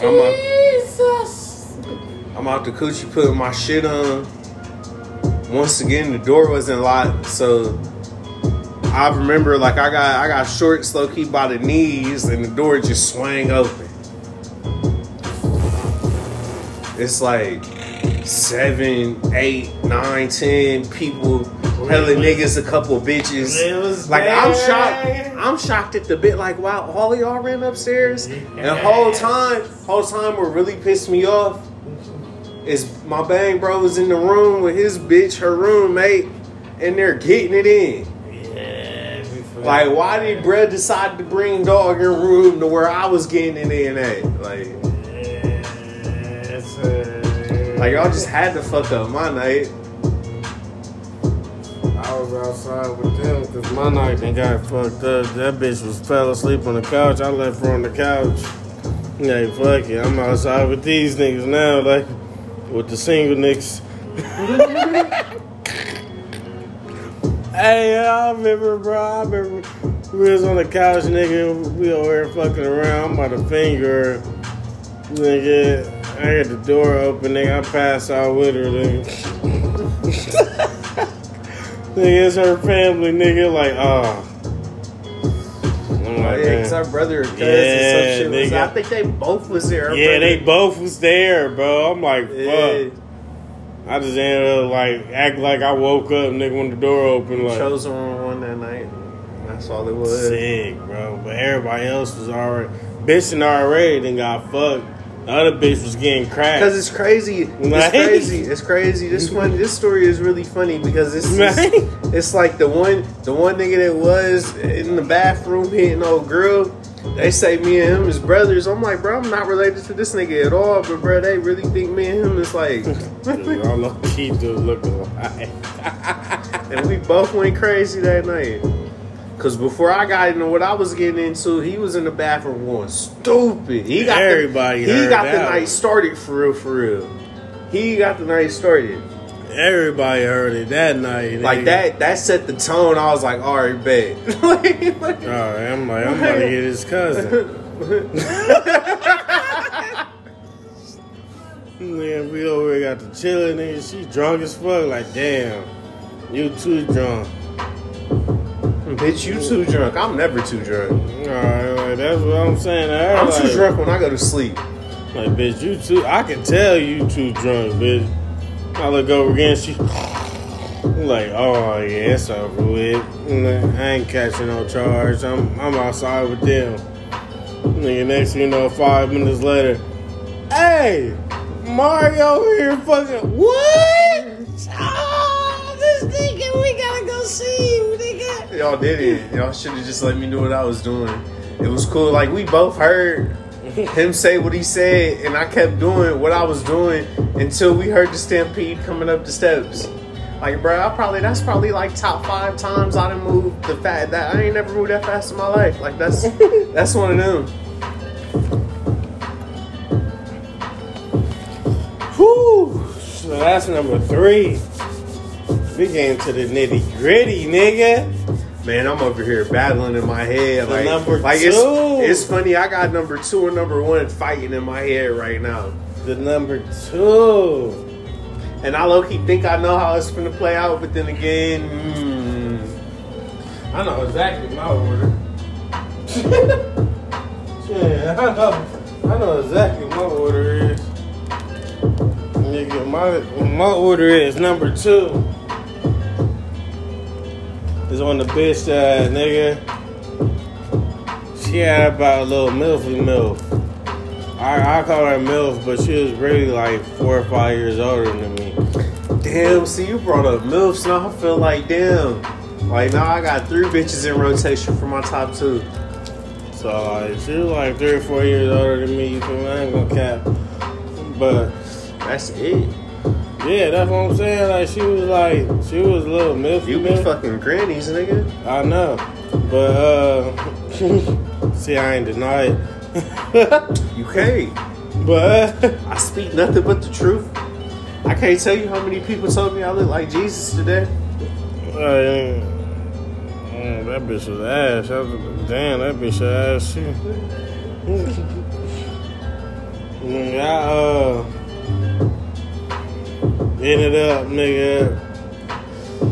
I'm out, Jesus. I'm out the coochie putting my shit on. Once again, the door wasn't locked, so I remember like I got I got short, slow key by the knees, and the door just swang open. It's like seven, eight, nine, ten people, hella niggas, a couple bitches. Like I'm shocked. I'm shocked at the bit. Like wow, all of y'all ran upstairs, and the whole time, whole time, what really pissed me off is my bang bro was in the room with his bitch, her roommate, and they're getting it in. Like, why did Brad decide to bring dog in room to where I was getting in at? Like, uh, like y'all just had to fuck up my night. I was outside with them because my night they got fucked up. That bitch was fell asleep on the couch. I left her on the couch. Like fuck it, I'm outside with these niggas now, like with the single niggas. hey, I remember, bro. I remember we was on the couch, nigga. We over here fucking around. I'm about to finger, nigga. I got the door open, nigga. I pass out with her, nigga. Nigga, it's her family, nigga. Like, ah. Oh, like, yeah, cause our brother or cousin, Yeah, some shit was. nigga. I think they both was there. Our yeah, brother- they both was there, bro. I'm like, Yeah. I just ended up like act like I woke up, nigga, when the door opened. Like, chose the wrong one that night. That's all it was. sick, bro. But everybody else was already bitching already. Then got fucked. The other bitch was getting cracked. Because it's crazy. It's crazy. It's crazy. This one, this story is really funny because it's Right? it's like the one the one nigga that was in the bathroom hitting old girl. They say me and him is brothers. I'm like, bro, I'm not related to this nigga at all. But bro, they really think me and him is like, Dude, all the key do look alike. and we both went crazy that night. Cause before I got into what I was getting into, he was in the bathroom going stupid. He got Everybody the, he got the night one. started for real, for real. He got the night started. Everybody heard it that night. Like nigga. that that set the tone. I was like, all right, bet. Like- like- All right, I'm like, I'm about to get his cousin. Nigga, we over here got the chilling nigga. She drunk as fuck. Like, damn, you too drunk. Bitch, you too drunk. I'm never too drunk. All right, like, that's what I'm saying. I'm like, too drunk when I go to sleep. Like, bitch, you too. I can tell you too drunk, bitch. I look over again. She like, oh yeah, it's over with. Nah, I ain't catching no charge. I'm I'm outside with them. Nigga, next thing you know, five minutes later, hey, Mario over here fucking what? Oh, this nigga, we gotta go see you, nigga. Y'all did it. Y'all should have just let me know what I was doing. It was cool. Like we both heard him say what he said, and I kept doing what I was doing until we heard the stampede coming up the steps. Like, bro, I probably that's probably like top five times I done moved the fat that I ain't never moved that fast in my life. Like that's that's one of them. Whew. So that's number three. We getting to the nitty gritty, nigga. Man, I'm over here battling in my head. The Like, two. it's it's funny. I got number two and number one fighting in my head right now. The number two. And I low key think I know how it's gonna play out, but then again, mm, I know exactly my order. yeah, I know. I know exactly my order is. Nigga, my my order is number two. Is on the bitch that nigga. She had about a little milfy milf. I, I call her milf, but she was really like four or five years older than me. damn. See, you brought up milfs. Now I feel like damn. Like now I got three bitches in rotation for my top two. So like she was like three or four years older than me. You feel me? I ain't gonna cap. But That's it. Yeah, that's what I'm saying. Like she was like she was a little milfy. You be fucking grannies, nigga. I know, but uh, see, I ain't deny it. You can't. but I speak nothing but the truth. I can't tell you how many people told me I look like Jesus today. uh, mm, that bitch was ass. I was, damn, that bitch ass too. Mm, I uh ended up, nigga,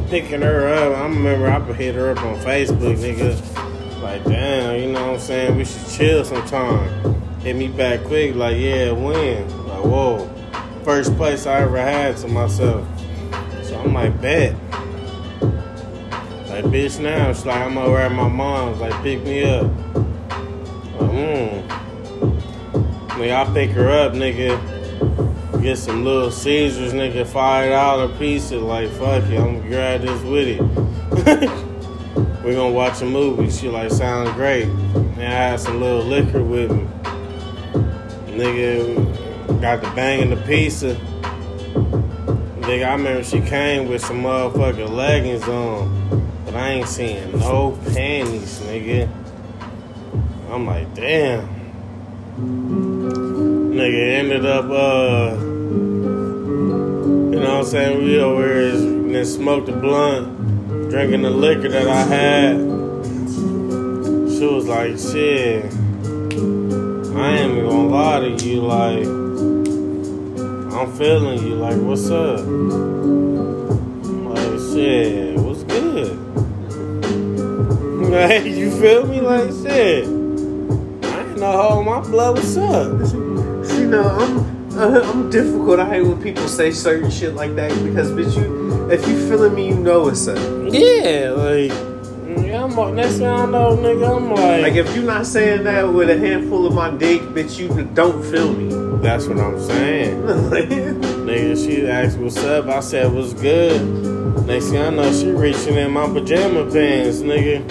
picking her up. I remember I hit her up on Facebook, nigga. Like, damn, you know what I'm saying? We should chill sometime. Hit me back quick, like, yeah, when? Like, whoa. First place I ever had to myself. So I'm like, bet. Like, bitch, now it's like I'm over at my mom's, like, pick me up. Like, mm. I pick her up, nigga. Get some Little Caesars, nigga, five dollar piece. Like, fuck it, I'm gonna grab this with it. We're gonna watch a movie. She like, sounds great. And I had some little liquor with me. Nigga, got the bang and the pizza. Nigga, I remember she came with some motherfucking leggings on, but I ain't seeing no panties, nigga. I'm like, damn. Nigga ended up, uh, know what I'm saying? We over here is, then smoked a blunt, drinking the liquor that I had. She was like, shit, I ain't even gonna lie to you, like, I'm feeling you, like, what's up? I'm like, shit, what's good? Like, you feel me? Like, shit. I ain't no hole in my blood, what's up? See, no, I'm I'm difficult. I hate when people say certain shit like that because, bitch, you if you feeling me, you know what's up. Yeah, like, yeah, I'm like, next thing I know, nigga, I'm like, Like if you not saying that with a handful of my dick, bitch, you don't feel me. that's what I'm saying. Nigga, she asked what's up. I said what's good. Next thing I know, she reaching in my pajama pants, nigga.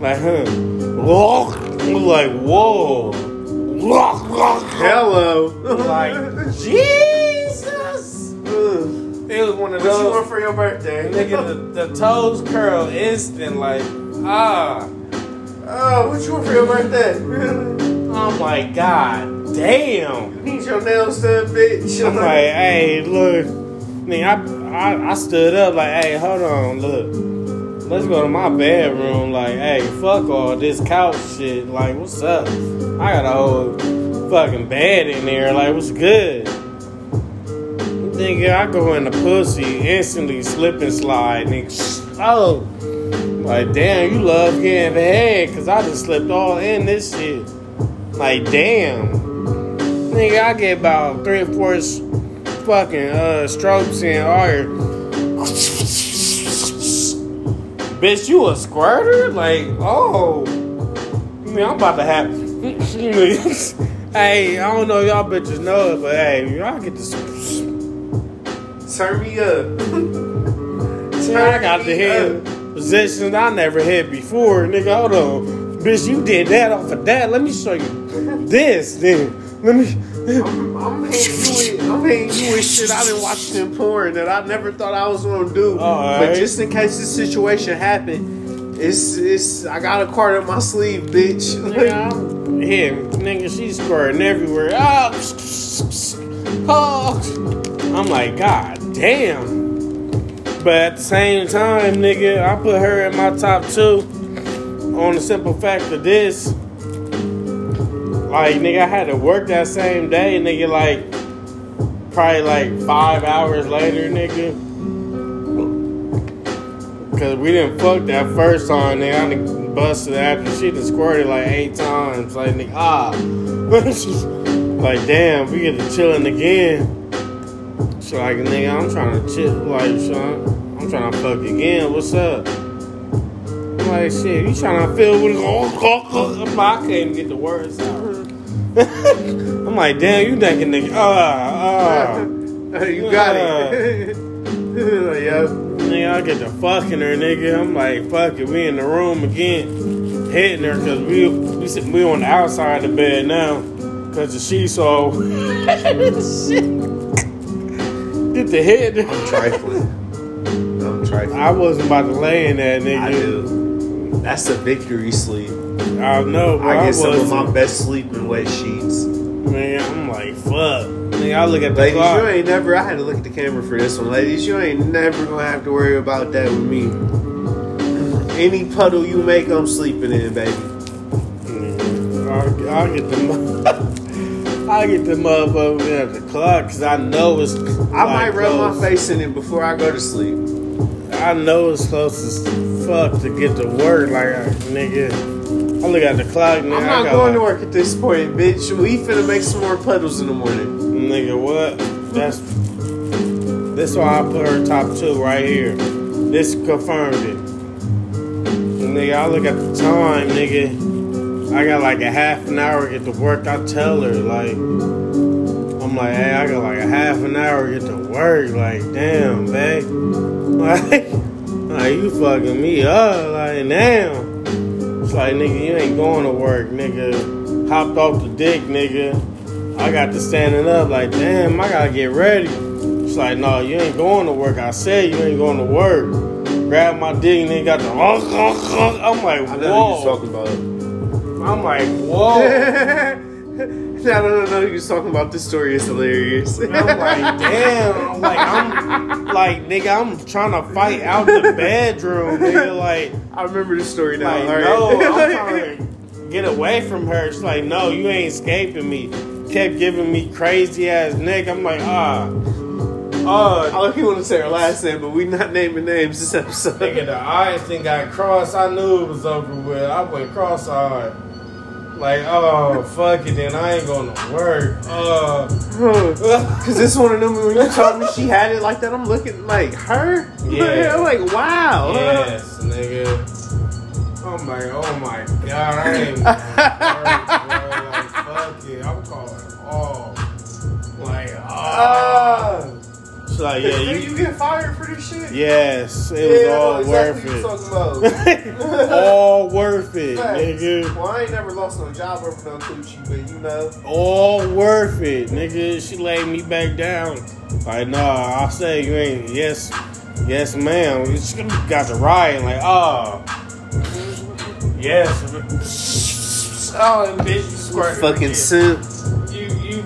Like, huh? Walk. was like, whoa. Hello. Like, Jesus. Ugh. It was one of What you want those. for your birthday? Nigga, the, the toes curl instant, like, ah. Oh, what you want for your birthday? I'm like, God damn. Need your nails done, bitch. I'm like, hey, look. Nigga, I, I, I stood up like, hey, hold on, look. Let's go to my bedroom. Like, hey, fuck all this couch shit. Like, what's up? I got a whole fucking bad in there. Like, what's good? Nigga, I go in the pussy, instantly slip and slide, nigga. Oh. Like, damn, you love getting head, cause I just slipped all in this shit. Like, damn. Nigga, I get about three or four fucking uh, strokes in all your. Bitch, you a squirter? Like, oh. I mean, I'm about to have. hey, I don't know if y'all bitches know it, but hey, y'all get this. Turn me up. Turn I got to hit positions I never had before. Nigga, hold on. Bitch, you did that off of that. Let me show you this then. Let me. I'm, I'm hitting you with, I'm hitting you with shit I didn't watch in porn that I never thought I was gonna do. But just in case this situation happened, it's it's I got a card up my sleeve, bitch. I'm- yeah, nigga, she's squirting everywhere. Oh, oh. I'm like, God damn. But at the same time, nigga, I put her in my top two on the simple fact of this. Like, nigga, I had to work that same day, nigga, like, probably like five hours later, nigga. Cause we didn't fuck that first time, nigga. I busted after she done squirted like eight times. Like, nigga, ah. She's like, damn, we get to chilling again. She like, nigga, I'm trying to chill. Like, son, I'm trying to fuck again. What's up? I'm like, shit, you trying to feel what I'm like, I can't even get the words out. I'm like, damn, you thinking, nigga, ah, ah. you got it. Yep. Nigga, I get to fucking her, nigga. I'm like, fuck it, we in the room again, hitting her because we we sit- we on the outside of the bed now because the sheets all shit. Get the head. I'm trifling. I'm trifling. I wasn't about to lay in that nigga. I do. That's a victory sleep. I know, bro. I I, get some of my best sleep in wet sheets. Man, I'm like, fuck. Nigga, I look at the Ladies, clock. you ain't never. I had to look at the camera for this one. Ladies, you ain't never gonna have to worry about that with me. Any puddle you make, I'm sleeping in, baby. Mm, I'll, I'll get the I get the motherfucker at the clock because I know it's. I might rub my face in it before I go to sleep. I know it's close as fuck to get to work. Like, uh, nigga, I look at the clock. now. I'm not going to work at this point, bitch. We finna make some more puddles in the morning. Nigga, what? That's this why I put her top two right here. This confirmed it. Nigga, I look at the time, nigga. I got like a half an hour to get to work. I tell her like, I'm like, hey, I got like a half an hour to get to work. Like, damn, babe. Like, like you fucking me up. Like, damn. It's like, nigga, you ain't going to work, nigga. Hopped off the dick, nigga. I got to standing up like, damn, I gotta get ready. It's like, no, you ain't going to work. I said you ain't going to work. Grab my dick and then got the. I'm like, whoa. I know you talking about. I'm like, whoa. I don't know who you're talking about. This story is hilarious. I'm like, damn. I'm like, I'm like, nigga, I'm trying to fight out the bedroom, nigga. Like, I remember the story now. like right. no, I'm trying to get away from her. She's like, no, you ain't escaping me. Kept giving me crazy ass neck. I'm like, ah. Uh, I you want to say her last name, but we not naming names this episode. Nigga, the eyes thing got crossed. I knew it was over with. I went cross-eyed. Like, oh, fuck it, then I ain't going to work. Uh, Cause this one of them when you told me she had it like that, I'm looking like her. Yeah. I'm like, wow. yes, nigga. I'm like, oh my god, I ain't Like, fuck it, I'm calling off. Like, ah. Ah. She's like, yeah, you. you get fired for this shit? Yes, it was Yeah, I all exactly worth it. talking about. all worth it, Facts. nigga. Well, I ain't never lost no job over no coochie, but you know. All worth it, nigga. She laid me back down. Like, nah, I say you ain't. Yes, yes, ma'am. She got the riot. Like, oh, yes. Oh, and bitch, you squirted Fucking again.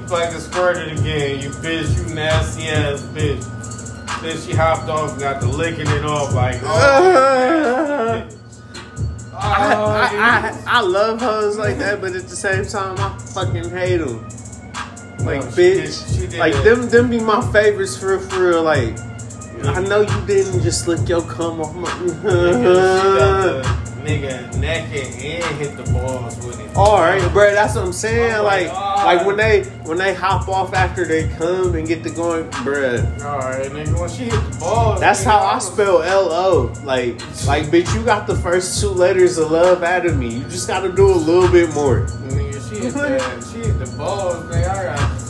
Simp. You you fucking squirted again, you bitch. You nasty ass bitch. Then she hopped off and got to licking it off like, oh. oh I, I, oh, I, I love hoes like that, but at the same time, I fucking hate them. Like, No, she did- bitch. she did like, them them be my favorites for real, for real. Like, I know you didn't just lick your cum off my. Nigga, she got the nigga naked and hit the balls with it. All right, bro. That's what I'm saying. Oh like, God. like when they when they hop off after they come and get to going, bruh. Alright, nigga, when she hit the balls. That's nigga, how I was- spell L O. Like, like, bitch, you got the first two letters of love out of me. You just got to do a little bit more. Nigga, she hit that. She hit the balls, nigga. I got.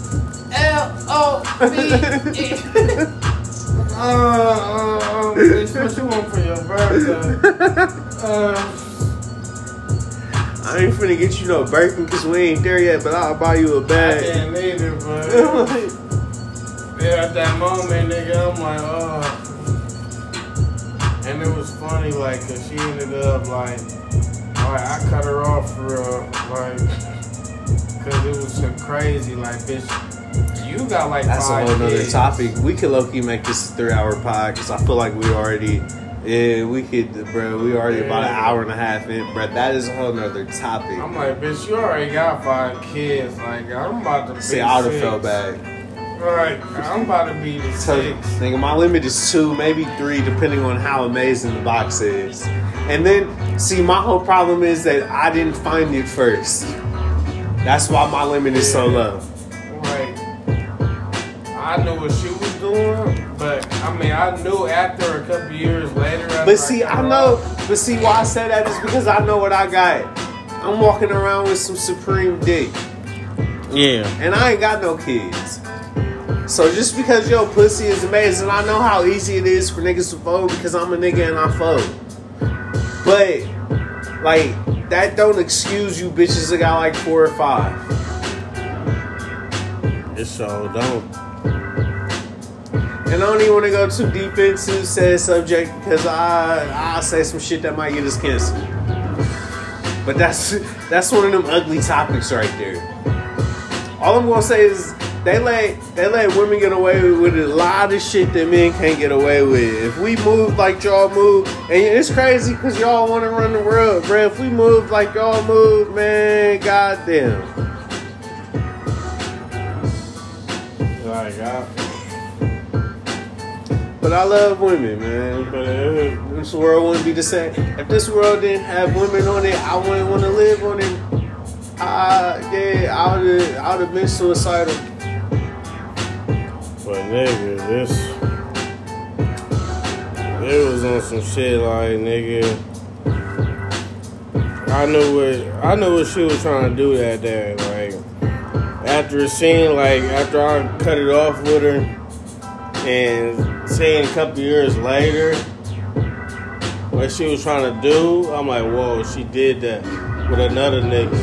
L O V E. Uh, bitch, what you want for your birthday? Uh, I ain't finna get you no Birkin because we ain't there yet, but I'll buy you a bag. didn't need it, but yeah, at that moment, nigga, I'm like, oh. And it was funny, like, cause she ended up like, alright, I cut her off for real, like, cause it was so crazy, like, bitch, you got like That's a whole other topic. We could low key make this a three hour pod because I feel like we already, yeah, we could, bro. We already about an hour and a half in, bro. That is a whole nother topic. I'm like, bitch, you already got five kids. Like, I'm about to be See, I would have felt bad. Right, I'm about to be the So, six. nigga, my limit is two, maybe three, depending on how amazing the box is. And then, see, my whole problem is that I didn't find it first. That's why my limit is so low. Right. I knew what she was doing, but I mean, I knew after a couple years later. But see, cut I know. off, But see, why I say that is because I know what I got. I'm walking around with some supreme dick, Yeah. and I ain't got no kids. So just because your pussy is amazing, I know how easy it is for niggas to fold because I'm a nigga and I fold. But like that don't excuse you bitches that got like four or five. It so don't. And I don't even want to go too deep into said subject because I I say some shit that might get us canceled. But that's that's one of them ugly topics right there. All I'm gonna say is they let they let women get away with a lot of shit that men can't get away with. If we move like y'all move, and it's crazy because y'all want to run the world, bro. If we move like y'all move, man, goddamn. Like, I, But I love women, man. but it, This world wouldn't be the same. If this world didn't have women on it, I wouldn't want to live on it. I, yeah, I would I would have been suicidal. but nigga, this. It was on some shit like nigga. I knew what I knew what she was trying to do that day. Like after a scene, like after I cut it off with her, and seeing a couple years later what she was trying to do, I'm like, whoa, she did that with another nigga,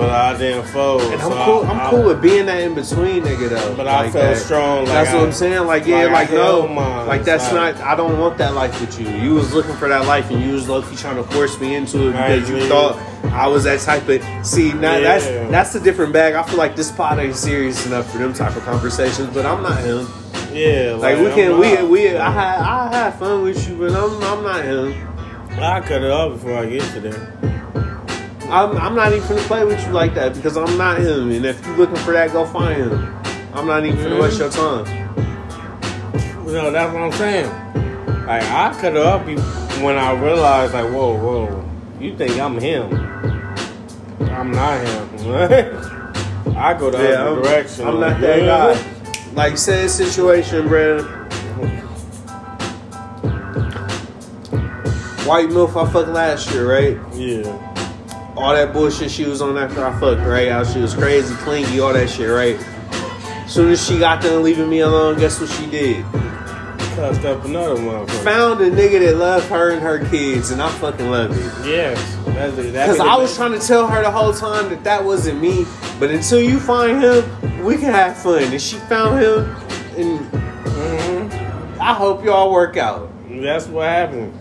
but I didn't fold. And I'm so cool. I- I'm I- cool with being that in between nigga though. But I felt that. strong. Like That's what I- I'm saying. Like yeah, like, like, no, mine. like that's Like- not. I don't want that life with you. You was looking for that life, and you was lucky trying to force me into it because you thought I was that type of. See, now Yeah. that's that's a different bag. I feel like this pod ain't serious enough for them type of conversations. But I'm not him. Yeah, Like we can, we we. I had I had fun with you, but I'm I'm not him. I cut it off before I get to there. I'm I'm not even gonna play with you like that because I'm not him. And if you're looking for that, go find him. I'm not even gonna waste your time. You know, that's what I'm saying. Like I cut off when I realized, like, whoa, whoa, you think I'm him? I'm not him. I go the Yeah, other I'm, direction. I'm not that guy. Like said situation, bro. White milf I fucked last year, right? Yeah. All that bullshit she was on after I fucked, right? How she was crazy, clingy, all that shit, right? As soon as she got done leaving me alone, guess what she did? Cussed up another motherfucker. Found a nigga that loved her and her kids, and I fucking love it. Yes. That's Because I was trying to tell her the whole time that that wasn't me. But until you find him, we can have fun. And she found him, and Mhm. I hope y'all work out. That's what happened.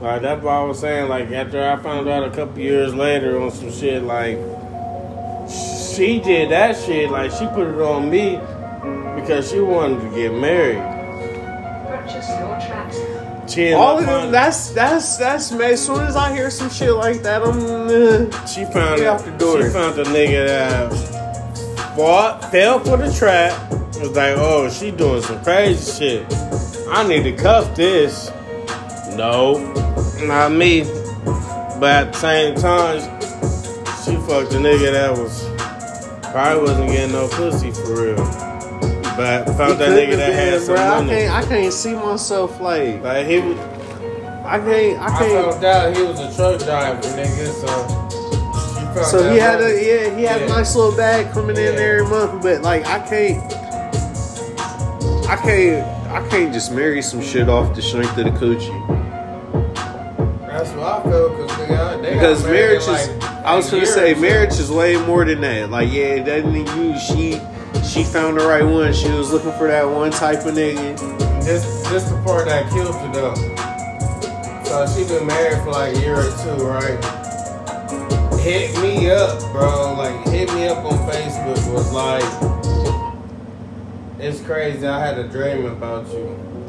Like that's what I was saying. Like after I found out a couple years later on some shit, like she did that shit. Like she put it on me because she wanted to get married. Purchase your tracks. She ended All of them, that's that's that's me. As soon as I hear some shit like that, I'm. Uh, She found Get out the door. She found the nigga that bought, fell for the trap. Was like, oh, she doing some crazy shit. I need to cuff this. No, not me. But at the same time, she fucked a nigga that was probably wasn't getting no pussy for real. But found that nigga that had some bro. I money. can't. I can't see myself like. Like he was. I can't. I I can't. found out he was a truck driver, nigga. So. she So he had money. a yeah, he had Yeah. a nice little bag coming in Yeah. there every month, but like I can't, I can't, I can't just marry some shit off the strength of the coochie. That's what I feel because they got, they Because marriage in, is, like, I was gonna say marriage is way more than that. Like yeah, it doesn't you. She, she found the right one. She was looking for that one type of nigga. This this the part that killed you though. So she been married for like a year or two, right? Hit me up, bro. Like hit me up on Facebook. Was like, it's crazy. I had a dream about you.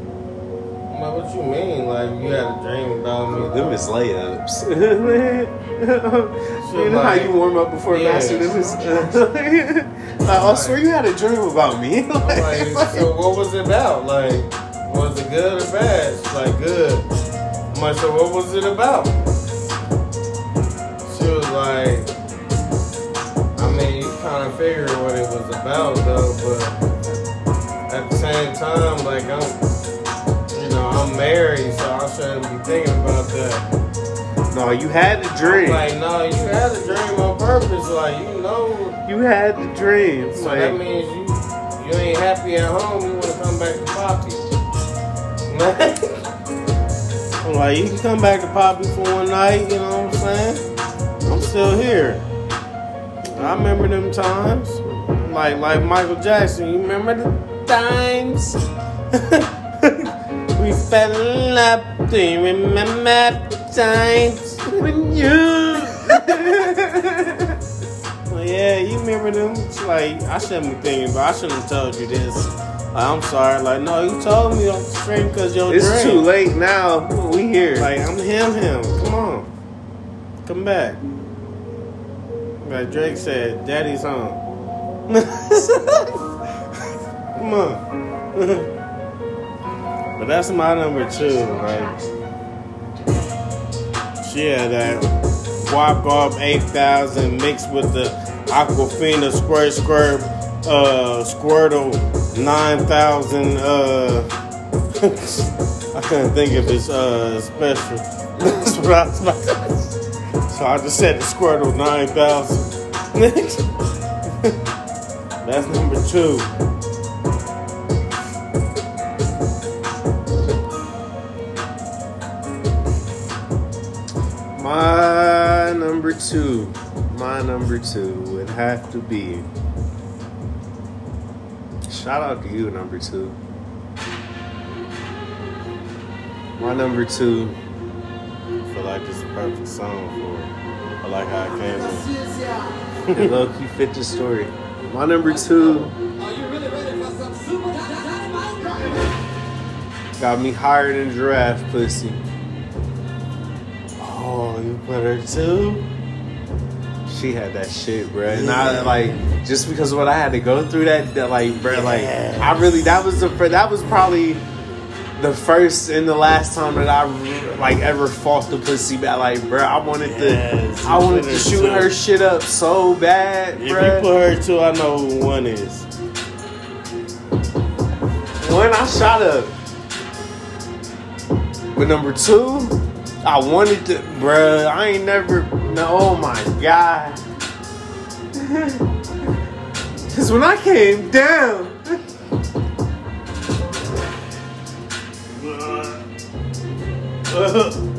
I'm like, what you mean? Like you had a dream about me? Them is layups. you know how you warm up before Yeah. master them is. Uh, like, I swear you had a dream about me. I'm like, so what was it about? Like, was it good or bad? Like, good. I'm like, so what was it about? She was like, I mean, you kind of figured what it was about, though, but at the same time, like, I'm, you know, I'm married, so I shouldn't be thinking about that. no, you had the I'm dream. like, no, you had a dream on purpose, like, you know, You had the dream. so that means you you ain't happy at home. You want to come back to Poppy. I'm like, you can come back to Poppy for one night. You know what I'm saying? I'm still here. I remember them times. Like like Michael Jackson. You remember the times? we fell in love. Do you remember the times? when you. Well, yeah, you remember them? It's like I shouldn't be thinking, but I shouldn't have told you this. Like, I'm sorry. Like, no, you told me the stream because your It's too late now. We here. Like, I'm him, him. Come on, come back. Like Drake said, Daddy's home. come on. but that's my number two. Like, she had that Walk Off 8000 mixed with the Aquafina Squirt Squirt uh, Squirtle 9000 uh I couldn't think of his uh special. That's what I was about to So I just said the Squirtle 9000. That's number two. Two. My number two would have to be. Shout out to you, number two. My number two. I feel like is a perfect song for it. I like how it came in. Low key fit the story. My number two got me higher than giraffe pussy. Oh, you put her? She had that shit, bro. And I like just because of what I had to go through that, that like, bro, like I really that was the that was probably the first and the last time that I like ever fought the pussy back. Like, bro, I wanted Yes, to, I wanted to shoot too. her shit up so bad, If bro. you put her two, I know who one is. when I shot up but number two, I wanted to, bruh. I ain't never. No, oh my god. Cause when I came down,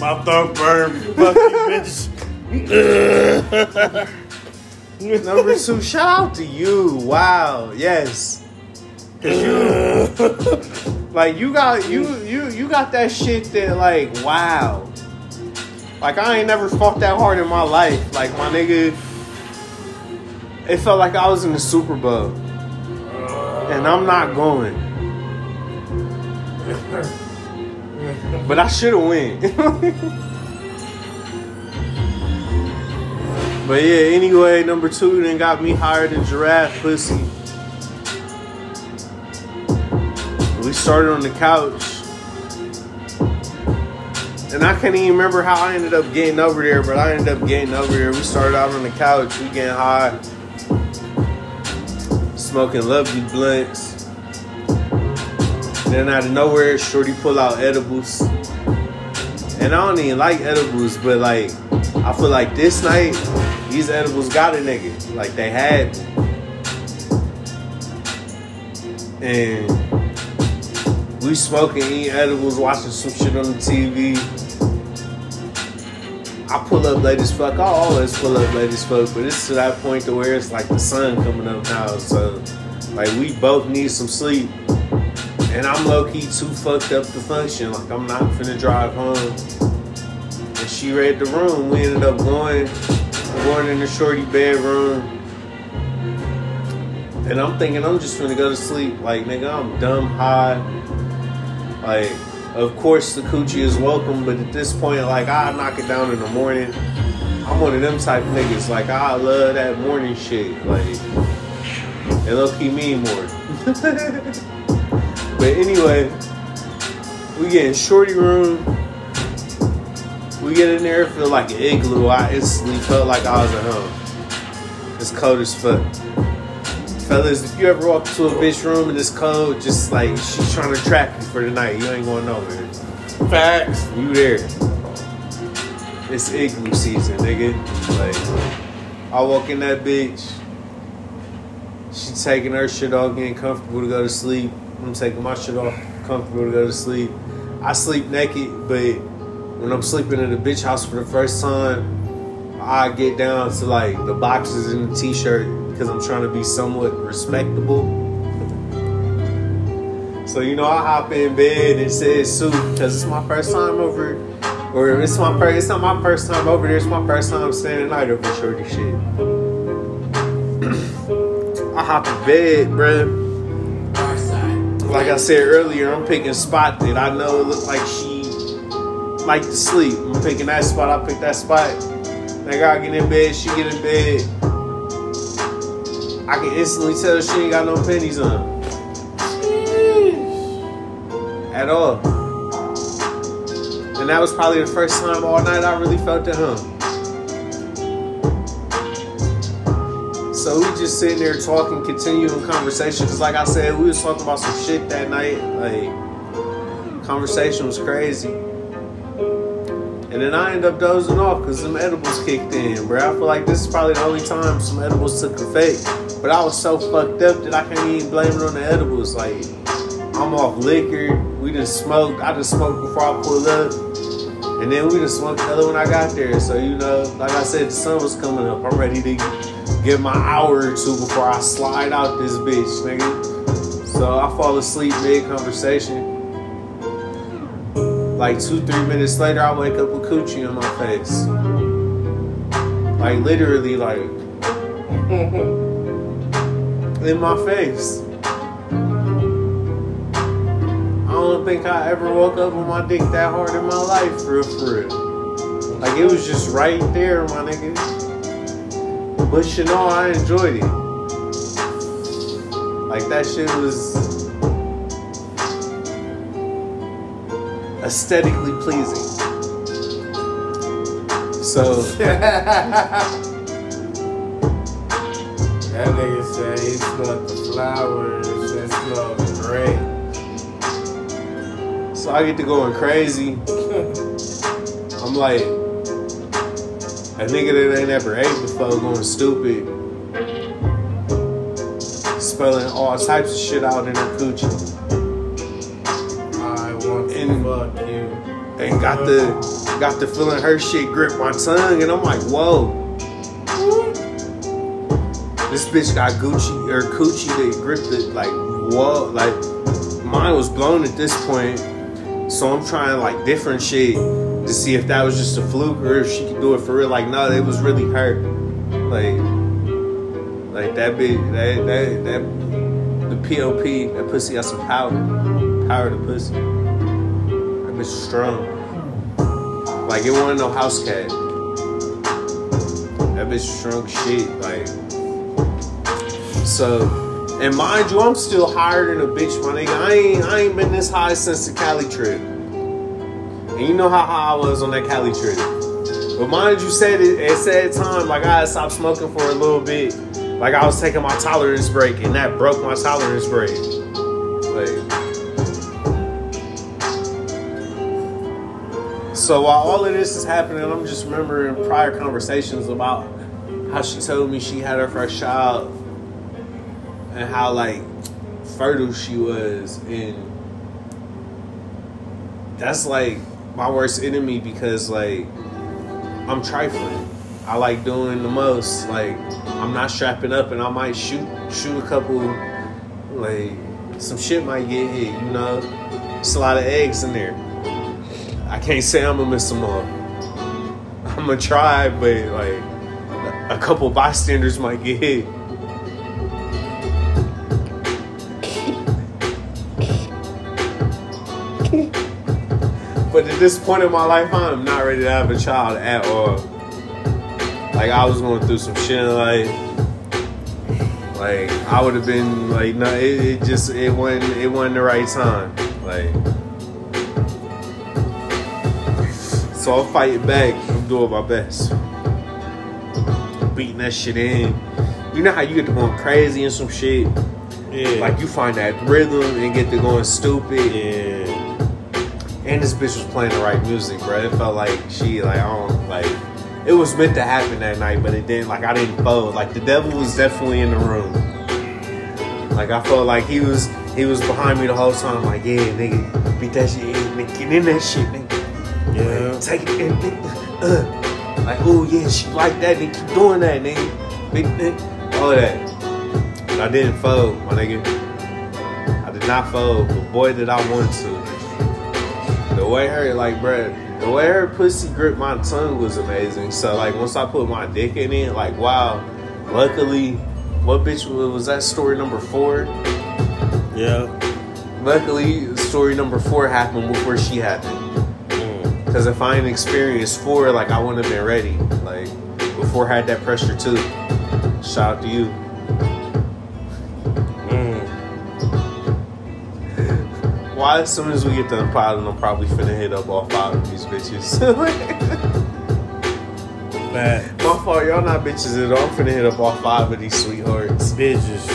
My throat burn. Fuck you, bitch. number two, shout out to you. Wow, yes. Cause you, like, you got you you you got that shit that like, wow. Like I ain't never fought that hard in my life. Like my nigga, it felt like I was in the Super Bowl, and I'm not going. But I should have win. but yeah, anyway, number two then got me higher than giraffe pussy. We started on the couch. And I can't even remember how I ended up getting over there, but I ended up getting over there. We started out on the couch, we getting high, smoking lovely blunts. Then out of nowhere, Shorty pull out edibles. And I don't even like edibles, but like, I feel like this night, these edibles got a nigga. Like they had me. And we smoking, eating edibles, watching some shit on the TV. I pull up late as fuck. I always pull up late as fuck, but it's to that point to where it's like the sun coming up now. So, like, we both need some sleep. And I'm low key too fucked up to function. Like, I'm not finna drive home. And she read the room. We ended up going, going in the shorty bedroom. And I'm thinking I'm just gonna go to sleep. Like, nigga, I'm dumb high. Like, of course the coochie is welcome, but at this point, like, I knock it down in the morning. I'm one of them type of niggas. Like, I love that morning shit. Like, it low key mean more. but anyway, we get in shorty room. We get in there, feel like an igloo. I instantly felt like I was at home. It's cold as fuck. Fellas, if you ever walk into a bitch room and it's cold, just like she's trying to trap you for the night, you ain't going nowhere. Facts. You there. It's igloo season, nigga. Like, I walk in that bitch. She taking her shit off, getting comfortable to go to sleep. I'm taking my shit off, comfortable to go to sleep. I sleep naked, but when I'm sleeping in a bitch house for the first time, I get down to like the boxes and the t-shirt because I'm trying to be somewhat respectable. So you know, I hop in bed and say suit because it's my first time over, or it's my first. It's not my first time over there. It's my first time staying the night over shorty shit. I hop in bed, bruh. Like I said earlier, I'm picking spot that I know look like she like to sleep. I'm picking that spot. I pick that spot. Nigga, I get in bed. She get in bed. I can instantly tell she ain't got no pennies on. At all. And that was probably the first time all night I really felt at home. So we just sitting there talking, continuing conversation. Cause like I said, we was talking about some shit that night. Like, conversation was crazy. And then I end up dozing off because some edibles kicked in, bro. I feel like this is probably the only time some edibles took effect. But I was so fucked up that I can't even blame it on the edibles. Like, I'm off liquor. We just smoked. I just smoked before I pulled up. And then we just smoked together when I got there. So, you know, like I said, the sun was coming up. I'm ready to get my hour or two before I slide out this bitch, nigga. So I fall asleep mid conversation. Like two, three minutes later, I wake up with coochie on my face. Like literally, like in my face. Don't think I ever woke up with my dick that hard in my life, real, for real. Like it was just right there, my nigga. But you know, I enjoyed it. Like that shit was aesthetically pleasing. So That nigga said he smelled the flowers. It smelled great. So I get to going crazy. I'm like, a nigga that ain't ever ate before going stupid, spelling all types of shit out in her coochie, I want to And- fuck you. and got the got the feeling her shit grip my tongue, and I'm like, whoa. This bitch got Gucci or Coochie that gripped it like whoa, like mine was blown at this point. So I'm trying like different shit to see if that was just a fluke or if she could do it for real. Like no, it was really her. Like like that bitch that that that the POP that pussy got some power. Power to pussy. That bitch strong. Like it wasn't no house cat. That bitch strong shit. Like so. And mind you, I'm still higher than a bitch, my nigga. I ain't I ain't been this high since the Cali trip. And you know how high I was on that Cali trip. But mind you, said it at said time, like I stopped smoking for a little bit. Like I was taking my tolerance break, and that broke my tolerance break. Like So while all of this is happening, I'm just remembering prior conversations about how she told me she had her first child and how like fertile she was and that's like my worst enemy because like I'm trifling. I like doing the most. Like I'm not strapping up and I might shoot shoot a couple like some shit might get hit, you know? It's a lot of eggs in there. I can't say I'm gonna miss them all. I'm gonna try, but like a couple bystanders might get hit. This point in my life, I'm not ready to have a child at all. Like I was going through some shit, like, like I would have been like, no, it, it just it wasn't it wasn't the right time. Like, so I'll fight it back. I'm doing my best, beating that shit in. You know how you get to going crazy and some shit. Yeah. Like you find that rhythm and get to going stupid. yeah. And this bitch was playing the right music, bro. It felt like she, like, I don't, like, it was meant to happen that night, but it didn't, like, I didn't fold. Like, the devil was definitely in the room. Like, I felt like he was, he was behind me the whole time, like, yeah, nigga, beat that shit, yeah, nigga, get in that shit, nigga. Yeah. Like, take it in, nigga. Uh. Like, oh, yeah, she like that, nigga, keep doing that, nigga. Big, nigga. All of that. But I didn't fold, my nigga. I did not fold, but boy, did I want to. The way her like, bruh, the way her pussy gripped my tongue was amazing. So like, once I put my dick in it, like, wow. Luckily, what bitch was that? Story number four. Yeah. Luckily, story number four happened before she happened. Mm. Cause if I ain't experienced four, like I wouldn't have been ready. Like before, I had that pressure too. Shout out to you. As soon as we get to the potting, I'm probably finna hit up all five of these bitches. Fat My fault, y'all not bitches at all. I'm finna hit up all five of these sweethearts. bitches.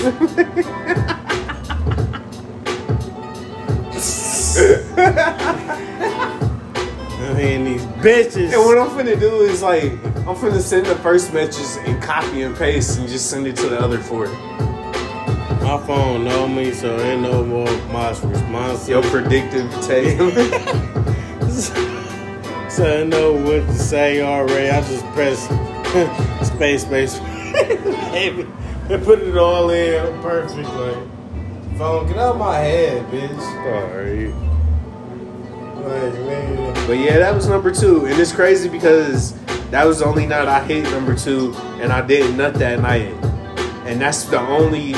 I mean these bitches. And what I'm finna do is like, I'm finna send the first messages and copy and paste and just send it to the other four. My phone know me, so ain't no more my response. Your predictive tape. so I know what to say already. I just press space, space, and put it all in perfectly. Like, phone, get out of my head, bitch. Alright. Like. But yeah, that was number two. And it's crazy because that was the only night I hit number two and I didn't nut that night. And that's the only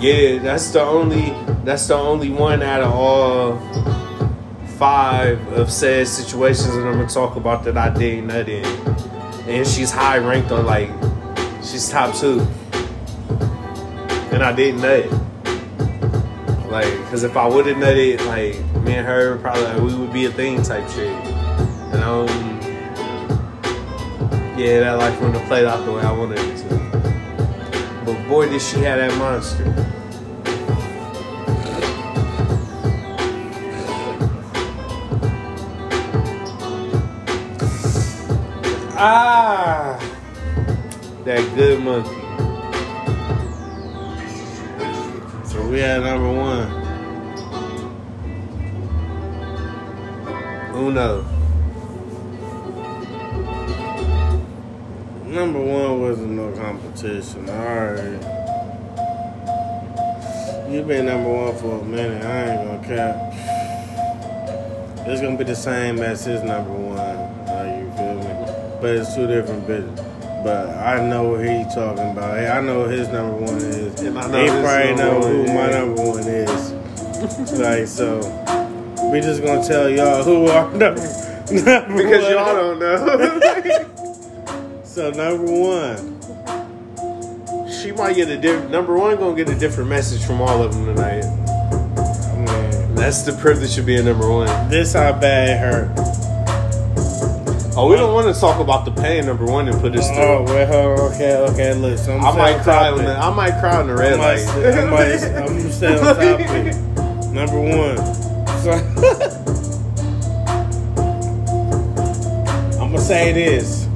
Yeah, that's the only that's the only one out of all five of said situations that I'm gonna talk about that I didn't nut in. And she's high ranked on like she's top two. And I didn't nut. Like, cause if I would have nutted, like me and her probably like, we would be a thing type shit. And um, yeah, that life wouldn't have played out the way I wanted it to. But boy, did she have that monster. Ah. That good monkey. So we had number one. Uno. Number one wasn't no competition. Alright. You've been number one for a minute. I ain't gonna cap. It's gonna be the same as his number one. But it's two different bitches. But I know what he talking about. Hey, I know his number one is. And I know he probably know one who is. my number one is. like so, we just gonna tell y'all who our number. number Because one- y'all don't know. So number one. she might get a different number one gonna get a different message from all of them tonight. Man, That's the privilege of being number one. this how bad it hurt. Oh, we don't want to talk about the pain number one and put this oh, through. Oh, well, hold on, okay, okay, look. So I'm I might cry the. I might cry on the red light. I might, I'm gonna stay on topic. Number one. So, I'm gonna say this.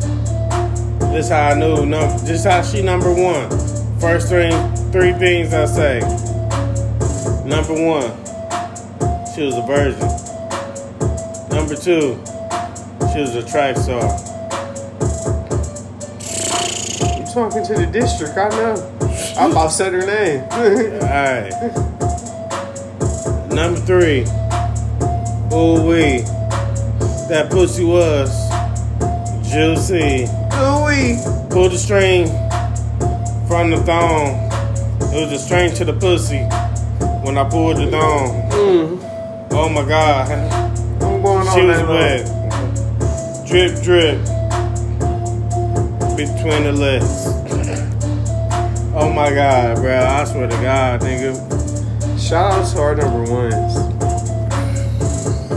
This how I knew. Num- this how she number one. First three, three things I say. Number one, she was a virgin. Number two, she was a track star. I'm talking to the district. I know. I about said her name. Alright. Number three. Ooh wee. That pussy was juicy. Ooh Pull the string from the thong. It was a string to the pussy when I pulled the thong. mm, Oh my god. I'm going on She was that wet. Drip drip. Between the legs. Oh my god, bro. I swear to God, nigga. Shout out to our number ones.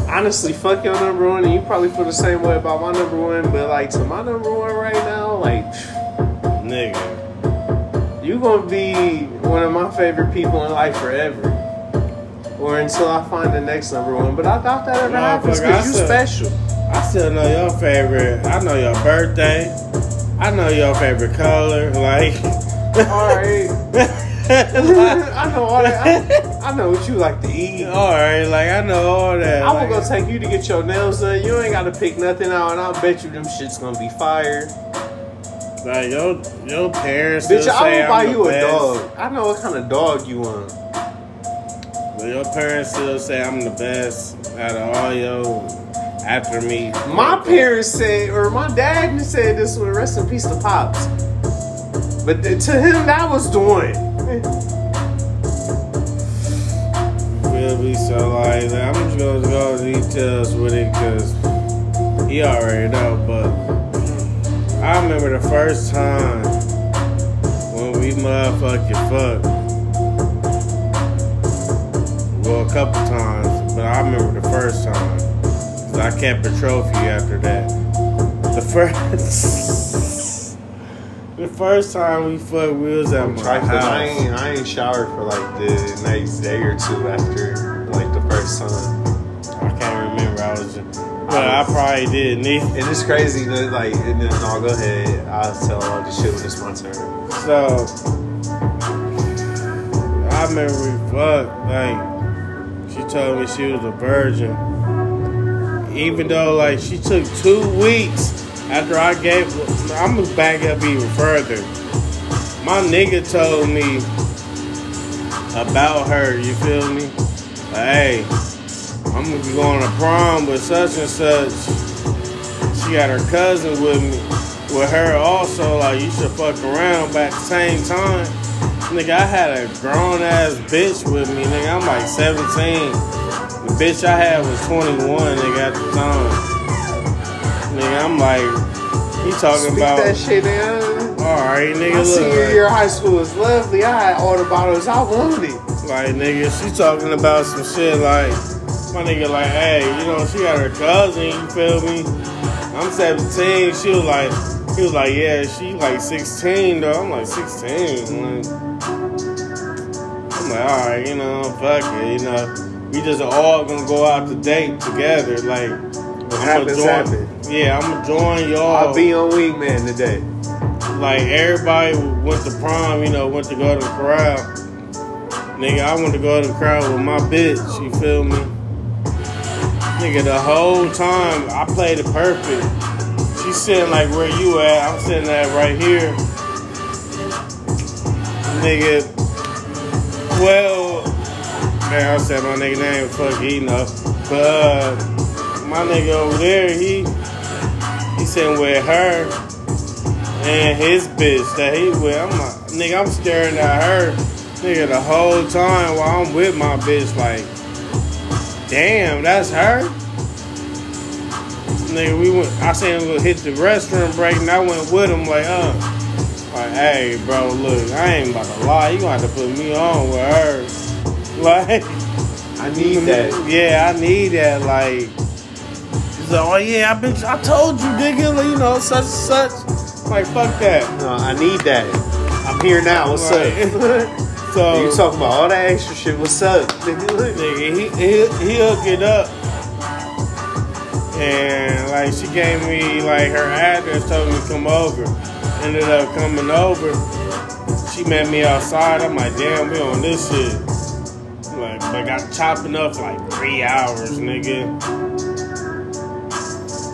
Honestly, fuck your number one, and you probably feel the same way about my number one. But like to my number one right now, like Nigga. you gonna be one of my favorite people in life forever, or until I find the next number one. But I doubt that ever Nah, happens because you special. I still know your favorite. I know your birthday. I know your favorite color. Like, All right, I know all that. I, I know what you like to eat. all right, like I know all that. I like, go take you to get your nails done. You ain't gotta pick nothing out, and I'll bet you them shit's gonna be fire. Like your your parents Bitch, still I say will buy I'm you a best. dog. I know what kind of dog you want. But your parents still say I'm the best out of all your after me. My parents said, or my dad said this one. Rest in peace to pops. But th- to him, that was the one. will be so like I'm just gonna go into details with it because he already know. But I remember the first time when we motherfucking fucked. Well, a couple times, but I remember the first time. I kept a you after that. The first, the first time we fucked, we was at my Trifling. house. I ain't, I ain't showered for like the next day or two after like the first time. I can't remember. I was, just, but I probably did. Neither. And it's crazy that like, and then no, go ahead. I'll tell all the shit when it's my turn. So I remember we fucked. Like she told me she was a virgin, even though like she took two weeks after I gave. I'm gonna back up even further. My nigga told me about her. You feel me? Like, hey, I'm gonna be going to prom with such and such. She got her cousin with me, with her also. Like you should fuck around, but at the same time, nigga, I had a grown ass bitch with me. Nigga, I'm like 17. Bitch I had was 21, nigga, at the time. Nigga, I'm like, he talking Speak about. that shit down. All right, nigga, My look. senior like- year of high school was lovely. I had all the bottles I wanted. It. Like nigga, she talking about some shit like my nigga like, hey, you know, she got her cousin, you feel me? I'm 17. She was like he was like, yeah, she like 16 though. I'm like 16. Like, I'm like, alright, you know, fuck it, you know. We just all gonna go out to date together. Like, but happens, join. happen. Yeah, I'm gonna join y'all. I'll be on Wingman today. like everybody went to prom, you know, went to go to the crowd. Nigga, I went to go to the crowd with my bitch, you feel me? Nigga, the whole time I played it perfect. She's sitting like where you at, I'm sitting at right here. Nigga, well, man, I said my nigga name, fuck, he know. But my nigga over there, he he sitting with her and his bitch that he with. I'm like, nigga, I'm staring at her, nigga, the whole time while I'm with my bitch. Like, damn, that's her. Nigga, we went. I seen him hit the restroom break, and I went with him. Like, uh, like, hey, bro, look, I ain't about to lie. You gonna have to put me on with her. Like, I need that. yeah, I need that. Like, he's like, oh yeah, I been, I told you, nigga, you know, such and such. Like, fuck that. No, I need that. I'm here now. What's Right. up? So you talking about all that extra shit? What's up? Nigga, nigga, he he he hooked it up, and like she gave me like her address, told me to come over. Ended up coming over. She met me outside. I'm like, damn, we on this shit. Like, but got chopping up for like three hours, nigga.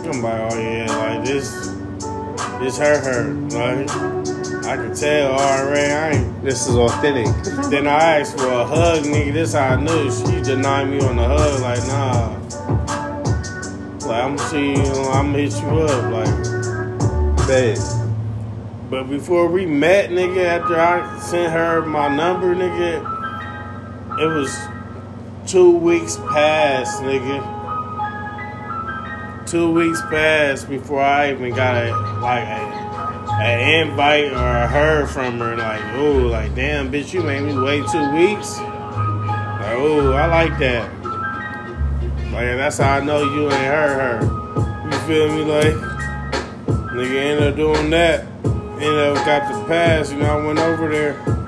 I'm like, oh yeah, like this, this hurt her. Like, I can tell already. I ain't This is authentic. then I asked for a hug, nigga. This how I knew. She denied me on the hug. Like, nah. Like, I'm see you. Know, I'm hit you up. Like, Bet. but before we met, nigga, after I sent her my number, nigga, it was two weeks passed, nigga. Two weeks passed before I even got a like a, an invite or a heard from her. Like, oh, like damn, bitch, you made me wait two weeks. Like, oh, I like that. Like, that's how I know you ain't heard her. You feel me? Like, nigga ended up doing that. Ended up got the pass. You know, I went over there.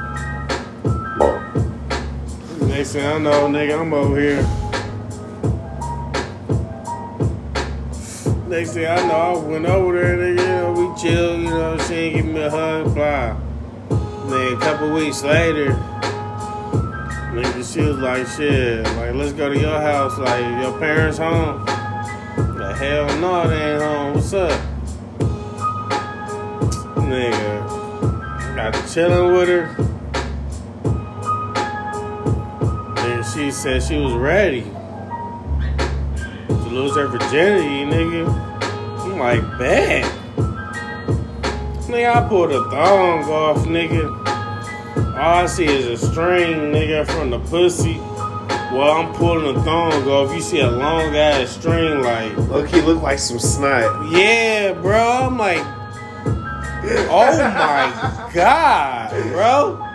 Next thing I know, nigga, I'm over here. Next thing I know, I went over there, nigga, you know, we chill, you know, she ain't give me a hug, blah. Then a couple weeks later, nigga, she was like, shit, like, let's go to your house, like, your parents home? Like, hell no, they ain't home, what's up? Nigga, got to chilling with her. Said she was ready to lose her virginity, nigga. I'm like, bet. Nigga, I pulled a thong off, nigga. All I see is a string, nigga, from the pussy. Well, I'm pulling the thong off. You see a long ass string, like, Look, he look like some snot. yeah, bro. I'm like, oh my god, bro.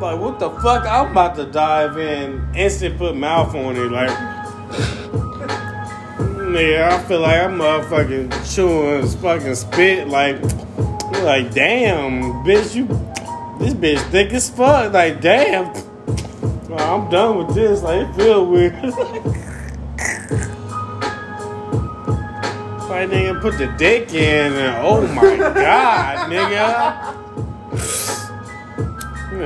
Like, what the fuck? I'm about to dive in, instant put mouth on it, like. yeah, I feel like I'm motherfucking chewing fucking spit, like, like, damn, bitch, you, this bitch thick as fuck, like, damn. I'm done with this, like, it feel weird. Like nigga put the dick in and oh my god, nigga.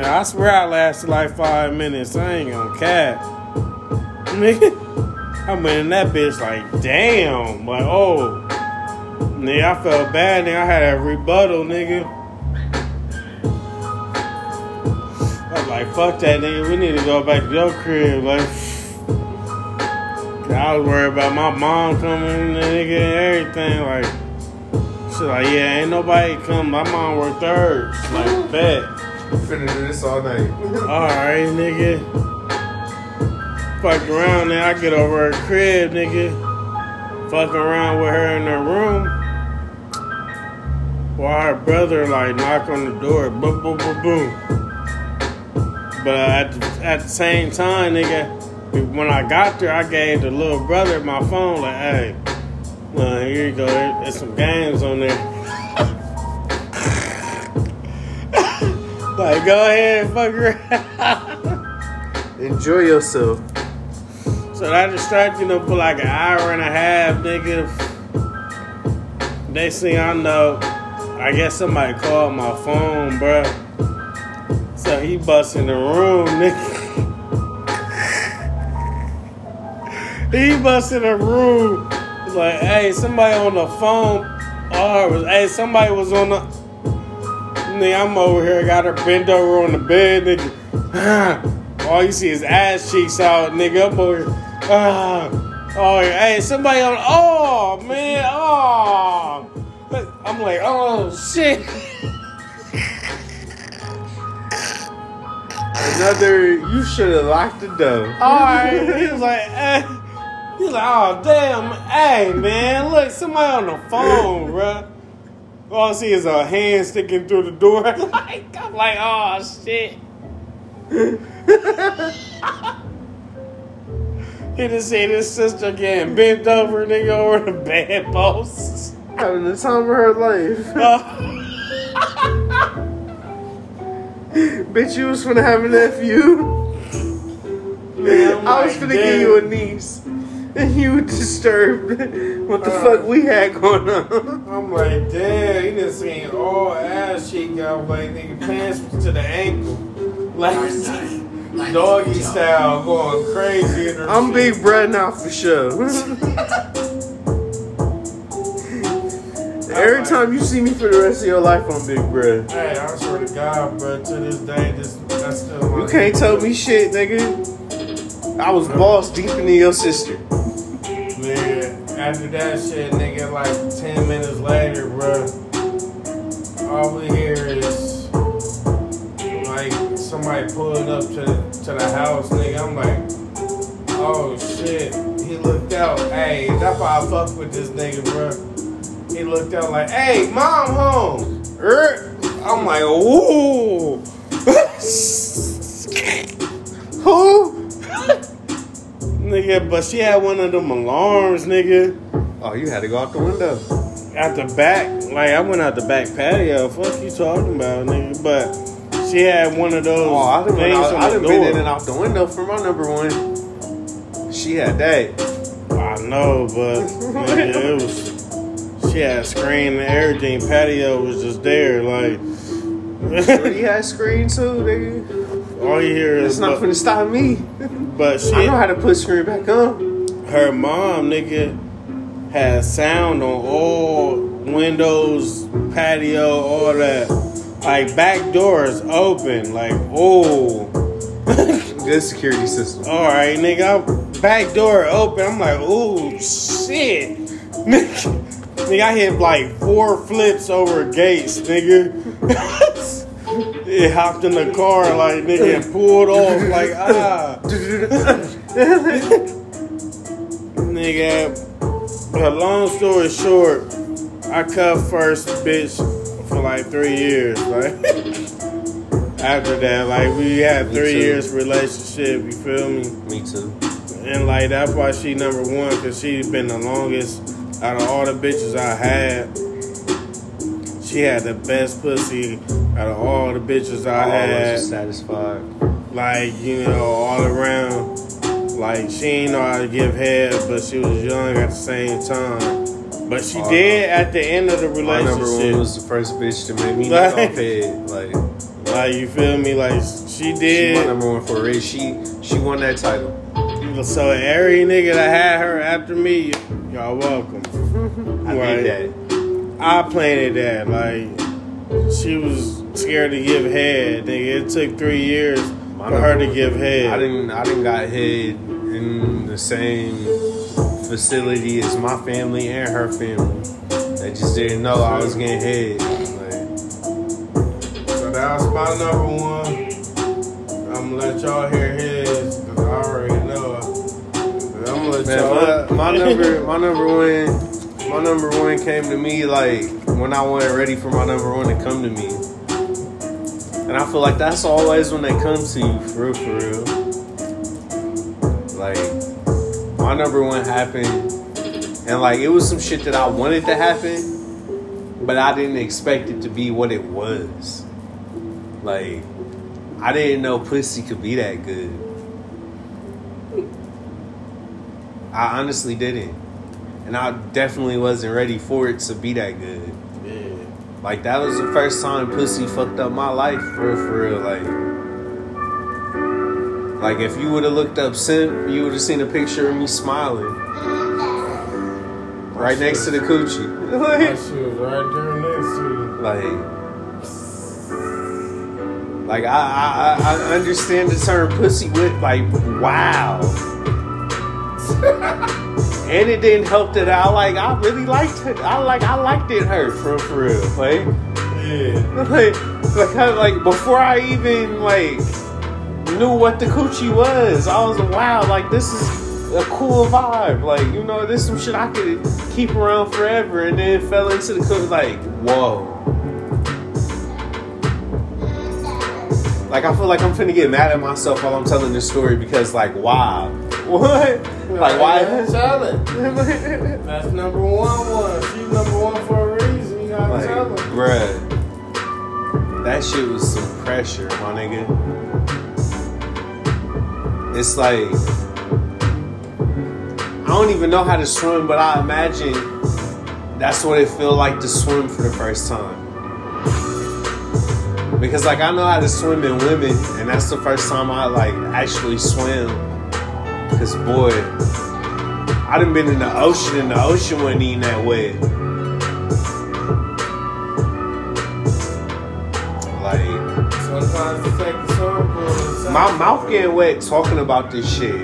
I swear I lasted like five minutes. I ain't gonna cap. Nigga. I went in that bitch like damn. Like, oh. Nigga, I felt bad, nigga. I had a rebuttal, nigga. I was like, fuck that nigga. We need to go back to your crib. Like I was worried about my mom coming, nigga, and everything. Like, she's like, yeah, ain't nobody come. My mom worked thirds. Like, bet. Finna do this all night. Alright, nigga. Fuck around, then I get over her crib, nigga. Fuck around with her in her room. While her brother, like, knock on the door. Boom, boom, boom, boom. But at the, at the same time, nigga, when I got there, I gave the little brother my phone, like, hey, well, here you go. There's some games on there. Go ahead fuck around. Enjoy yourself. So i that you know, for like an hour and a half, nigga. Next thing I know, I guess somebody called my phone, bruh. So he bust in the room, nigga. he bust in the room. He's like, hey, somebody on the phone. Oh, or was, hey, somebody was on the. Nigga, I'm over here, I got her bent over on the bed, nigga. All you see is ass cheeks out, nigga. I'm over here. Ah. Oh, hey, somebody on. Oh, man. Oh. I'm like, oh, shit. Another, you should have locked the door. Alright. He was like, eh. He's like, oh, damn. Hey, man, look, somebody on the phone, bruh. All I see is a hand sticking through the door. like, I'm like, oh, shit. he just seen his sister getting bent over, nigga, over the bedposts. Having the time of her life. Oh. Bitch, you was finna have a nephew. Man, I'm was like, finna give you a niece. And you disturbed what the Uh. fuck we had going on. I'm like, damn, he just seen all ass cheek out, like nigga pants to the ankle. Like doggy style going crazy in her I'm shit. big bread now for sure. Every time you see me for the rest of your life, I'm big bread. Hey, I swear to God, bro, to this day, this that's still You can't tell me shit, nigga. I was boss deep into your sister. After that shit, nigga, like 10 minutes later, bro, all we hear is like somebody pulling up to, to the house, nigga. I'm like, oh shit. He looked out. Hey, that's why I fuck with this nigga, bro. He looked out like, hey, mom home. Er, I'm like, ooh. Who? Nigga, but she had one of them alarms, nigga. Oh, you had to go out the window. out the back, like I went out the back patio. Fuck you talking about, nigga? But she had one of those Oh, I done, things out, I done been in and out the window for my number one. She had that. I know, but nigga, it was. She had a screen and everything. Patio was just there, like. He had screen too, nigga. All you hear It's is, not but, gonna stop me. but she, I know how to put screen back on. her mom, nigga, has sound on all windows, patio, all that. Like back doors open, like oh. Good security system. All right, nigga. Back door open. I'm like, oh, shit. Nigga, nigga, I hit like four flips over gates, nigga. it hopped in the car, like, nigga, and pulled off, like, ah. nigga, but long story short, I cut first bitch for like three years, right? After that, like, we had Me three too. years relationship, you feel me? Me too. And like that's why she number one because she's been the longest out of all the bitches I had. She had the best pussy out of all the bitches I I had. was satisfied. Like you know, all around. Like she ain't know how to give head, but she was young at the same time. But she Oh, did at the end of the relationship. My number one relationship. was the first bitch to make me Like- off head. Like Like you feel me? Like she she my did. number one for race. She she won that title. So every nigga that had her after me, y'all welcome. I Right. did that. I planted that. Like she was scared to give head. Nigga, it took three years My for her to give head. I didn't I didn't got head in the same facility as my family and her family. They just didn't know I was getting head. Like, So that's my number one. I'm gonna let y'all hear his because I already know. I'm gonna let man, y'all. my, my number my number one my number one came to me like when I wasn't ready for my number one to come to me. And I feel like that's always when they come to you, for real, for real. Like, my number one happened, and like it was some shit that I wanted to happen, but I didn't expect it to be what it was. Like, I didn't know pussy could be that good. I honestly didn't, and I definitely wasn't ready for it to be that good. Yeah. Like that was the first time pussy fucked up my life for real, for real. Like, like if you would have looked up simp, you would have seen a picture of me smiling right next to the coochie. Like, shit was right there next to you. like, like I, I, I I understand the term pussy with like wow. And it didn't help that I like I really liked it. I like I liked it hurt for for real. Like Yeah. like, like, I, like before I even like knew what the coochie was, I was like, wow, like this is a cool vibe. Like you know, this some shit I could keep around forever, and then fell into the coochie like whoa. Like I feel like I'm finna get mad at myself while I'm telling this story because like wow, what? Like why? That's a challenge. That's number one one. She's number one for a reason. You gotta Like, tell her. bruh, that shit was some pressure, my nigga. It's like I don't even know how to swim, but I imagine that's what it feel like to swim for the first time. Because like I know how to swim in women, and that's the first time I like actually swim. Cause boy, I done been in the ocean, and the ocean wasn't even that wet. Like Sometimes you take the surfboard. my mouth getting wet talking about this shit.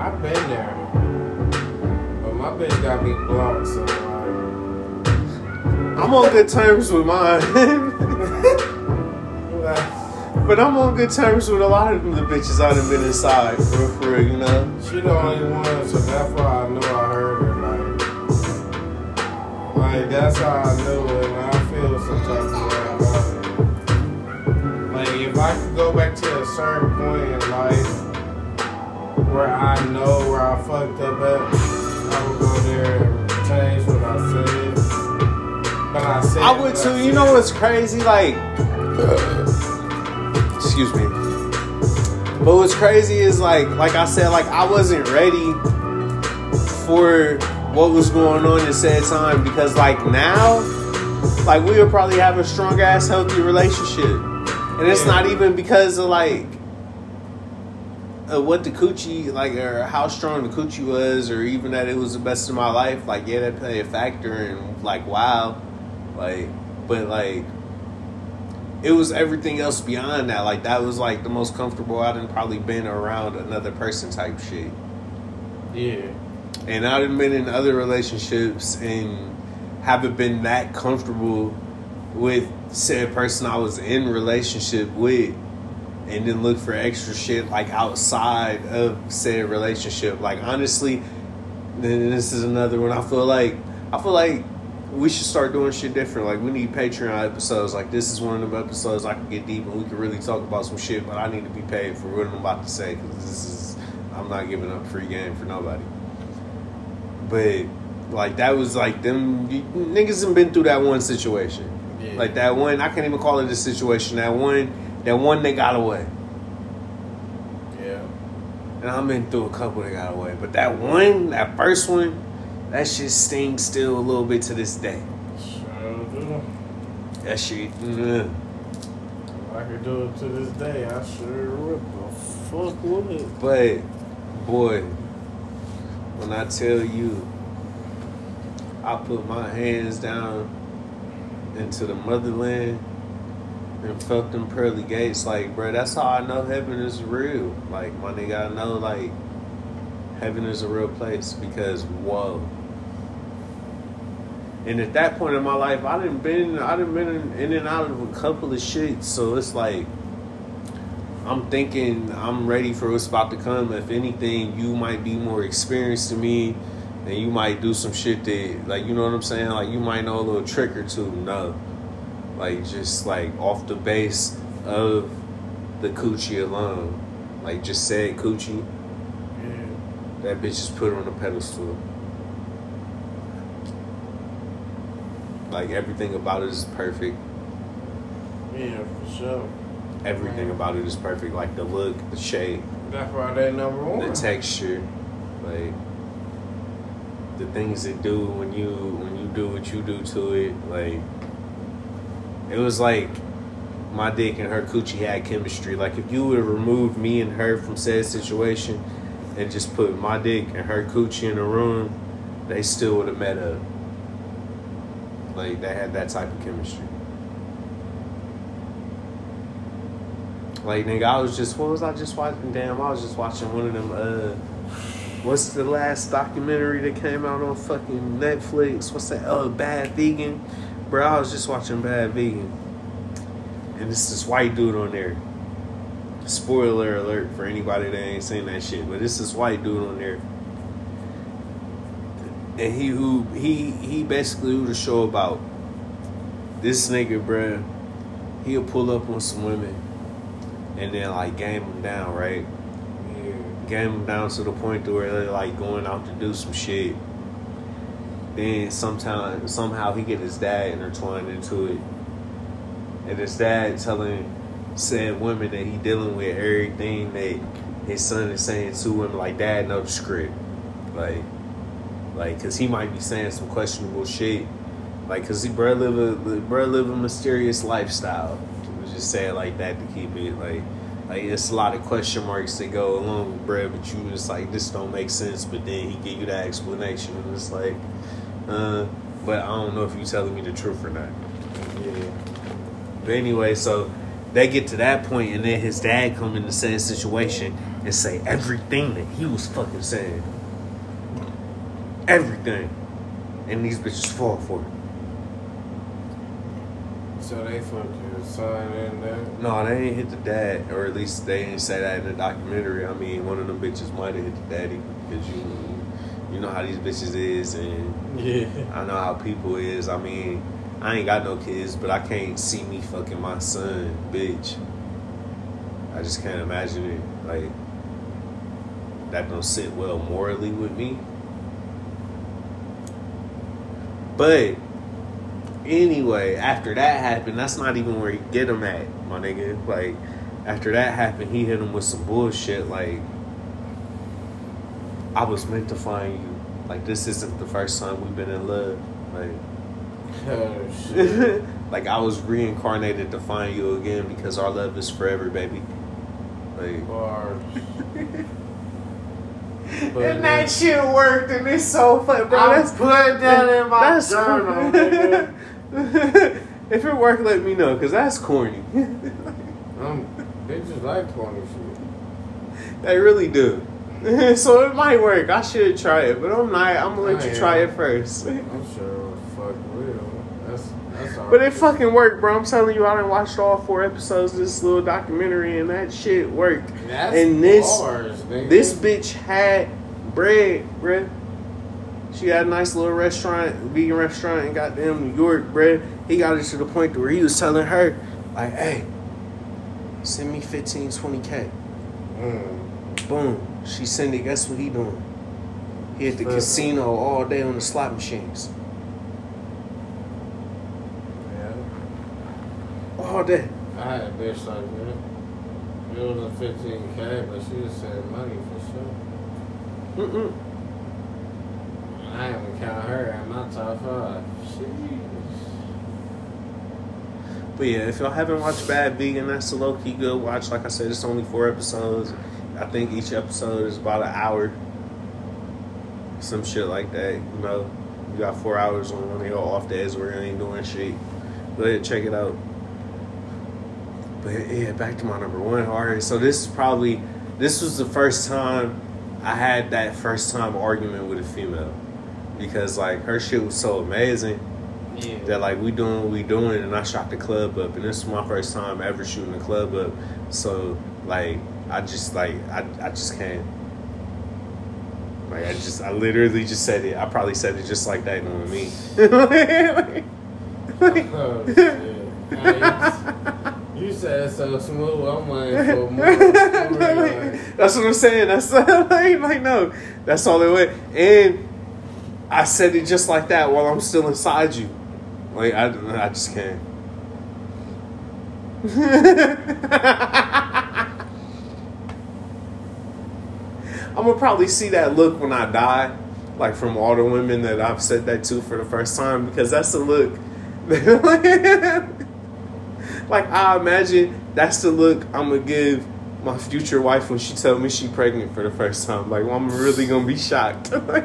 I've been there. But my bitch got me blocked, so I'm on good terms with mine, but I'm on good terms with a lot of the bitches I done been inside for real, for you know. she the only one, so that's why I know I heard her. Like, like that's how I knew it, and I feel some type of way. Like, if I could go back to a certain point in life where I know where I fucked up at, I would go there and change what I said. But I said I would too. You know what's crazy? Like, excuse me. But what's crazy is like, like I said, like I wasn't ready for what was going on at said time because like now, like we would probably have a strong ass healthy relationship, and it's Yeah. not even because of like. What the coochie like or how strong the coochie was or even that it was the best of my life like yeah that played a factor and like wow like but like it was everything else beyond that. Like that was like the most comfortable i'd probably been around another person type shit. Yeah. and i've been in other relationships and haven't been that comfortable with said person i was in relationship with and then look for extra shit like outside of said relationship. Like honestly then this is another one i feel like i feel like we should start doing shit different like we need patreon episodes like this is one of them episodes i can get deep and we can really talk about some shit but i need to be paid for what i'm about to say because this is i'm not giving up free game for nobody but like that was like them niggas have been through that one situation Yeah. like that one i can't even call it a situation that one that one they got away Yeah. and I've been through a couple that got away. But that one, that first one, that shit stings still a little bit to this day. Sure do. That shit. mm. If I could do it to this day, I sure would. The fuck would it? But, boy, when I tell you, I put my hands down into the motherland and felt them pearly gates, like, bro, that's how I know heaven is real. Like, my nigga, I know, like, heaven is a real place because, whoa. And at that point in my life, I didn't been, I didn't been in, and out of a couple of shits, so it's like, I'm thinking I'm ready for what's about to come. If anything, you might be more experienced than me, and you might do some shit that, like, you know what I'm saying? Like, you might know a little trick or two. No, like, just like off the base of the coochie alone, like, just said coochie. Yeah. That bitch is put on a pedestal. Like everything about it is perfect. Yeah, for sure. Everything about it is perfect. Like the look, the shape, That's why they number one. the texture, like the things it do when you when you do what you do to it. Like it was like my dick and her coochie had chemistry. Like if you would have removed me and her from said situation and just put my dick and her coochie in the room, they still would have met up. Like they had that type of chemistry. Like nigga, I was just what was I just watching? Damn, I was just watching one of them. Uh, what's the last documentary that came out on fucking Netflix? What's that? Oh, Bad Vegan, bro. I was just watching Bad Vegan, and it's this white dude on there. Spoiler alert for anybody that ain't seen that shit, but it's this white dude on there. And he who he he basically who the show about this nigga, bruh. He'll pull up on some women and then like game them down, right? Yeah. Game them down to the point to where they're like going out to do some shit. Then sometime somehow he get his dad intertwined into it, and his dad telling said women that he dealing with everything that his son is saying to him. Like dad know the script, like like cause he might be saying some questionable shit. Like, cause he bruh live a bruh live a mysterious lifestyle. Let's just say it like that to keep it like, like it's a lot of question marks that go along with bruh. But you just like this don't make sense. But then he give you that explanation, and it's like, uh. But I don't know if you telling me the truth or not. Yeah. But anyway, so they get to that point, and then his dad come in the same situation and say everything that he was fucking saying. Everything. And these bitches fall for it. So they fucked your son in there. No, they ain't hit the dad, or at least they didn't say that in the documentary. I mean, one of them bitches might have hit the daddy because you, you know how these bitches is, and Yeah. I know how people is. I mean, I ain't got no kids, but I can't see me fucking my son, bitch. I just can't imagine it. Like that don't sit well morally with me. But anyway, after that happened, that's not even where he get him at, my nigga. Like after that happened, he hit him with some bullshit. Like I was meant to find you. Like this isn't the first time we've been in love. Like. like I was reincarnated to find you again because our love is forever, baby. Like Bars. and that shit worked, and it's so fun, bro. I That's put that in my that's journal, corny. nigga. if it worked, let me know, cause that's corny. Um, bitches like corny shit. they really do. so it might work. I should try it, but I'm not. I'm gonna let I you am. try it first. I'm sure it fuck will. That's that's all. But it fucking worked, bro. I'm telling you, I done watched all four episodes of this little documentary, and that shit worked. That's and this bars, this bitch had bread, bruh. She had a nice little restaurant, vegan restaurant in goddamn New York, bruh. He got it to the point where he was telling her, like, hey, send me 15, 20K. Mm. Boom. She sent it. Guess what he doing? He at the casino all day on the slot machines. Yeah. All day. I had a bitch like that. It was a 15k, but she was saving money for sure. Mm-mm. I even count her at my top five. Sheesh. But yeah, if y'all haven't watched Bad Vegan, that's a low key good watch. Like I said, it's only four episodes. I think each episode is about an hour. Some shit like that. You know, you got four hours on one of your off days where you ain't doing shit. Go ahead, check it out. But yeah, back to my number one artist. So this is probably this was the first time I had that first time argument with a female because like her shit was so amazing Yeah. that like we doing what we doing and I shot the club up and this is my first time ever shooting the club up so like I just like I, I just can't like I just I literally just said it I probably said it just like that knowing me Oh, shit. Hey, said so smooth. I'm waiting for. Like, that's what I'm saying that's like, like no that's all it was and I said it just like that while I'm still inside you like I, I just can't I'm gonna probably see that look when I die, like from all the women that I've said that to for the first time, because that's the look. Like I imagine that's the look I'm gonna give my future wife when she tell me she pregnant for the first time. Like, well, I'm really gonna be shocked. like,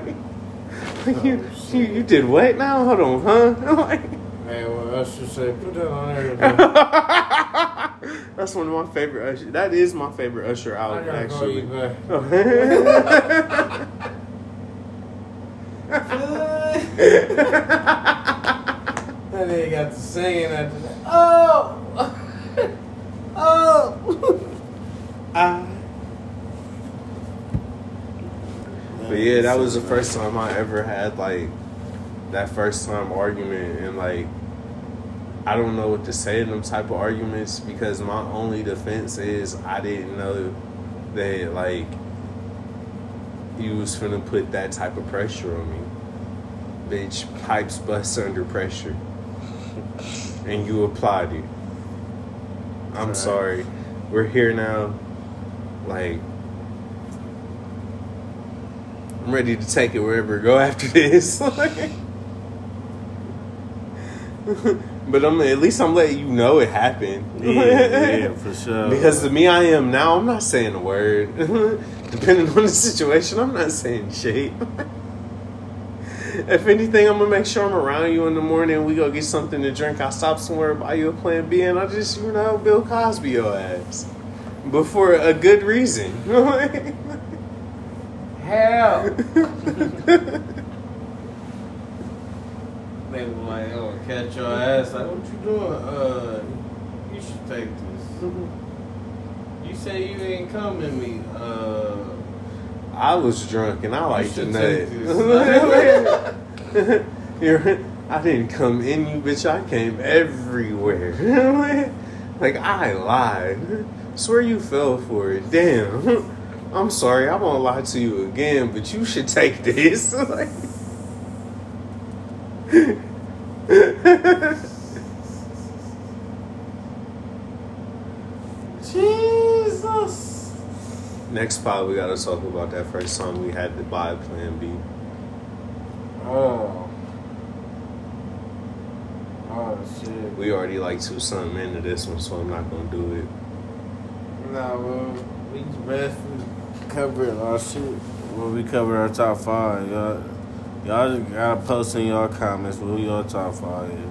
you, oh, you, you did what now? Hold on, huh? like, Hey, well, I should say, put that on there. that's one of my favorite Usher. That is my favorite Usher album, gotta call you actually. And then you got to singing after that. Oh! oh! I- But yeah, that was the first time I ever had like that first time argument, and like I don't know what to say in them type of arguments because my only defense is I didn't know that like you was finna put that type of pressure on me. Bitch, pipes bust under pressure, and you applied it. I'm Right. sorry. We're here now. Like, I'm ready to take it wherever go after this. but I'm at least I'm letting you know it happened. yeah, yeah, for sure. Because to me, I am now. I'm not saying a word. Depending on the situation, I'm not saying shit. If anything, I'm gonna make sure I'm around you in the morning. We go get something to drink. I stop somewhere, buy you a Plan B, and I just, you know, Bill Cosby your ass. But for a good reason. Hell! They were like, oh, catch your ass. Like, what you doing? Uh, you should take this. You say you ain't coming me. Uh, I was drunk and I like to should nut. You're- I didn't come in you, bitch. I came everywhere. like I lied. Swear you fell for it. Damn. I'm sorry. I won't lie to you again, but you should take this. Like- Jesus! Next pod, we gotta talk about that first song we had to buy Plan B. Oh. Oh, shit. We already like two something into this one, so I'm not gonna do it. Nah, well, we best we cover our shit. Well, we covered our top five. Y'all, y'all just gotta post in y'all comments who your top five is.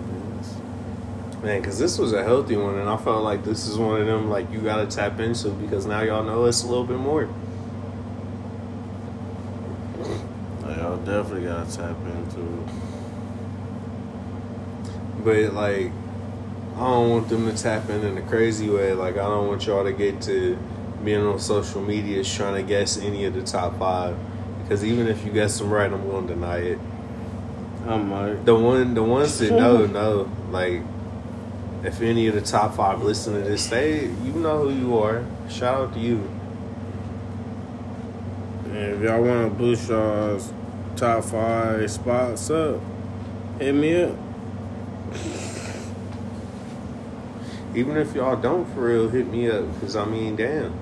Man, because this was a healthy one, and I felt like this is one of them like you gotta tap into because now y'all know us a little bit more. Y'all definitely gotta tap into it. But like, I don't want them to tap in in a crazy way. Like, I don't want y'all to get to being on social media trying to guess any of the top five. Because even if you guess them right, I'm gonna deny it. I'm like, The one, the ones that know, know. Like, if any of the top five listen to this, they, you know who you are. Shout out to you. And if y'all want to boost y'all's top five spots up, hit me up. Even if y'all don't for real, hit me up. Because, I mean, damn.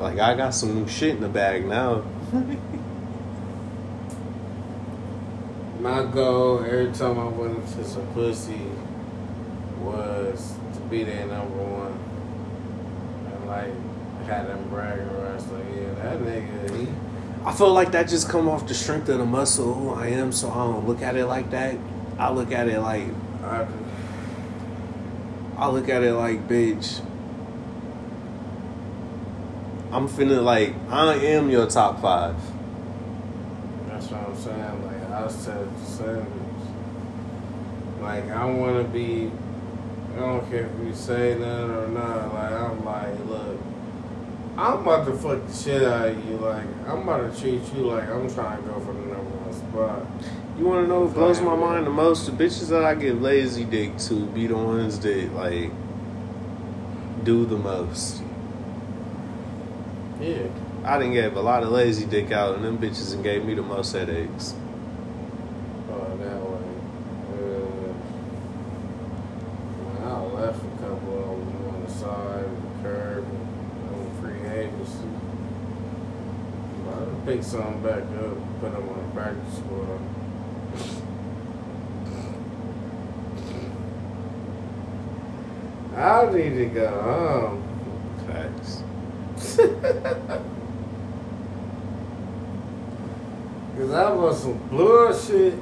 Like, I got some new shit in the bag now. My goal every time I went into some pussy was to be their number one. And like, had them bragging rights. Like, yeah, that nigga, he, I feel like that just come off the strength of the muscle who I am, so I don't look at it like that. I look at it like I, I look at it like bitch. I'm finna like I am your top five. that's what I'm saying. Like, I said sandwich. Like, I want to be, I don't care if you say nothing or not. Like, I'm like, look, I'm about to fuck the shit out of you. Like, I'm about to treat you like I'm trying to go for the number one spot. You wanna know what blows my mind the most? The bitches that I give lazy dick to be the ones that like do the most. Yeah. I didn't give a lot of lazy dick out and them bitches and gave me the most headaches. Oh, that way. Uh, when I left a couple of them on the side of the curb on free agency. Some back up, put him on the practice squad. I need to go home. Facts. Cause I was some bullshit.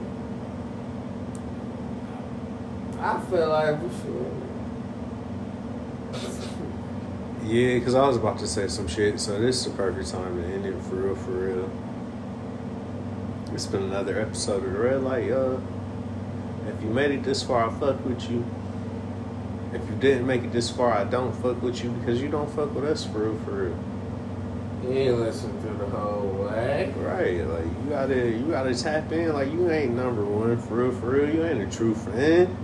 I feel like we should. Yeah, because I was about to say some shit, so this is the perfect time to end it for real, for real. It's been another episode of the Red Light, y'all. If you made it this far, I fuck with you. If you didn't make it this far, I don't fuck with you because you don't fuck with us for real, for real. You ain't listen to the whole way. Right, like you gotta, you gotta tap in. Like you ain't number one for real, for real. You ain't a true fan.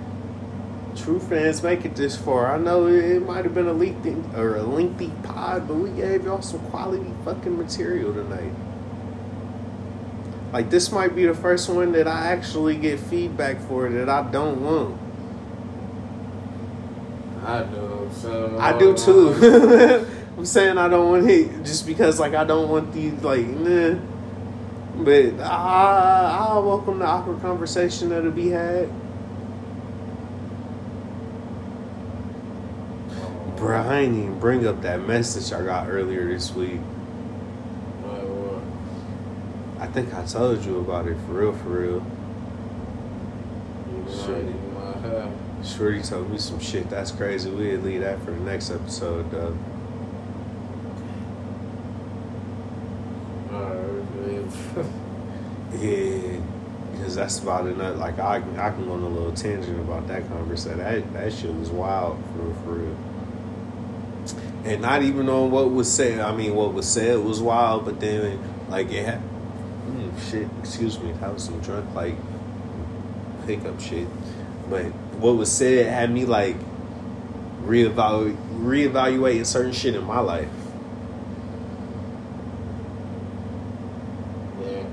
True fans make it this far. I know it, it might have been a lengthy or a lengthy pod, but we gave y'all some quality fucking material tonight. Like this might be the first one that I actually get feedback for that I don't want. I do. So I do uh, too. I'm saying I don't want it just because like I don't want these like nah. But I I welcome the awkward conversation that'll be had. Bruh, I ain't even bring up that message I got earlier this week. I think I told you about it for real, for real. You Sure. might, you might have. Shorty told me some shit that's crazy. We'd leave that for the next episode, though. Yeah, because that's about enough. Like I, can- I can go on a little tangent about that conversation. That that shit was wild for real, for real. And not even on what was said. I mean, what was said was wild, but then like it had. Shit, excuse me. That was some drunk like hiccup shit. But what was said had me like reevaluate reevaluating certain shit in my life. yeah.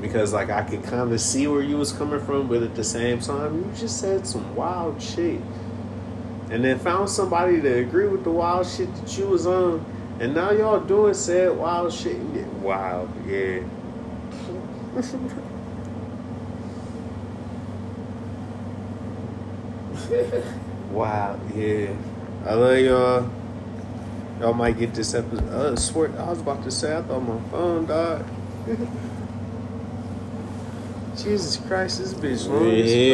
because like I could kind of see where you was coming from, but at the same time, you just said some wild shit, and then found somebody to agree with the wild shit that you was on, and now y'all doing said wild shit. and get- Wild, yeah. wow, yeah. I love y'all. Y'all might get this episode. Uh, swear, I was about to say I thought my phone died. Jesus Christ, this bitch long Yeah.